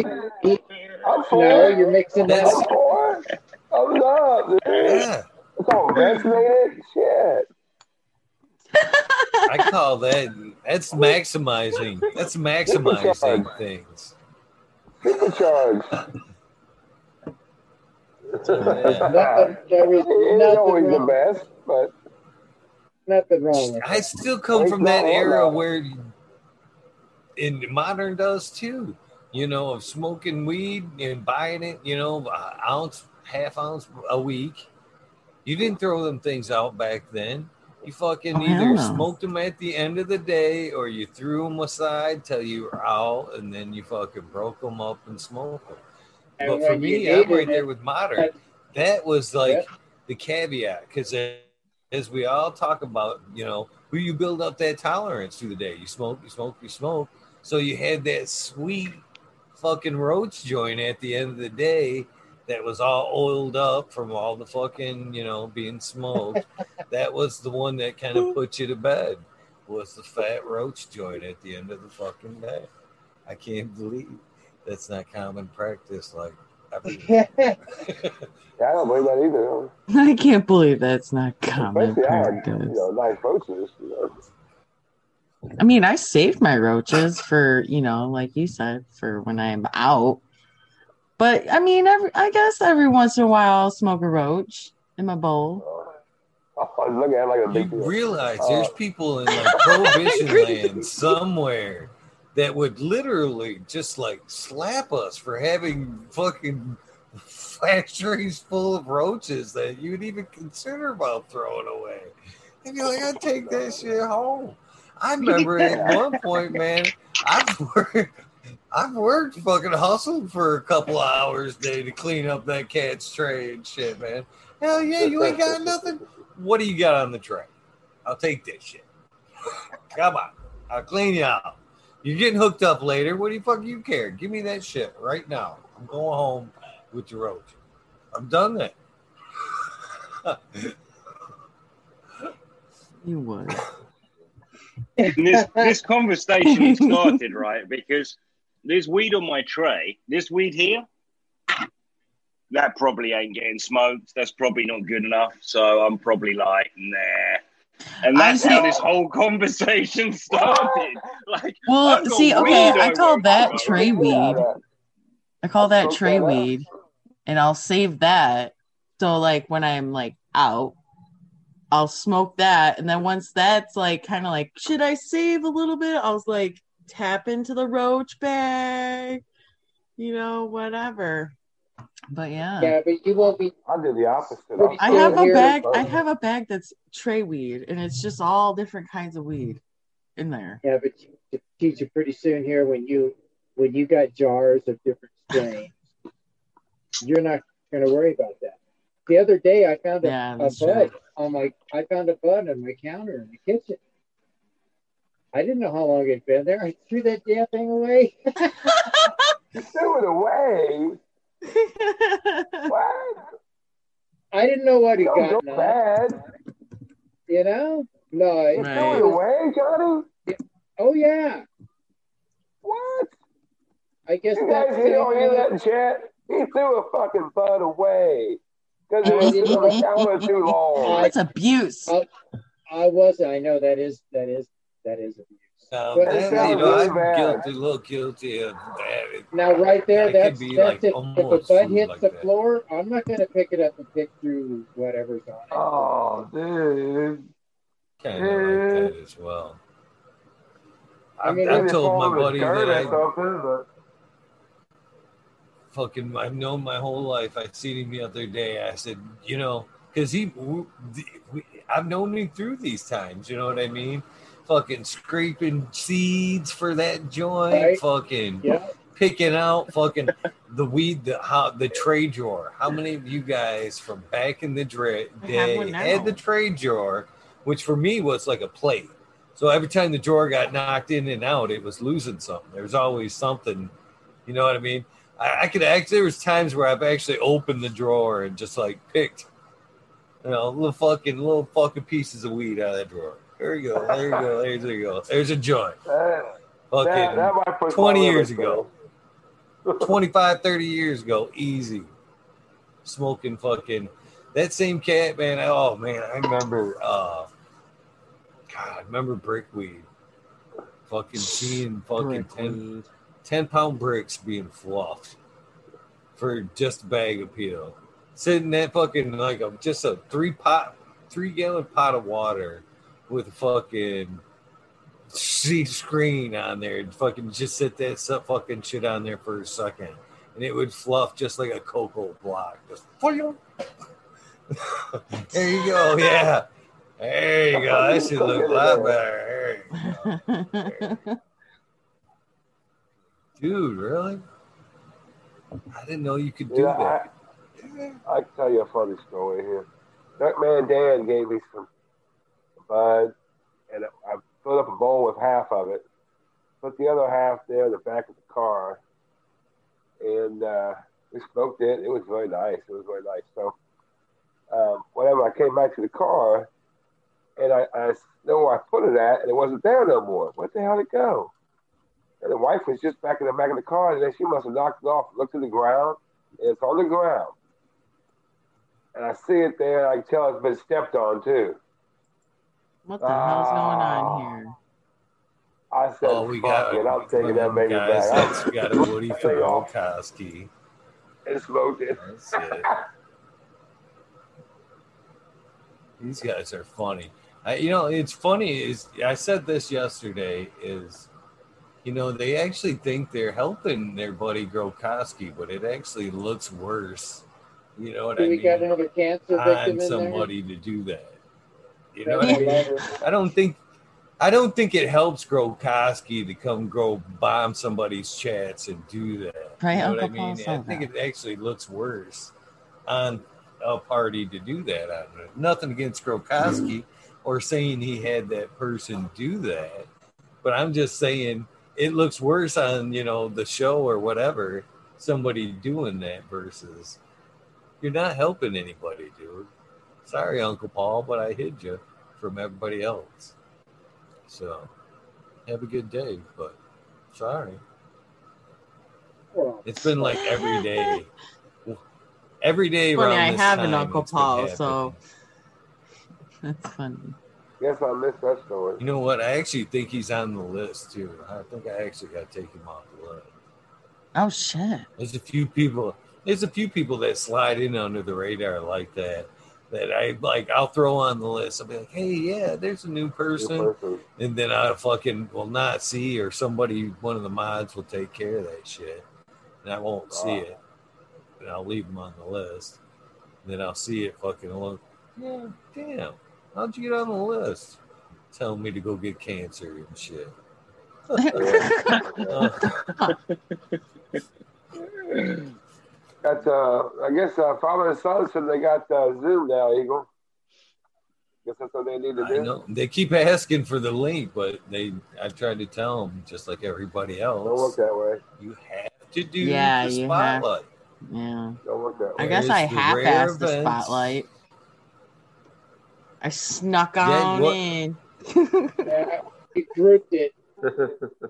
You- you- I'm for no, it. you're mixing that. That's- I'm for it. I'm not, dude. yeah, It's all vaccinated. Shit. I call that that's maximizing. That's maximizing things. Supercharged. Yeah. Nothing, there was It ain't nothing always the best, but nothing wrong I still come from that that, era where, in modern does too. You know, of smoking weed and buying it. You know, a ounce, half ounce a week. You didn't throw them things out back then. You fucking Oh, either smoked them at the end of the day or you threw them aside till you were out, and then you fucking broke them up and smoked them. And But for me, I'm needed right there with modern. that- That was like Yeah. the caveat because as we all talk about, you know, who you build up that tolerance through the day. You smoke, you smoke, you smoke. So you had that sweet fucking roach joint at the end of the day that was all oiled up from all the fucking, you know, being smoked. [LAUGHS] that was the one that kind of put you to bed. Was the fat roach joint at the end of the fucking day. I can't believe that's not common practice like everywhere. [LAUGHS] yeah, I don't believe that either. I can't believe that's not common Especially I had, you practice. know, nice roaches. You know. I mean, I saved my roaches for, you know, like you said, for when I'm out. But I mean, every, I guess every once in a while I'll smoke a roach in my bowl. I was looking at like a You big deal. realize Uh, there's people in [LAUGHS] like prohibition land somewhere that would literally just like slap us for having fucking factories full of roaches that you'd even consider about throwing away. And you're like, I'd take that shit home. I [LAUGHS] remember at one point, man, I've [LAUGHS] worked, I've worked fucking hustled for a couple hours a day to clean up that cat's tray and shit, man. Hell yeah, you ain't got [LAUGHS] nothing. What do you got on the tray? I'll take that shit. Come on, I'll clean you out. You're getting hooked up later. What do you fuck you care? Give me that shit right now. I'm going home with the roach. I'm done that. You would. This this conversation [LAUGHS] started right because there's weed on my tray. This weed here, that probably ain't getting smoked. That's probably not good enough. So I'm probably like, nah. And that's I'm how this whole conversation [LAUGHS] started. Like, Well, see, okay, I call that tray weed. I call that tray weed, and I'll save that. So, like, when I'm like out, I'll smoke that, and then once that's like kind of like, should I save a little bit? I was like, tap into the roach bag, you know, whatever. But yeah, Yeah, but you won't be. I do the opposite. I have a bag. I have a bag that's tray weed, and it's just all different kinds of weed in there. Yeah, but you- to teach you pretty soon here when you when you got jars of different strains, you're not going to worry about that. The other day, I found a, Yeah, a bud on my. I found a bud on my counter in the kitchen. I didn't know how long it'd been there. I threw that damn thing away. [LAUGHS] You threw it away. [LAUGHS] What? I didn't know what it Don't got. go bad. You know? No. It, You Right. threw it away, Johnny. Oh yeah. What? I guess You that's guys hear, don't hear that chat? He threw a fucking bud away because it was didn't- on the too long. That's abuse. I, I was. I know that is that is that is abuse. Um, But that- you know, really I'm bad. guilty, a little guilty of that. Now, right there, that that's, be that's like it. If a almost bud food hits like the that. floor, I'm not going to pick it up and pick through whatever's on it. Oh, dude. Kind of like that as well. I I've, mean, I've Maybe told my buddy that I something, but fucking I've known my whole life. I seen him the other day. I said, you know, because he, we, I've known him through these times. You know what I mean? Fucking scraping seeds for that joint. Right. Fucking Yeah. picking out fucking [LAUGHS] the weed, the how the tray drawer. How many of you guys from back in the dra- day had the tray drawer, which for me was like a plate. So every time the drawer got knocked in and out, it was losing something. There was always something. You know what I mean? I, I could actually. There was times where I've actually opened the drawer and just like picked, you know, little fucking little fucking pieces of weed out of that drawer. There you go. There you go. There you go. There's a joint. that, Fucking that, that might 20 years ago. 25, 30 years ago, easy. Smoking fucking that same cat, man. Oh man, I remember uh God, I remember brickweed. Fucking seeing fucking 10, 10 pound bricks being fluffed for just a bag of peel. Sitting that fucking like a just a three pot three gallon pot of water with a fucking screen on there and fucking just sit that fucking shit on there for a second and it would fluff just like a cocoa block. Just for you, there you go. Yeah. There you go. That should look a lot better. There you go. [LAUGHS] Dude, really? I didn't know you could do Yeah, that. I can tell you a funny story here. That man Dan gave me some bud, and I filled up a bowl with half of it, put the other half there in the back of the car, and uh, we smoked it. It was very nice. It was very nice. So, um, whenever I came back to the car, and I, I know where I put it at, and it wasn't there no more. What the hell did it go? And the wife was just back in the back of the car, and then she must have knocked it off, looked at the ground, and it's on the ground. And I see it there, and I can tell it's been stepped on too. What the hell's going on ah. here? I said, Oh, we fuck got it, I'm taking that baby guys. back. That's got a Woody from Stay off. Volkowski. and smoked it. That's it. [LAUGHS] These guys are funny. I, you know, it's funny is I said this yesterday is, you know, they actually think they're helping their buddy Grokoski, but it actually looks worse. You know what Do I we mean? got another cancer victim on in there? somebody to do that. You know That's what I mean? I don't think I don't think it helps Grokoski to come go bomb somebody's chats and do that. Right, you know what I mean? I think it actually looks worse on a party to do that on it. Nothing against Grokoski or saying he had that person do that, but I'm just saying it looks worse on you know the show or whatever somebody doing that versus you're not helping anybody, dude. Sorry, Uncle Paul, but I hid you from everybody else. So have a good day, but sorry. Well, It's been like every day. [LAUGHS] every day Funny, around I this have an Uncle Paul, so [LAUGHS] that's funny. Guess I missed that story. You know what? I actually think he's on the list too. I think I actually got to take him off the list. Oh shit. There's a few people. There's a few people that slide in under the radar like that. That I like. I'll throw on the list. I'll be like, "Hey, yeah, there's a new person," New person. and then I fucking will not see, or somebody, one of the mods, will take care of that shit, and I won't see ah. it, and I'll leave them on the list. And then I'll see it, fucking look. Yeah, damn. How'd you get on the list? Telling me to go get cancer and shit. Got uh, I guess uh, father and son said they got uh, Zoom now, Eagle. Guess that's what they need to I do. know they keep asking for the link, but they I tried to tell them just like everybody else. Don't work that way. You have to do Yeah, the you have- Yeah. Don't work that way. I guess Where's I the half-assed the spotlight. I snuck on what- in. Yeah, we grouped it. [LAUGHS]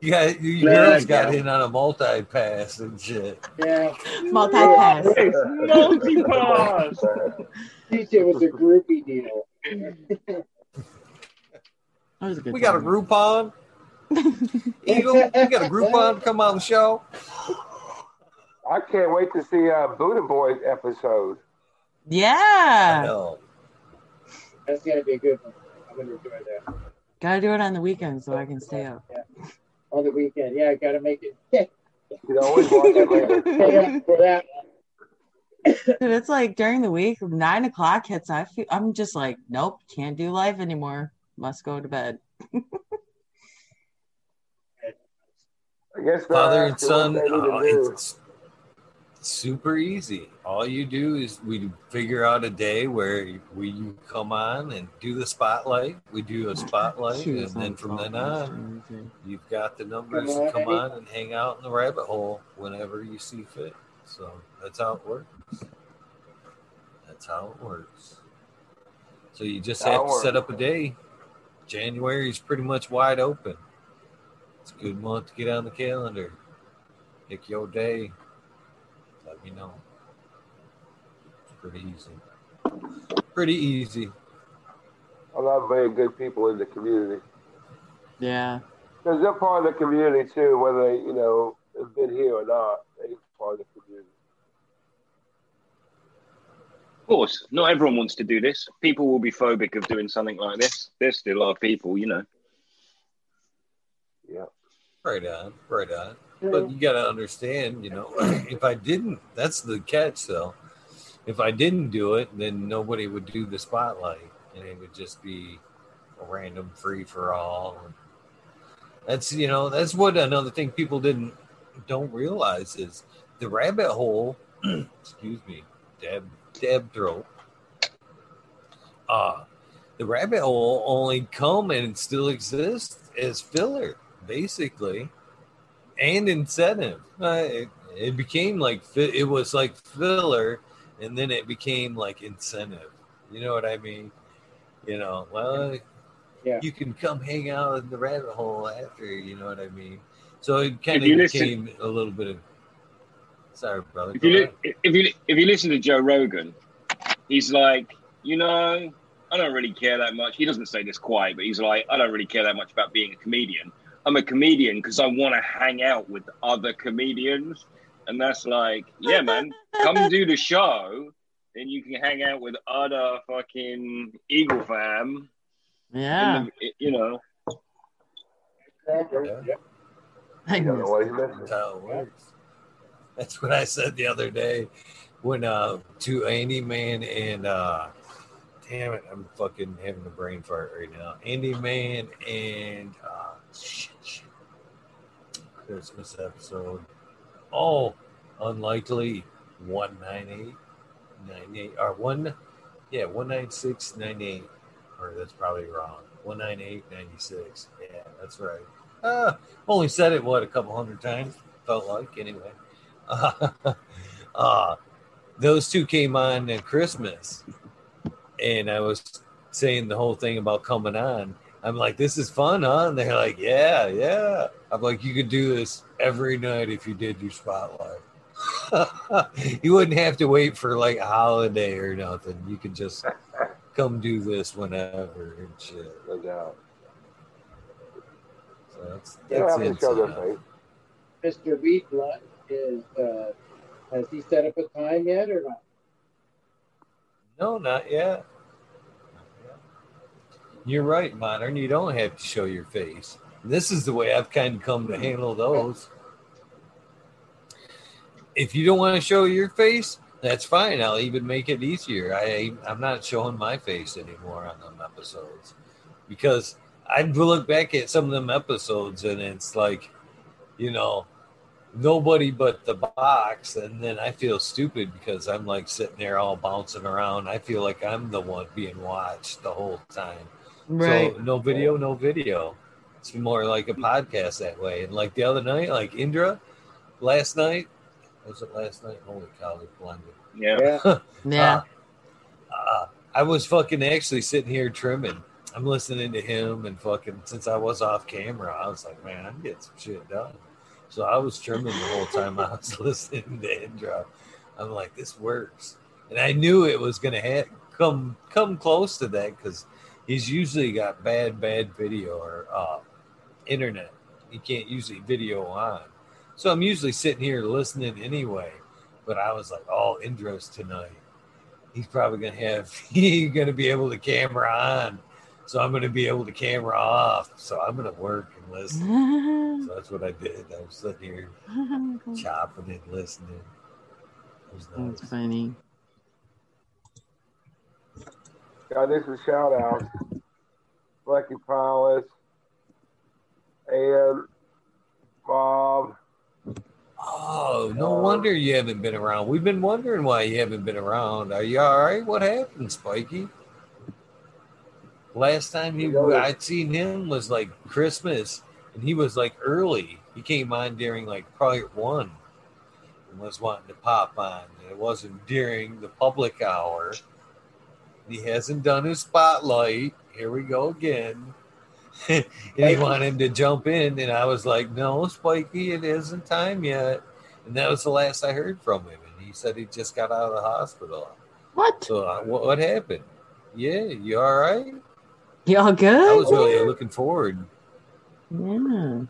You you Yeah, girls I got got in on a multi pass and shit. Yeah. Multi pass. Multi-pass. It was a groupie deal. [LAUGHS] That was a good We got a time. Groupon. [LAUGHS] Eagle, you got a Groupon to come on the show. I can't wait to see uh, Buddha Boys episode. I Yeah. Know. That's gonna be a good one. I'm gonna enjoy that. Gotta do it on the weekend so I can stay up. On the weekend. Yeah, I gotta make it. [LAUGHS] You can always watch for [LAUGHS] that, for that. Dude, it's like during the week, nine o'clock hits. I feel I'm just like, nope, can't do life anymore. Must go to bed. [LAUGHS] I guess uh, Father and son, they uh, it's super easy. All you do is we figure out a day where we you come on and do the spotlight. We do a spotlight, and then from then on, you've got the numbers to come on and hang out in the rabbit hole whenever you see fit. So that's how it works. That's how it works. So you just How have it to set up a day. January is pretty much wide open. It's a good month to get on the calendar. Pick your day. Let me know. It's pretty easy. Pretty easy. A lot of very good people in the community. Yeah. Because they're part of the community too, whether they, you know, have been here or not. They're part of the community. Of course, not everyone wants to do this. People will be phobic of doing something like this. There still are people, you know. Yeah. Right on. Right on. But you got to understand, you know, [CLEARS THROAT] if I didn't, that's the catch though. If I didn't do it, then nobody would do the spotlight and it would just be a random free for all. That's, you know, that's what another thing people didn't, don't realize is the rabbit hole, [CLEARS THROAT] excuse me, dab, dab throat. Uh, the rabbit hole only come and still exists as filler, basically and incentive. Uh, it, it became like it was like filler, and then it became like incentive. You know what I mean? You know, well, Yeah. you can come hang out in the rabbit hole after. You know what I mean? So it kind of listen- became a little bit of. Sorry, brother. If you li- if you if you listen to Joe Rogan, he's like, you know, I don't really care that much. He doesn't say this quite, but he's like, I don't really care that much about being a comedian. I'm a comedian because I want to hang out with other comedians, and that's like, yeah, man, come do the show, then you can hang out with other fucking Eagle fam. Yeah. The- you know, Yeah. Yep. I don't know miss- what he's missing. That's how it works. That's what I said the other day when uh to Andy Man and uh damn it, I'm fucking having a brain fart right now. Andy Man and uh shit, shit. Christmas episode. Oh, unlikely. 198 98 or one yeah, 19698 or that's probably wrong. 198 96. Yeah, that's right. Uh, only said it what a couple hundred times? Felt like anyway. Uh, [LAUGHS] uh, those two came on at christmas. And i was saying the whole thing about coming on. I'm like this is fun huh? And they're like yeah yeah. I'm like you could do this every night if you did your spotlight [LAUGHS] you wouldn't have to wait for like a holiday or nothing. You could just come do this whenever and shit. No doubt. So that's that's have to show their insane. face. Mr. Wheatblunt is, uh, has he set up a time yet or not? No, not yet. You're right, modern. You don't have to show your face. This is the way I've kind of come to handle those. If you don't want to show your face, that's fine. I'll even make it easier. I I'm not showing my face anymore on them episodes because I look back at some of them episodes and it's like, you know, nobody but the box, and then I feel stupid because I'm like sitting there all bouncing around. I feel like I'm the one being watched the whole time. Right. So no video, no video. It's more like a podcast that way. And like the other night, like Indra, last night, was it last night? Holy cow, they blended. Yeah. Yeah. [LAUGHS] Yeah. Uh, I was fucking actually sitting here trimming. I'm listening to him and fucking since I was off camera, I was like, man, I'm getting some shit done. So I was trimming the whole time I was [LAUGHS] listening to Indra. I'm like, this works, and I knew it was gonna ha- come come close to that because he's usually got bad bad video or uh, internet. He can't usually video on, so I'm usually sitting here listening anyway. But I was like, oh, Indra's tonight he's probably gonna have [LAUGHS] he's gonna be able to camera on so i'm gonna be able to camera off so i'm gonna work and listen [LAUGHS] so that's what i did i was sitting here [LAUGHS] chopping and listening it was That's funny. Got this is shout out. Lucky Palace and Bob. Oh no wonder you haven't been around we've been wondering why you haven't been around are you all right what happened spiky last time he i'd seen him was like christmas and he was like early he came on during like probably one and was wanting to pop on. And it wasn't during the public hour. He hasn't done his spotlight. Here we go again. And he wanted him to jump in, and I was like, "No, Spiky, it isn't time yet." And that was the last I heard from him. And he said he just got out of the hospital. What? So uh, what, what happened? Yeah, you all right? Y'all good? I was really looking forward. Yeah.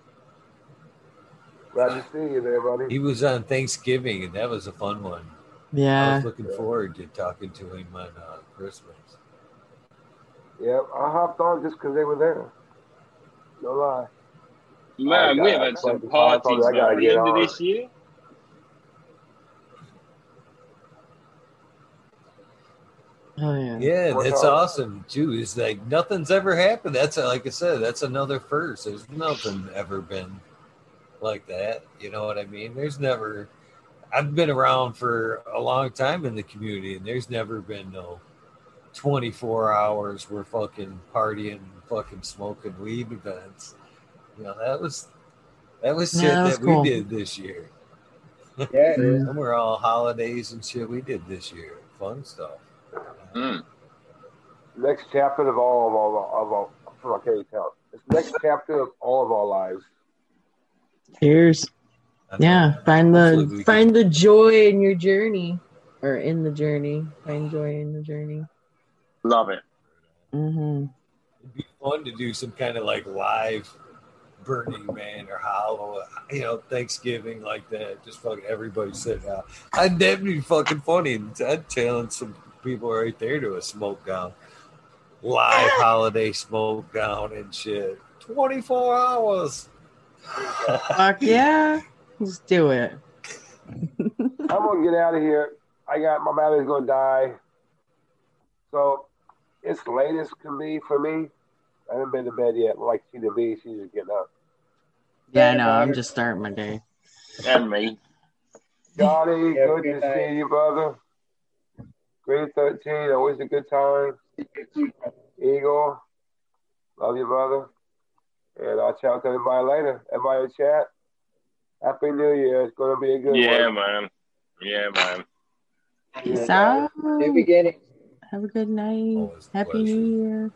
Glad to see you there, buddy. He was on Thanksgiving, and that was a fun one. Yeah. I was looking forward to talking to him on uh, Christmas. Yep, I hopped on just because they were there. No lie. Man, I we have had some I parties at the get end of this year. Oh yeah. Yeah, What's that's up? awesome too. It's like nothing's ever happened. That's like I said, that's another first. There's nothing ever been like that. You know what I mean? There's never. I've been around for a long time in the community, and there's never been no 24 hours we're fucking partying, fucking smoking weed events. You know that was that was shit that that, was cool. we did this year. Yeah, it [LAUGHS] is. Some were all holidays and shit we did this year. Fun stuff. Mm. Next chapter of all of all of all. I can't tell. Next chapter of all of our lives. Cheers. I. Yeah. Find the we can- find the joy in your journey. Or in the journey. Find joy in the journey. Love it. Mm-hmm. It'd be fun to do some kind of like live Burning Man or Hollow, you know, Thanksgiving like that. Just fucking everybody sitting out. I'd that'd be fucking funny. I'd challenge some people right there to a smoke down, live [LAUGHS] holiday smoke down and shit. Twenty four hours. Fuck yeah. Let's do it. I'm gonna get out of here. I got my battery's gonna die. So it's late as can be for me. I haven't been to bed yet. Like she to be, she's just getting up. Yeah, I know. I'm just starting my day. And me. Johnny, Yeah, good good to night. see you, brother. Grade 13, always a good time. Eagle, love you, brother. And I'll chat with everybody later. Everybody in chat, Happy New Year. It's going to be a good Yeah, one. man. Yeah, man. Peace Yeah, out. New beginning. Have a good night. Always Happy pleasure. New Year.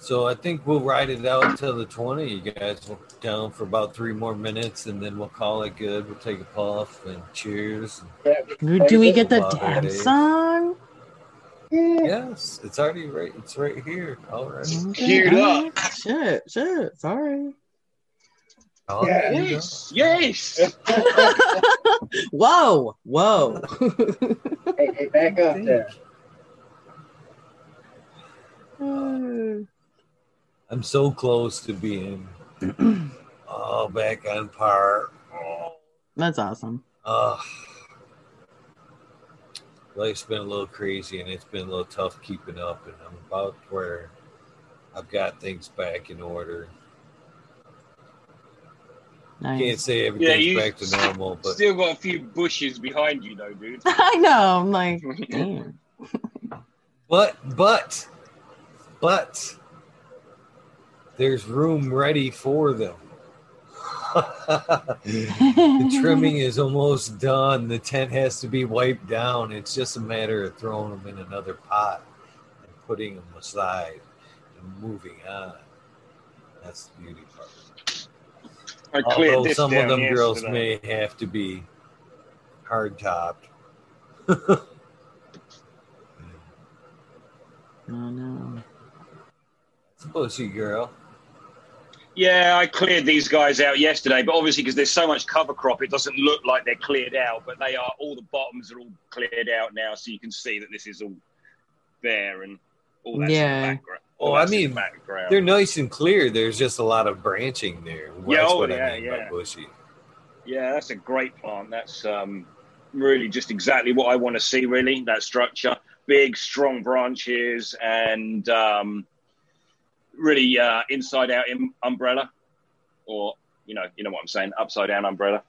So I think we'll ride it out until the 20. You guys will down for about three more minutes and then we'll call it good. We'll take a puff and cheers. Do we get the Love it, dab eh? song? Yes, it's already right. It's right here. All right. Queued up. Shit, shit. Sorry. Oh, Yes, yes. [LAUGHS] Whoa, whoa. [LAUGHS] Hey, hey, back up there. I'm so close to being oh [CLEARS THROAT] back on par. Oh, That's awesome. uh, life's been a little crazy and it's been a little tough keeping up, and I'm about where I've got things back in order. Can't say Yeah, everything's you back to normal, but still got a few bushes behind you, though, dude. [LAUGHS] I know. I'm like, [LAUGHS] damn. But but but there's room ready for them. [LAUGHS] the trimming is almost done. The tent has to be wiped down. It's just a matter of throwing them in another pot and putting them aside and moving on. That's the beauty part. I cleared Although this some of down them girls may have to be hard topped. Oh [LAUGHS] no. It's a bushy girl. Yeah, I cleared these guys out yesterday, but obviously because there's so much cover crop, it doesn't look like they're cleared out. But they are. All the bottoms are all cleared out now, so you can see that this is all bare and all that's Yeah. in the background. Oh, I that's in the mean, background. They're nice and clear. There's just a lot of branching there. That's Yeah, oh, what yeah, I mean by yeah. bushy. Yeah, that's a great plant. That's um, really just exactly what I want to see. Really, that structure, big, strong branches, and um, really uh, inside out in umbrella, or you know, you know what I'm saying, upside down umbrella.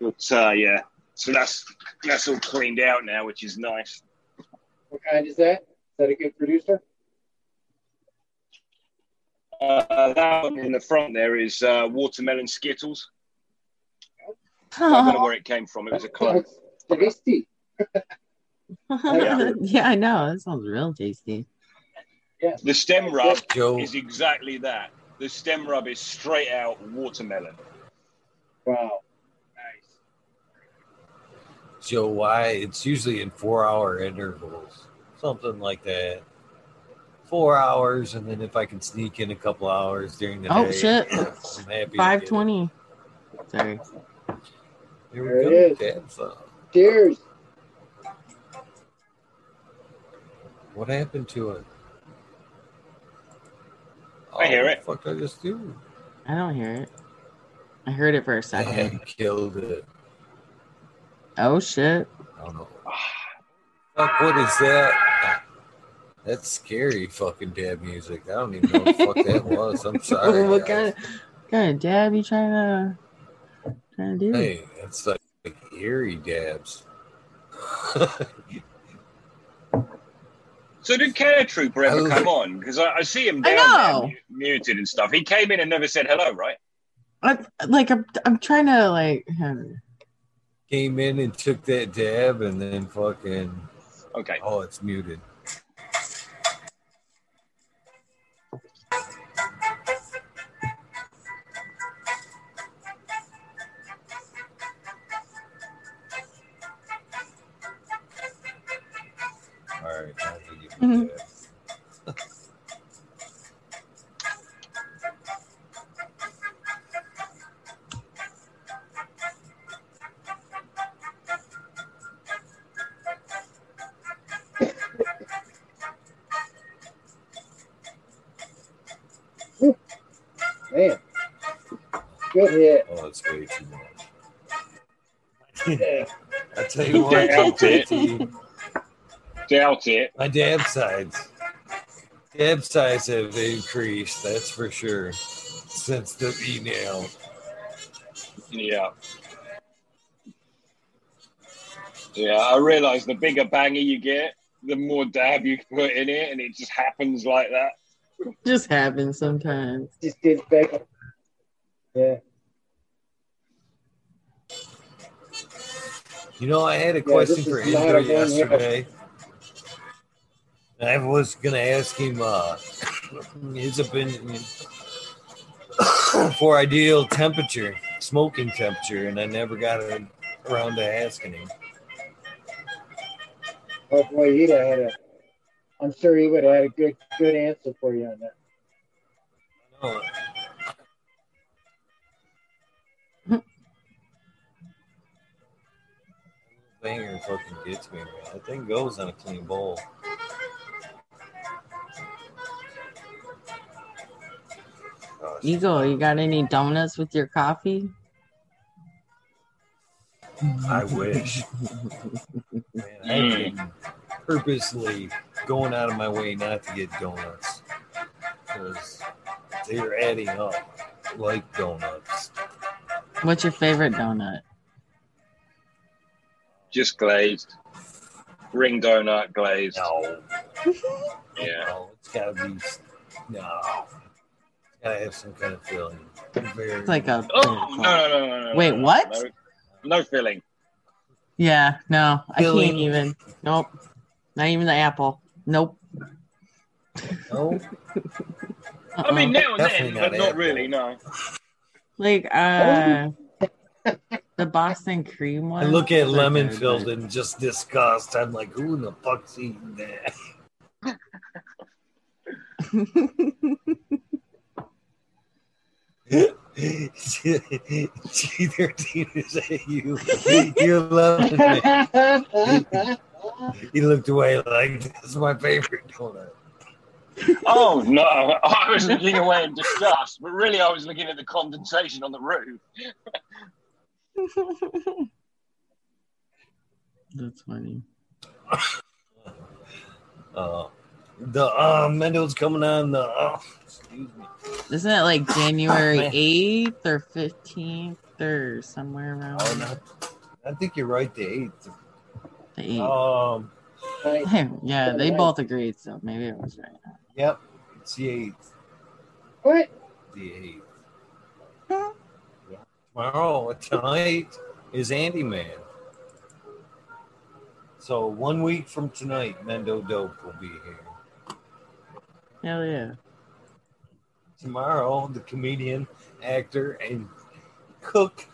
But uh, yeah, so that's that's all cleaned out now, which is nice. What kind is that? Is that a good producer? Uh, that one in the front there is uh, watermelon skittles. I don't know where it came from. It was a clone. [LAUGHS] Tasty. [LAUGHS] yeah, I know. That sounds real tasty. Yeah. The stem rub Joe. is exactly that. The stem rub is straight out watermelon. Wow. Nice. Joe, why? It's usually in four hour intervals, something like that. Four hours, and then if I can sneak in a couple hours during the Oh day, shit. I'm happy. to get it. Five twenty. Sorry. Here There we go. it is. Dad, so Cheers. what happened to it? I hear Oh, it. What the fuck did I just do? I don't hear it. I heard it for a second. Dad killed it. Oh shit. I don't know. Fuck, what is that? That's scary fucking dab music. I don't even know what the fuck that [LAUGHS] was. I'm [LAUGHS] sorry. what guys. kind of kind of dab you trying to trying to do? Hey, it's like, like eerie dabs. So did Care Trooper ever Oh. come on? Because I, I see him I down know. there muted and stuff. He came in and never said hello, right? I, like I'm I'm trying to like um, Came in and took that dab and then fucking. Okay. Oh, it's muted. Doubt it. Doubt it. my dab sides, dab sides have increased. That's for sure since the e-nail. Yeah. Yeah, I realise the bigger banger you get, the more dab you put in it, and it just happens like that. just happens sometimes. Just gets back. Yeah. You know, I had a question for Indra yesterday. I was gonna ask him uh, [COUGHS] his opinion [COUGHS] for ideal temperature, smoking temperature, and I never got around to asking him. Oh boy, he'd have had a. I'm sure he would have had a good good answer for you on that. Banger fucking gets me, man. That thing goes on a clean bowl. Oh, Eagle, you got any donuts with your coffee? I wish. Man, I've been mm. purposely going out of my way not to get donuts because they're adding up like donuts. What's your favorite donut? Just glazed. Ring donut glazed. No. [LAUGHS] Yeah. No, it's gotta be. No. It's gotta have some kind of filling. Very, It's like a. Oh no no no no no. Wait, no, what? No, no filling. Yeah, no, I can't even. Nope. Not even the apple. Nope. No. [LAUGHS] I mean now and then, not but not apple. really. No. Like uh the Boston cream one. I look at lemon good, filled but- and just disgust. I'm like, who in the fuck's eating that? G13 is that you. You love it. He looked away like this is my favorite donut. Oh no! I was looking away in disgust, but really I was looking at the condensation on the roof. [LAUGHS] That's funny. Uh, the uh, Mendo's coming on the. Uh, excuse me. Isn't it like January man. 8th or 15th or somewhere around Oh, there? no. I think you're right. The eighth. the 8th? Um. yeah, they both agreed, so maybe it was right. Yep. It's the eighth. What? The eighth. Tomorrow, tonight is Andy Man. So one week from tonight, Mendo Dope will be here. Hell yeah. Tomorrow, the comedian, actor, and cook,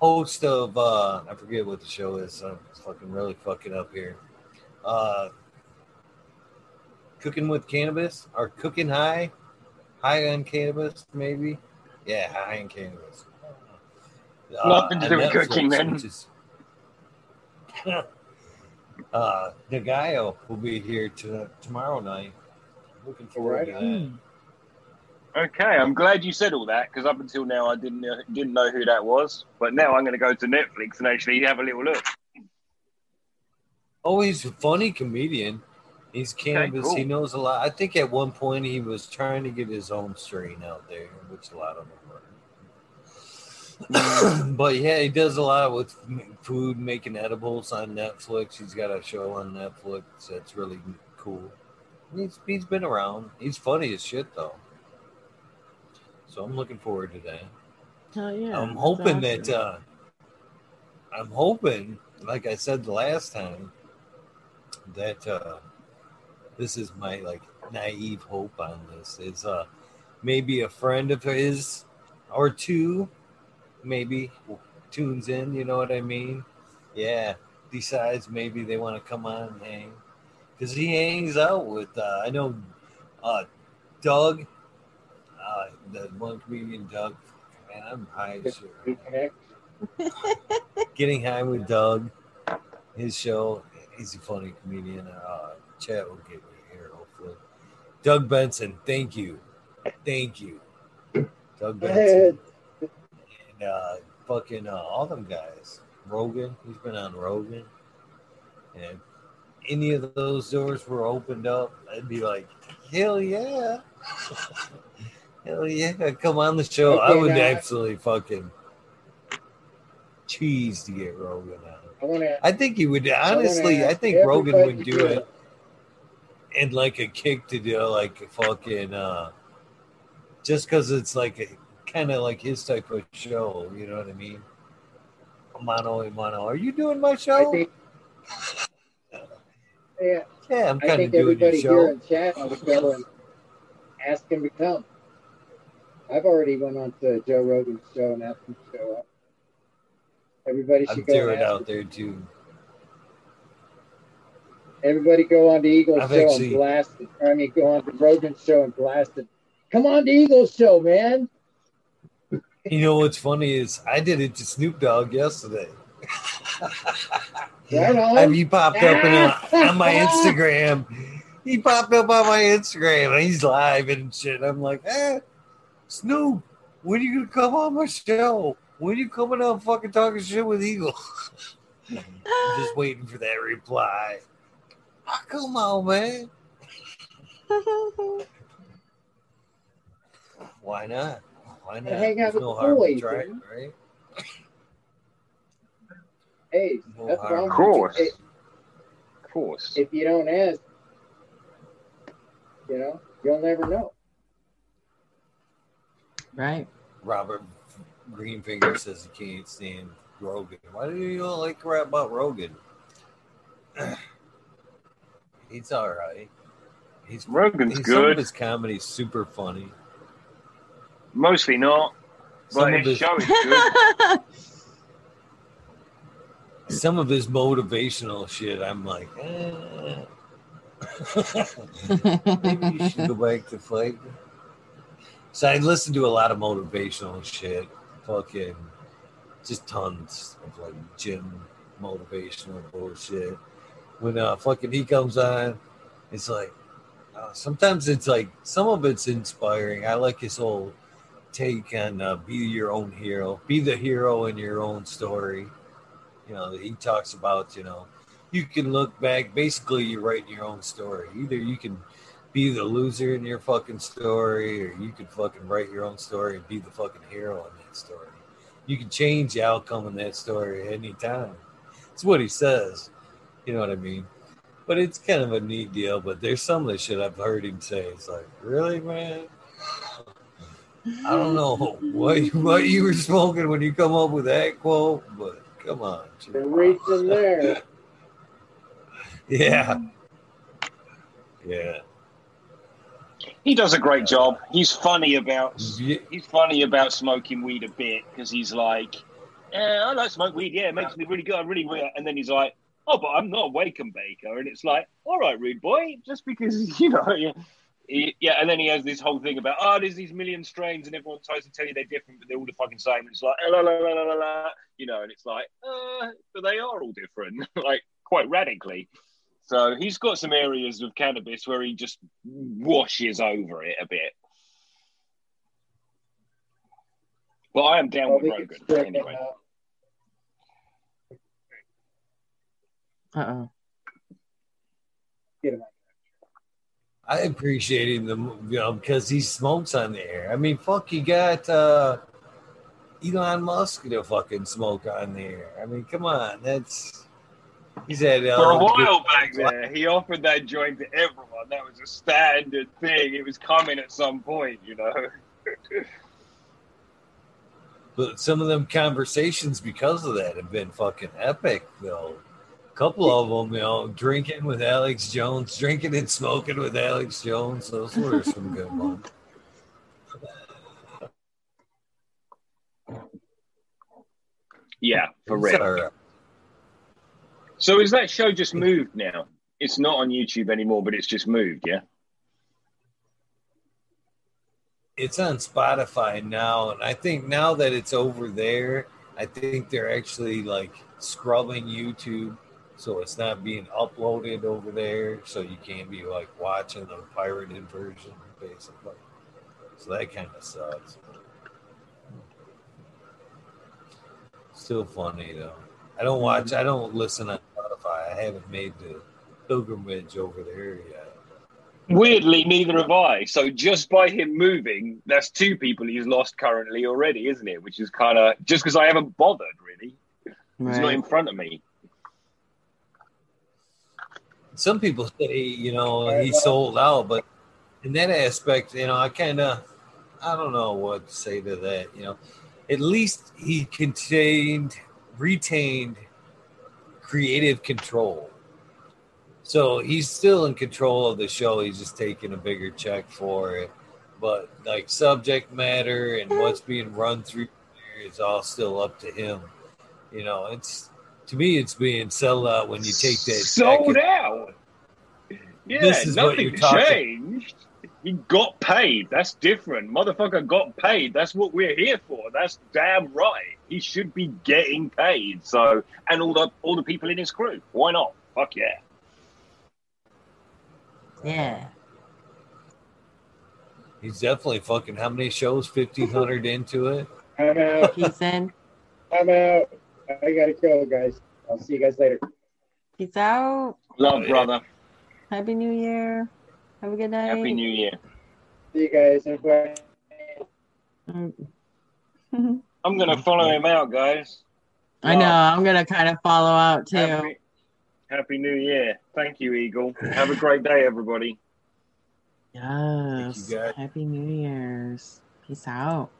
host of uh I forget what the show is. I'm fucking really fucking up here. Uh Cooking with cannabis or cooking high, high on cannabis, maybe. Yeah, high on cannabis. Nothing to do with Netflix, cooking, then. is- [LAUGHS] uh, Ngaio will be here to, tomorrow night. Looking forward to that. Okay, I'm glad you said all that because up until now I didn't know, didn't know who that was, but now I'm going to go to Netflix and actually have a little look. Oh, he's a funny comedian. He's cannabis. cool. He knows a lot. I think at one point he was trying to get his own strain out there, which a lot of them were. [CLEARS THROAT] but yeah, he does a lot with food, making edibles on Netflix. He's got a show on Netflix that's really cool. He's he's been around. He's funny as shit though. So I'm looking forward to that. Hell yeah. I'm hoping awesome. that uh, I'm hoping, like I said the last time, that uh, this is my like naive hope on this is uh, maybe a friend of his or two, maybe tunes in. You know what I mean? Yeah, decides maybe they want to come on and hang because he hangs out with uh, I know uh, Doug, uh, the one comedian Doug. Man, I'm high. [LAUGHS] Getting high with Doug, his show. He's a funny comedian. Uh, chat will get me here hopefully. Doug Benson, thank you, thank you, Doug Benson, uh, fucking uh, all them guys. Rogan, he's been on Rogan, and any of those doors were opened up, I'd be like, hell yeah. [LAUGHS] Hell yeah, come on the show. I would now- absolutely fucking cheese to get Rogan on. I want to. I think he would honestly. wanna I think Rogan would do it, and like a kick to do like a fucking, uh just because it's like a kind of like his type of show. You know what I mean? Mono a mono. Are you doing my show? Think. Yeah, [LAUGHS] yeah, I'm kind of think doing your everybody here in chat is going. ask him to come. I've already went on to Joe Rogan's show and asked him to show up. Everybody should I'm go. it out there too. Everybody go on to Eagles I've show actually- and blast it. I mean, go on to Rogan's show and blast it. Come on to Eagles show, man. You know what's funny is I did it to Snoop Dogg yesterday. Right on. I mean, he popped up in on my Instagram. He popped up on my Instagram and he's live and shit. I'm like, eh, Snoop, when are you gonna come on my show? When are you coming out fucking talking shit with Eagle? I'm just waiting for that reply. Oh, come on, man. [LAUGHS] Why not? Why not? Hang out There's with no the harm boys, trying, man. right? [LAUGHS] Hey, No that's harm. wrong. Of course. If, Of course. if you don't ask, you know, you'll never know. Right. Robert Greenfinger says he can't stand Rogan. Why do you not like crap about Rogan? [CLEARS THROAT] He's all right. He's Rogan's he's- Some of good. his comedy's super funny. Mostly not. Some But his show is [LAUGHS] good. some of his motivational shit, I'm like, eh. [LAUGHS] maybe you should go back to fight. So I listen to a lot of motivational shit, fucking, just tons of like gym motivational bullshit. When uh, fucking he comes on, it's like uh, sometimes it's like some of it's inspiring. I like his whole take on uh, be your own hero, be the hero in your own story. You know, he talks about, you know, you can look back, basically, you're writing your own story. Either you can be the loser in your fucking story, or you can fucking write your own story and be the fucking hero in that story. You can change the outcome in that story at any time. It's what he says. You know what I mean? But it's kind of a neat deal. But there's some of the shit I've heard him say. It's like, really, man? I don't know what what you were smoking when you come up with that quote, but come on. They're reaching there. [LAUGHS] Yeah. Yeah. He does a great job. He's funny about he's funny about smoking weed a bit because he's like, yeah, I like smoke weed. Yeah, it makes me really good. I really, really. And then he's like, oh, but I'm not a wake and baker. And it's like, all right, rude boy, just because [LAUGHS] you know. Yeah. He- yeah, and then he has this whole thing about oh, there's these million strains, and everyone tries to tell you they're different, but they're all the fucking same. And it's like la la la la la la, you know, and it's like, uh, but they are all different, [LAUGHS] like quite radically. So he's got some areas of cannabis where he just washes over it a bit. But I am down Well, with Rogan anyway. Uh oh. Get him out. I appreciate him, the, you know, because he smokes on the air. I mean, fuck, he got uh, Elon Musk to fucking smoke on the air. I mean, come on, that's he's had uh, For a while back there, he offered that joint to everyone. That was a standard thing. It was coming at some point, you know. But some of them conversations because of that have been fucking epic, though. A couple of them, you know, drinking with Alex Jones, drinking and smoking with Alex Jones. Those were some good [LAUGHS] ones. yeah, for real. all right. So is that show just moved now? It's not on YouTube anymore, but it's just moved, yeah? It's on Spotify now, and I think now that it's over there, I think they're actually like scrubbing YouTube, so it's not being uploaded over there, so you can't be like watching the pirated version, basically. So that kind of sucks. Still funny though. I don't watch. I don't listen on Spotify. I haven't made the pilgrimage over there yet. Weirdly, neither have I. So just by him moving, that's two people he's lost currently already, isn't it? Which is kind of just because I haven't bothered really. He's not in front of me. Some people say you know he sold out but in that aspect you know i kind of i don't know what to say to that you know. At least he contained retained creative control. So he's still in control of the show he's just taking a bigger check for it. But like subject matter and what's being run through is all still up to him. You know, it's to me, it's being sold out uh, when you take that Sold jacket- out. Yeah, This is what nothing you're talking- changed. He got paid. That's different. Motherfucker got paid. That's what we're here for. That's damn right. He should be getting paid. So, and all the all the people in his crew. Why not? Fuck yeah. Yeah. He's definitely fucking how many shows? Fifteen hundred into it. I'm out. Peace in. I'm out. I gotta go, guys. I'll see you guys later. Peace out. Love, brother. Happy New Year. Have a good night. Happy New Year. See you guys. Everybody. Mm. [LAUGHS] I'm gonna follow him out, guys. I know. I'm gonna kind of follow out too. Happy, Happy New Year. Thank you, Eagle. Have a great day, everybody. Yes. Happy New Year's. Peace out.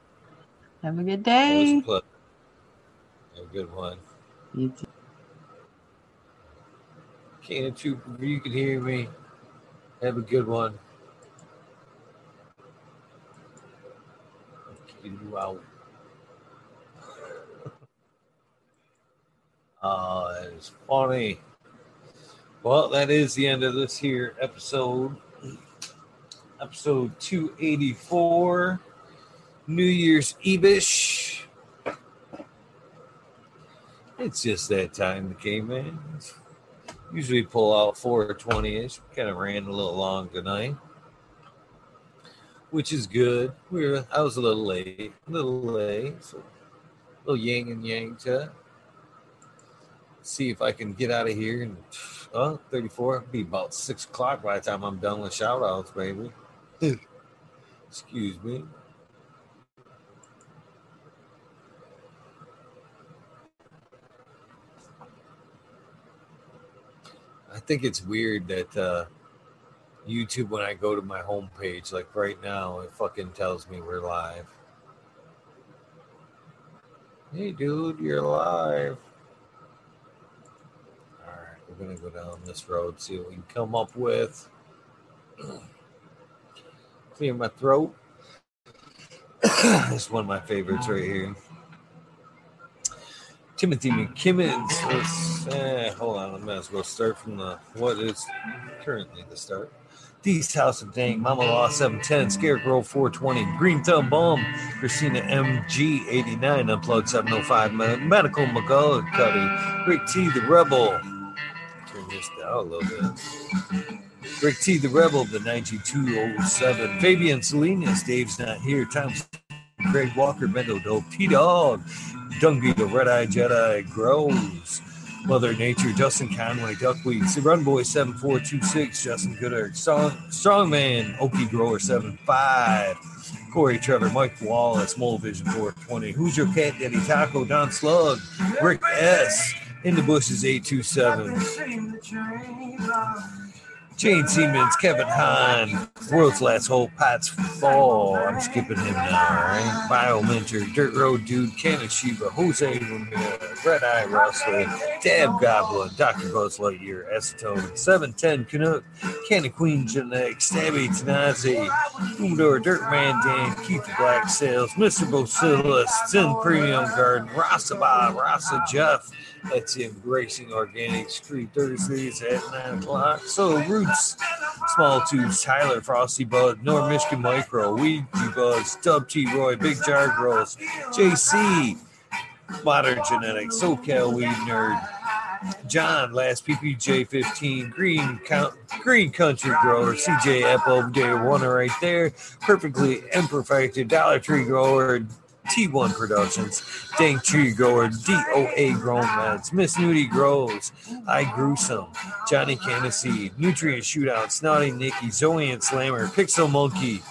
Have a good Always day. A pleasure. Have a good one. You too. Can't you? You can hear me. Have a good one. Get you out. Oh, that is funny. Well, that is the end of this here episode. Episode 284. New Year's Evish. It's just that time that came in. Usually pull out four 420 ish. Kind of ran a little long tonight, which is good. We were, I was a little late, a little late, so a little yang and yang to. See if I can get out of here. And oh, 34, be about six o'clock by the time I'm done with shout outs, baby. Hmm. Excuse me. Think it's weird that uh, YouTube, when I go to my homepage, like right now, it fucking tells me we're live. Hey, dude, you're live. All right, we're gonna go down this road, see what we can come up with. [CLEARS THROAT] Clear my throat. [CLEARS THROAT] this is one of my favorites right here. Timothy McKimmons. Let's, eh, hold on, I might as well start from the what is currently the start. Dee's House of Dang, Mama Law 710, Scarecrow 420, Green Thumb Bum, Christina MG 89, Unplugged 705, Me- Medical McGullicuddy, Rick T the Rebel. Turn this down a little bit. Rick T the Rebel, the 9207, Fabian Salinas, Dave's not here, Tom Craig Walker, Mendo Dope, T Dog, Dung Beetle, Red Eye Jedi, Grows, Mother Nature, Justin Conway, Duckweed, Run Boy 7426, Justin Goodard, Strong, Strongman, Okie Grower 75, Corey Trevor, Mike Wallace, Mole Vision 420, Who's Your Cat Daddy Taco, Don Slug, Rick S, In the Bushes 827. Jane Siemens, Kevin Hahn, World's Last Hope, Pat's Fall. I'm skipping him now, all right? Bio Mentor, Dirt Road Dude, Cannon Shiva, Jose Ramirez, Red Eye Rustler, Dab Goblin, Dr. Buzz Lightyear, Acetone, 710 Canuck, Cannon Queen Genetics, Stabby Tanazi, Humidor, Dirt Man Dan, Keith Black Sales, Mr. Bocillus, Zen Premium Garden, Rasa Bob, Rasa Jeff, that's Embracing Organic Street Thursdays at 9 o'clock. So, Roots, Small Tubes, Tyler, Frosty Bud, North Michigan Micro, Weedy Buzz, Dub T. Roy, Big Jar Girls, JC, Modern Genetics, SoCal Weed Nerd, John, Last PPJ 15, Green Count, Green Country Grower, CJ Apple, Day One right there, Perfectly Imperfected, Dollar Tree Grower, T1 Productions, Dank Tree Grower, DOA Grown Meds, Miss Nudie Grows, I Gruesome, Johnny Candice, Nutrient Shootout, Snotty Nicky, Zoe and Slammer, Pixel Monkey,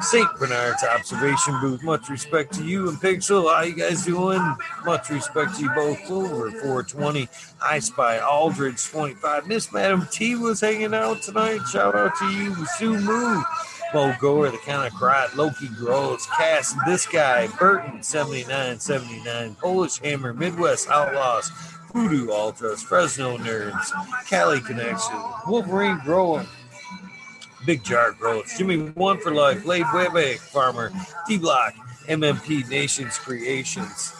St. Bernard's Observation Booth. Much respect to you and Pixel. How you guys doing? Much respect to you both. Clover 420, I Spy Aldridge 25. Miss Madam T was hanging out tonight. Shout out to you, Sue Moo. Goer, the kind of cried, Loki Grows, Cass, this guy, Burton 7979, Polish Hammer, Midwest Outlaws, Voodoo Ultras, Fresno Nerds, Cali Connection, Wolverine Growing, Big Jar Growth, Jimmy One for Life, Lade Webbeck Farmer, D Block, MMP Nations Creations,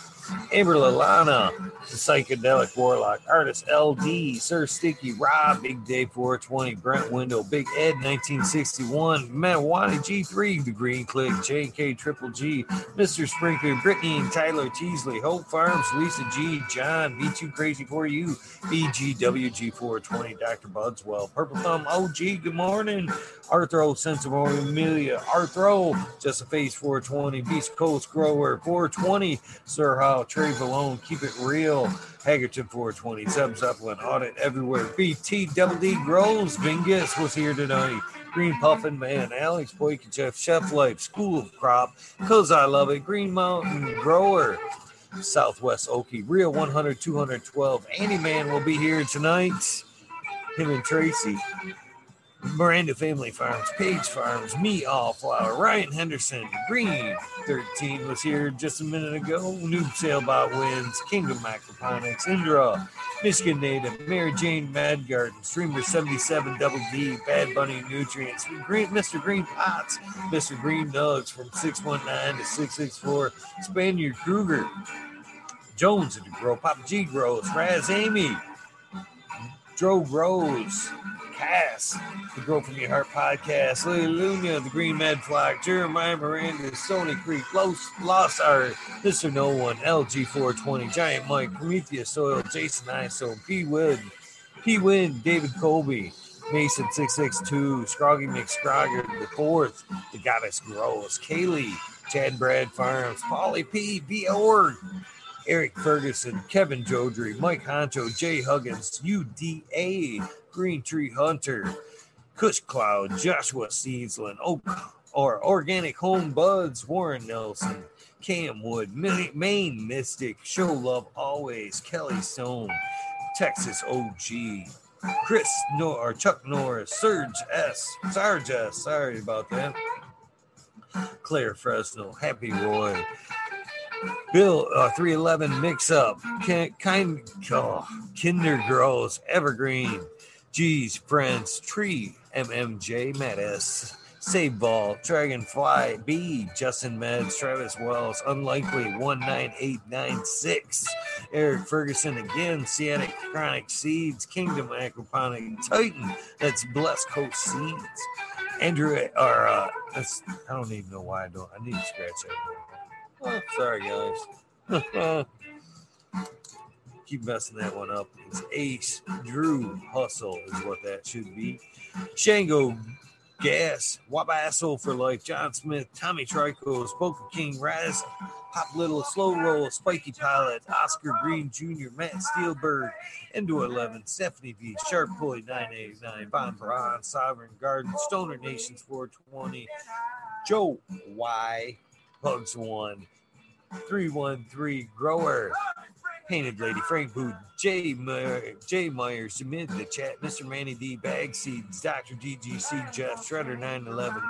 Amber Lalana, the Psychedelic Warlock, Artist LD, Sir Sticky, Rob, Big Day 420, Brent Window, Big Ed 1961, Marijuana G3, The Green Click, JK Triple G, Mr. Sprinkler, Brittany and Tyler Teasley, Hope Farms, Lisa G, John, Be Too Crazy For You, BGWG 420, Dr. Budswell, Purple Thumb OG, good morning, Arthro, Sense of Amelia, Arthro, Just a Face 420, Beast Coast Grower 420, Sir How, Trey Valone, Keep It Real, Haggerton 420, Subs Upland, Audit Everywhere, BT Double D Grows, Vingus was here tonight. Green Puffin Man, Alex Boykachev, Chef Life, School of Crop, Cause I Love It, Green Mountain Grower, Southwest Okie, Real 100, 212. Andy Man will be here tonight. Him and Tracy. Miranda Family Farms, Page Farms, Me All Flower, Ryan Henderson, Green 13 was here just a minute ago. Noob Sailbot wins, Kingdom Aquaponics, Indra, Michigan Native, Mary Jane Mad Garden, Streamer 77 Double D, Bad Bunny Nutrients, Green, Mr. Green Pots, Mr. Green Nugs from 619 to 664, Spaniard Kruger, Jones at the Grow, Papa G Grows, Raz Amy, Dro Grows, Cass, the Grow From Your Heart podcast, Lily Luna, the Green Med Flock, Jeremiah Miranda, Sony Creek, Lost, Lost Art, Mr. No One, LG 420, Giant Mike, Prometheus Soil, Jason Iso, P. Wood, P. Win, David Colby, Mason 662, Scroggy McScrogger, the fourth, the Goddess Grows, Kaylee, Chad Brad Farms, Polly P. B. Org, Eric Ferguson, Kevin Jodry, Mike Honcho, Jay Huggins, UDA, Green Tree Hunter, Kush Cloud, Joshua Seedsland, Oak or Organic Home Buds, Warren Nelson, Cam Wood, Maine Mystic, Show Love Always, Kelly Stone, Texas OG, Chris Nor or Chuck Norris, Serge S, Sarge S, sorry about that. Claire Fresno, Happy Roy, Bill uh, 311 mix up, kind, oh, Kinder Girls, Evergreen, G's Friends, Tree, MMJ, Mattis, Save Ball, Dragonfly, B, Justin Meds, Travis Wells, Unlikely 19896, Eric Ferguson again, Ciatic Chronic Seeds, Kingdom Aquaponic, Titan, that's Blessed Coast Seeds. Andrew, or uh, that's, I don't even know why I don't. I need to scratch that. Oh, sorry, guys. [LAUGHS] Keep messing that one up. It's Ace Drew Hustle is what that should be. Shango Gas, Wabasso for Life, John Smith, Tommy Trico, Spoken King, Raz, Pop Little, Slow Roll, Spiky Pilot, Oscar Green Jr., Matt Steelberg, Endo 11, Stephanie V, Sharp Pulley 989, Von Sovereign Garden, Stoner Nations 420, Joe Y, Bugs One, 313 Grower, Painted Lady, Frank Booth, Jay, Meyer, Jay Myers, submit the chat, Mr. Manny D, Bag Seeds, Dr. DGC, Jeff, Shredder 911,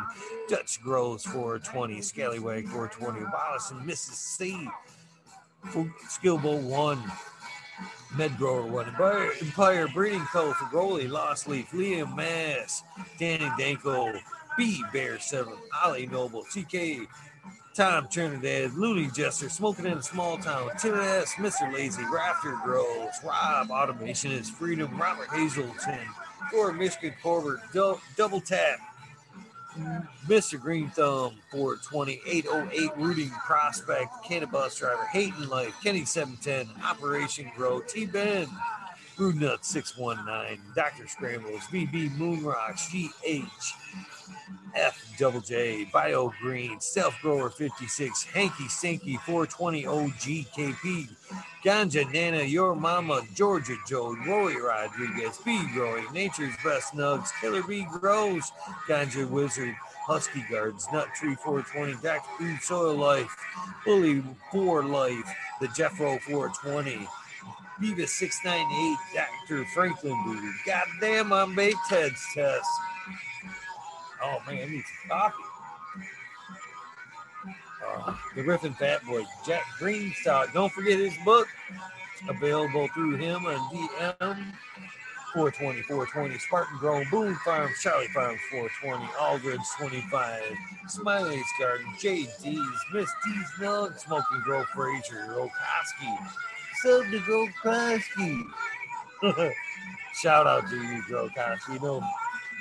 Dutch Grows 420, Scallywag 420, Wallace and Mrs. C, Skillbo 1, Med Grower 1, Empire, Empire Breeding Co. for Goalie, Lost Leaf, Liam Mass, Danny Danko, B Bear 7, Ali Noble, TK, Tom Trinidad, Looney Jester, Smoking in a Small Town, Tim S, Mr. Lazy, Rafter Groves, Rob, Automation is Freedom, Robert Hazelton, or Michigan Corbett, Dou- Double Tap, Mr. Green Thumb, 42808, Rooting Prospect, Cannabis Driver, Hayden Life, Kenny 710, Operation Grow, T Ben, Brood Nut 619, Dr. Scrambles, VB Moonrocks, GH, F Double J, Bio Green, Self Grower 56, Hanky Sinky 420 OGKP, Ganja Nana, Your Mama, Georgia Joe, Roy Rodriguez, B Growing, Nature's Best Nugs, Killer B Grows, Ganja Wizard, Husky Guards, Nut Tree 420, Dr. Food Soil Life, Bully 4 Life, the Jeffro 420. Viva 698, Dr. Franklin Booty. Goddamn, I'm baked Ted's test. Oh man, I need some coffee. Uh, the Riffin Fat Boy, Jack Greenstock. Don't forget his book. Available through him and DM. 420, 420, Spartan Grove, Boone Farms, Charlie Farms 420, Aldridge 25, Smiley's Garden, JD's, Miss D's Milk, Smoking Grove, Fraser, Rokoski, Sub to Grokoski. [LAUGHS] Shout out to you, Grokoski. No,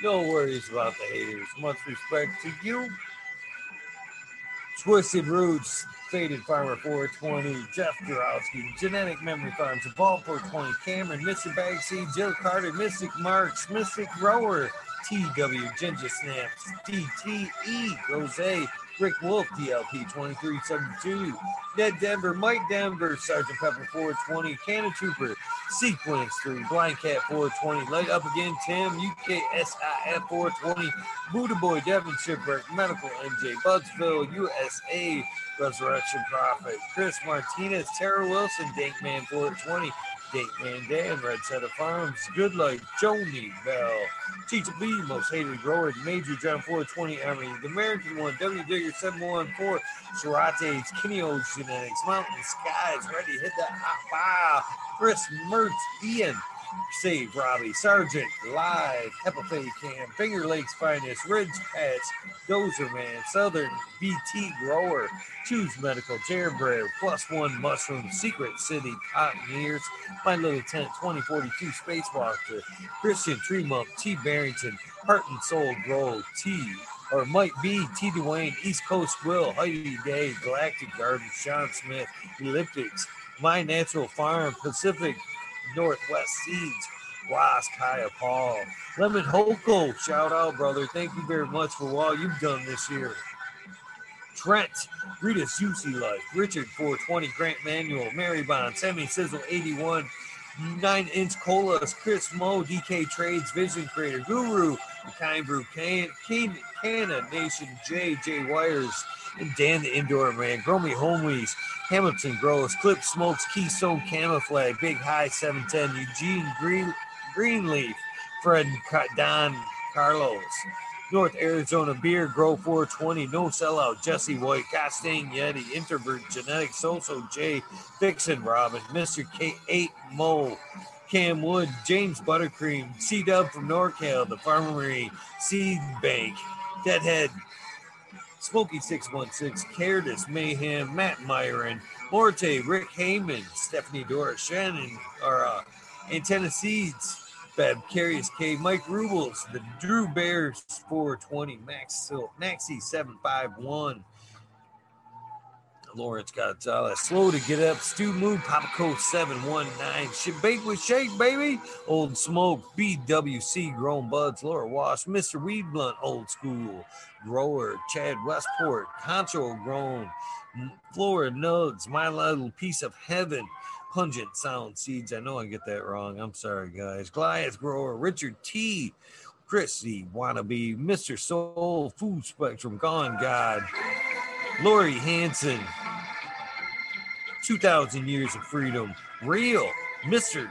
no worries about the haters. Much respect to you. Twisted Roots, Faded Farmer 420, Jeff Durowski, Genetic Memory Farms, Evolve 420, Cameron, Mr. Bagseed, Jill Carter, Mystic Marks, Mystic Grower, TW, Ginger Snaps, DTE, Rose, Rick Wolf, DLP 2372, Ned Denver, Mike Denver, Sergeant Pepper 420, Cannon Trooper, Sequence 3, Blind Cat 420, Light Up Again, Tim, UKSIF 420, Buddha Boy, Devin Shipwreck, Medical MJ, Budsville, USA, Resurrection Prophet, Chris Martinez, Tara Wilson, Dankman 420, Dankman Dan, Red Set of Farms, Good Life, Joni Bell, Teacher B, Most Hated Grower, Major John 420, Army, The American One, W Digger 714, Serates, Kenny O's Genetics, Mountain. Skies, Ready, Hit That Hot Wow, Chris Mertz, Ian, Save Robbie, Sergeant, Live, Hepafe Cam, Finger Lakes Finest, Ridge Pets, Dozer Man, Southern, BT Grower, Choose Medical, Jared Plus One Mushroom, Secret City, Pioneers, My Little Tent, 2042 Spacewalker, Christian Tremont, T. Barrington, Heart and Soul Grow, T. Or might be T. Dwayne, East Coast Will, Heidi Day, Galactic Garden, Sean Smith, Elliptics, My Natural Farm, Pacific Northwest Seeds, Ross, Kaya, Paul, Lemon Hokel, shout out, brother. Thank you very much for all you've done this year. Trent, Rita UC Life, Richard 420, Grant Manuel, Mary Bond, Sammy Sizzle 81, 9 inch colas, Chris Mo, DK Trades, Vision Creator, Guru, The Kind Brew, Can, Can, Nation J, J Wires, and Dan the Indoor Man, Gromy Homies, Hamilton Grows, Clip Smokes, Keystone Camouflage, Big High 710, Eugene Green, Greenleaf, Fred Don Carlos, North Arizona Beer, Grow 420, No Sellout, Jesse White, Costain Yeti, Introvert Genetics, Soso J, Fixin' Robin, Mr. K8 Mo, Cam Wood, James Buttercream, C Dub from NorCal, The Farmery, Seed Bank, Deadhead, Smoky 616, Cardis, Mayhem, Matt Myron, Morte, Rick Heyman, Stephanie Dora, Shannon, or uh, Antenna Seeds, Fab Carius K, Mike Rubles, the Drew Bears 420, Max Maxi 751, Lawrence Gonzalez, slow to get up, Stu Moon, Papa Coach 719, Shit Bake with Shake, baby, Old Smoke, BWC, Grown Buds, Laura Wash, Mr. Weed Blunt, Old School, Grower, Chad Westport, Concho Grown, Flora Nugs, My Little Piece of Heaven, Pungent Sound Seeds. I know I get that wrong. I'm sorry, guys. Goliath Grower, Richard T. Chrissy Wannabe, Mr. Soul, Food Spectrum, Gone God, Lori Hanson, 2,000 Years of Freedom, Real, Mr.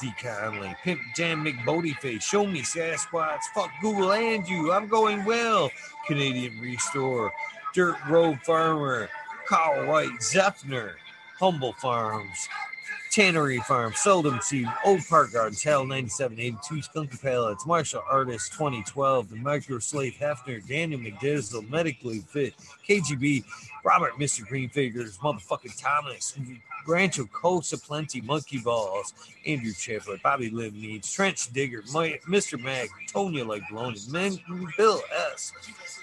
D. Conley, Pimp Jam McBodyface, Show Me Sasquatch, Fuck Google and You, I'm Going Well, Canadian Restore, Dirt Road Farmer, Carl White, Zephyr, Humble Farms, Tannery Farm, Seldom Seed, Old Park Gardens, Hell 9782, Skunky Pallets, Martial Artist 2012, The Micro Slave Hefner, Daniel McDizzle, Medically Fit, KGB, Robert Mr. Green Figures, Motherfucking Thomas, Rancho Costa Plenty, Monkey Balls, Andrew Chipper, Bobby Live Needs, Trench Digger, Mr. Mag, Tonya Like Baloney, Men, Bill S.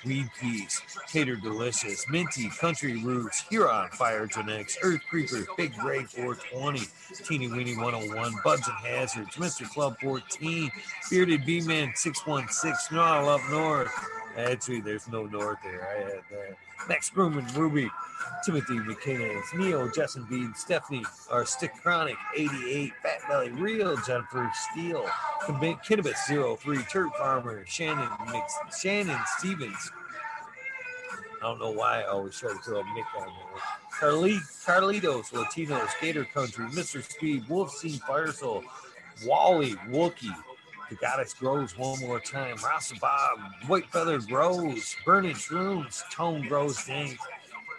Weed Peas, Cater Delicious, Minty, Country Roots, Huron, Fire Genetics, Earth Creeper, Big Ray 420, Teeny Weeny 101, Buds and Hazards, Mr. Club 14, Bearded B Man 616, No, I Love North. Actually, there's no North there. I had that. Max Grumman, Ruby, Timothy McKinnon, Neil, Justin Bean, Stephanie, our Stick Chronic 88, Fat Belly, Real, Jennifer Steele, Kinnabis 03, Turk Farmer, Shannon Mix, Shannon Stevens. I don't know why I always try to throw a Mick on there. Carlitos, Latinos, Gator Country, Mr. Speed, Wolf Scene, Fire Soul, Wally, Wookie, the Goddess Grows one more time, Rasta Bob, White Feather Grows, Burning Shrooms, Tone Grows Dank,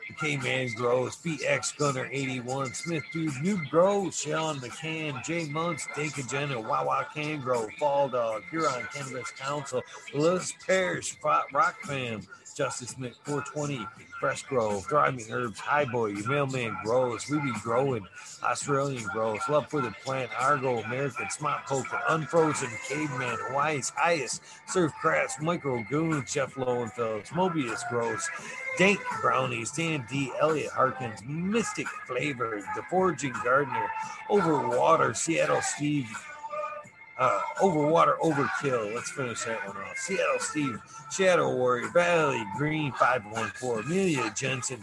The K-Man Grows, BX Gunner 81, Smith Dude, Noob Grows, Sean McCann, Jay Muntz, Dink Agenda, Wawa Can Grow, Fall Dog, Huron Cannabis Council, Liz Parrish, Rock Fam, Justice Smith 420, Fresh Grove, Thriving Herbs, High Boy, Your Mailman Grows, We Be Growing, Australian Grows, Love for the Plant, Argo, American, Smart Poker, Unfrozen, Caveman, Hawaii's Highest, Surf Crafts, Micro Goon, Jeff Lowenfeld, Mobius Grows, Dank Brownies, Dan D, Elliot Harkins, Mystic Flavor, The Foraging Gardener, Overwater, Seattle Steve, uh, Overwater Overkill. Let's finish that one off. Seattle Steve, Shadow Warrior, Valley Green 514, Amelia Jensen,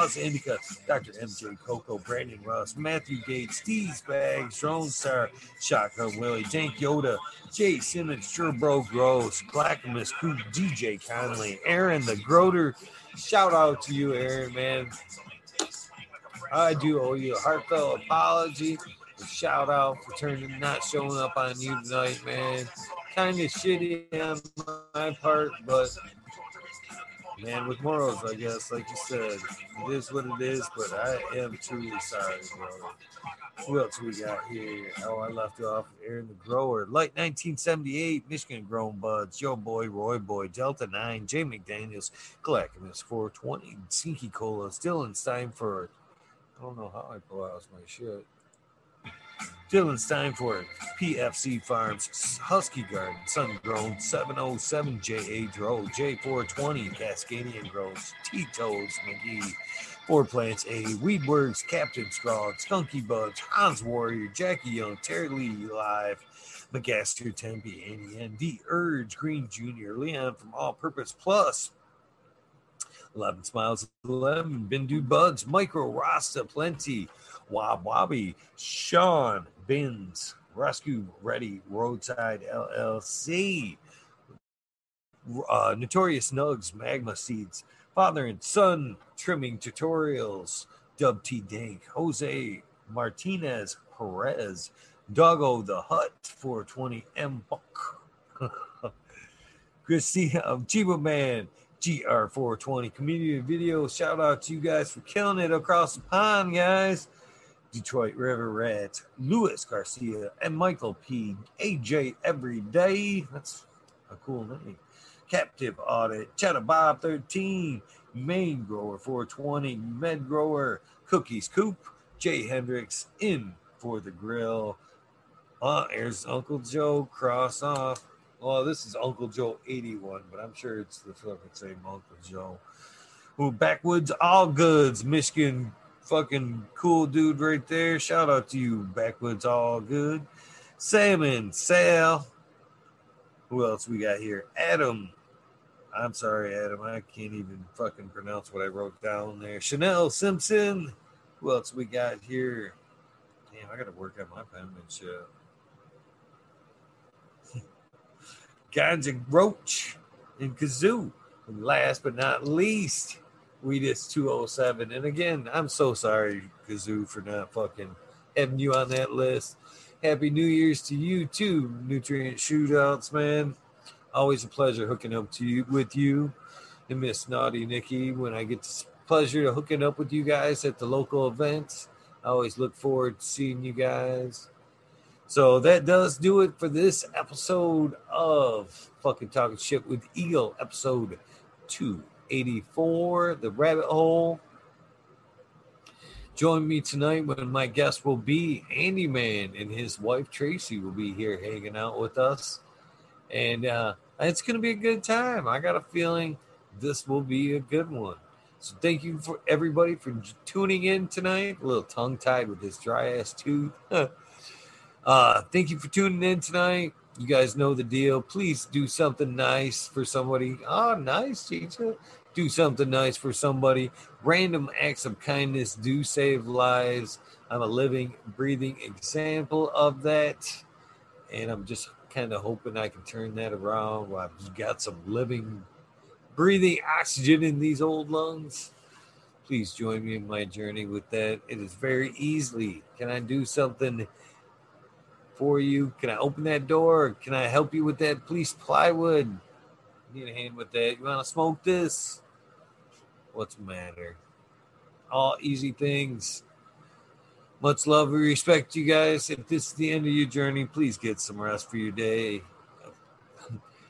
Oz Indica, Dr. MJ Coco, Brandon Russ, Matthew Gates, Steve's Bags, Drone Star, Shotgun Willie, Jank Yoda, Jay Simmons, Sherbo Gross, Clackamas, Crew, DJ Conley, Aaron the Groder. Shout out to you, Aaron, man. I do owe you a heartfelt apology shout out for turning not showing up on you tonight, man. Kind of shitty on my part, but man, with morals, I guess, like you said, it is what it is. But I am truly sorry, bro. Who else we got here? Oh, I left off Aaron the Grower, Light 1978, Michigan Grown Buds, Joe Boy, Roy Boy, Delta 9, Jay McDaniels, Clackamas 420, Sinky Cola, Dylan Steinford. I don't know how I out my shit. Dylan Steinford, PFC Farms, Husky Garden, Sun Grown, 707 JA Dro, J420, Cascadian Grows, Tito's McGee, Four Plants A, Weedworks, Captain Scrog, Skunky Bugs, Hans Warrior, Jackie Young, Terry Lee Live, McGaster Tempe, Annie D Urge, Green Jr., Leon from All Purpose Plus, 11 Smiles 11, Bindu Buds, Micro Rasta Plenty, Wob Wobby, Sean Bins, Rescue Ready Roadside LLC, uh, Notorious Nugs, Magma Seeds, Father and Son Trimming Tutorials, Dub T Dank, Jose Martinez Perez, Doggo the Hut 420 M Buck, [LAUGHS] Christina of Chiba Man, GR420 community video. Shout out to you guys for killing it across the pond, guys. Detroit River Rats, Luis Garcia, and Michael P. AJ Every Day. That's a cool name. Captive Audit, Cheddar Bob 13, Main Grower 420, Med Grower, Cookies Coop, Jay Hendricks in for the grill. Uh, there's Uncle Joe, cross off. Well, this is Uncle Joe 81, but I'm sure it's the fucking same Uncle Joe. Who backwoods all goods, Michigan fucking cool dude right there. Shout out to you, Backwoods All Good. Salmon, Sal. Who else we got here? Adam. I'm sorry, Adam. I can't even fucking pronounce what I wrote down there. Chanel Simpson. Who else we got here? Damn, I got to work on my penmanship. [LAUGHS] Ganja Roach and Kazoo. And last but not least, we just 207. And again, I'm so sorry, Kazoo, for not fucking having you on that list. Happy New Year's to you too, Nutrient Shootouts, man. Always a pleasure hooking up to you with you and Miss Naughty Nikki when I get the pleasure of hooking up with you guys at the local events. I always look forward to seeing you guys. So that does do it for this episode of fucking talking shit with Eagle, episode two. 84, The Rabbit Hole. Join me tonight when my guest will be Andy Man and his wife Tracy will be here hanging out with us. And uh, it's going to be a good time. I got a feeling this will be a good one. So thank you for everybody for tuning in tonight. A little tongue tied with this dry ass tooth. [LAUGHS] uh, thank you for tuning in tonight. You guys know the deal. Please do something nice for somebody. Oh, nice, teacher do something nice for somebody. Random acts of kindness do save lives. I'm a living, breathing example of that. And I'm just kind of hoping I can turn that around. I've got some living, breathing oxygen in these old lungs. Please join me in my journey with that. It is very easily. Can I do something for you? Can I open that door? Can I help you with that police plywood? Need a hand with that. You want to smoke this? What's the matter? all easy things. Much love. We respect you guys. If this is the end of your journey, please get some rest for your day.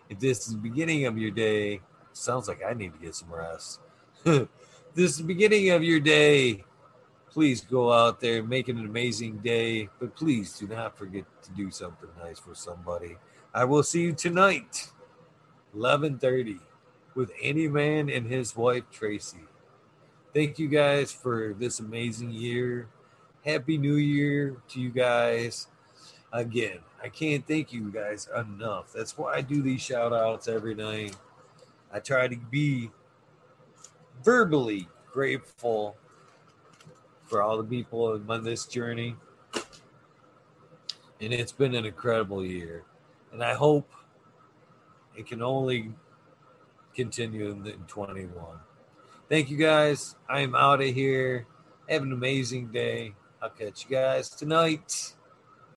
If this is the beginning of your day, sounds like I need to get some rest. [LAUGHS] this is the beginning of your day. Please go out there and make it an amazing day. But please do not forget to do something nice for somebody. I will see you tonight, 11:30, with Andy Man and his wife Tracy. Thank you guys for this amazing year. Happy New Year to you guys. Again, I can't thank you guys enough. That's why I do these shout outs every night. I try to be verbally grateful for all the people on this journey. And it's been an incredible year. And I hope it can only continue in 21. Thank you guys. I am out of here. Have an amazing day. I'll catch you guys tonight.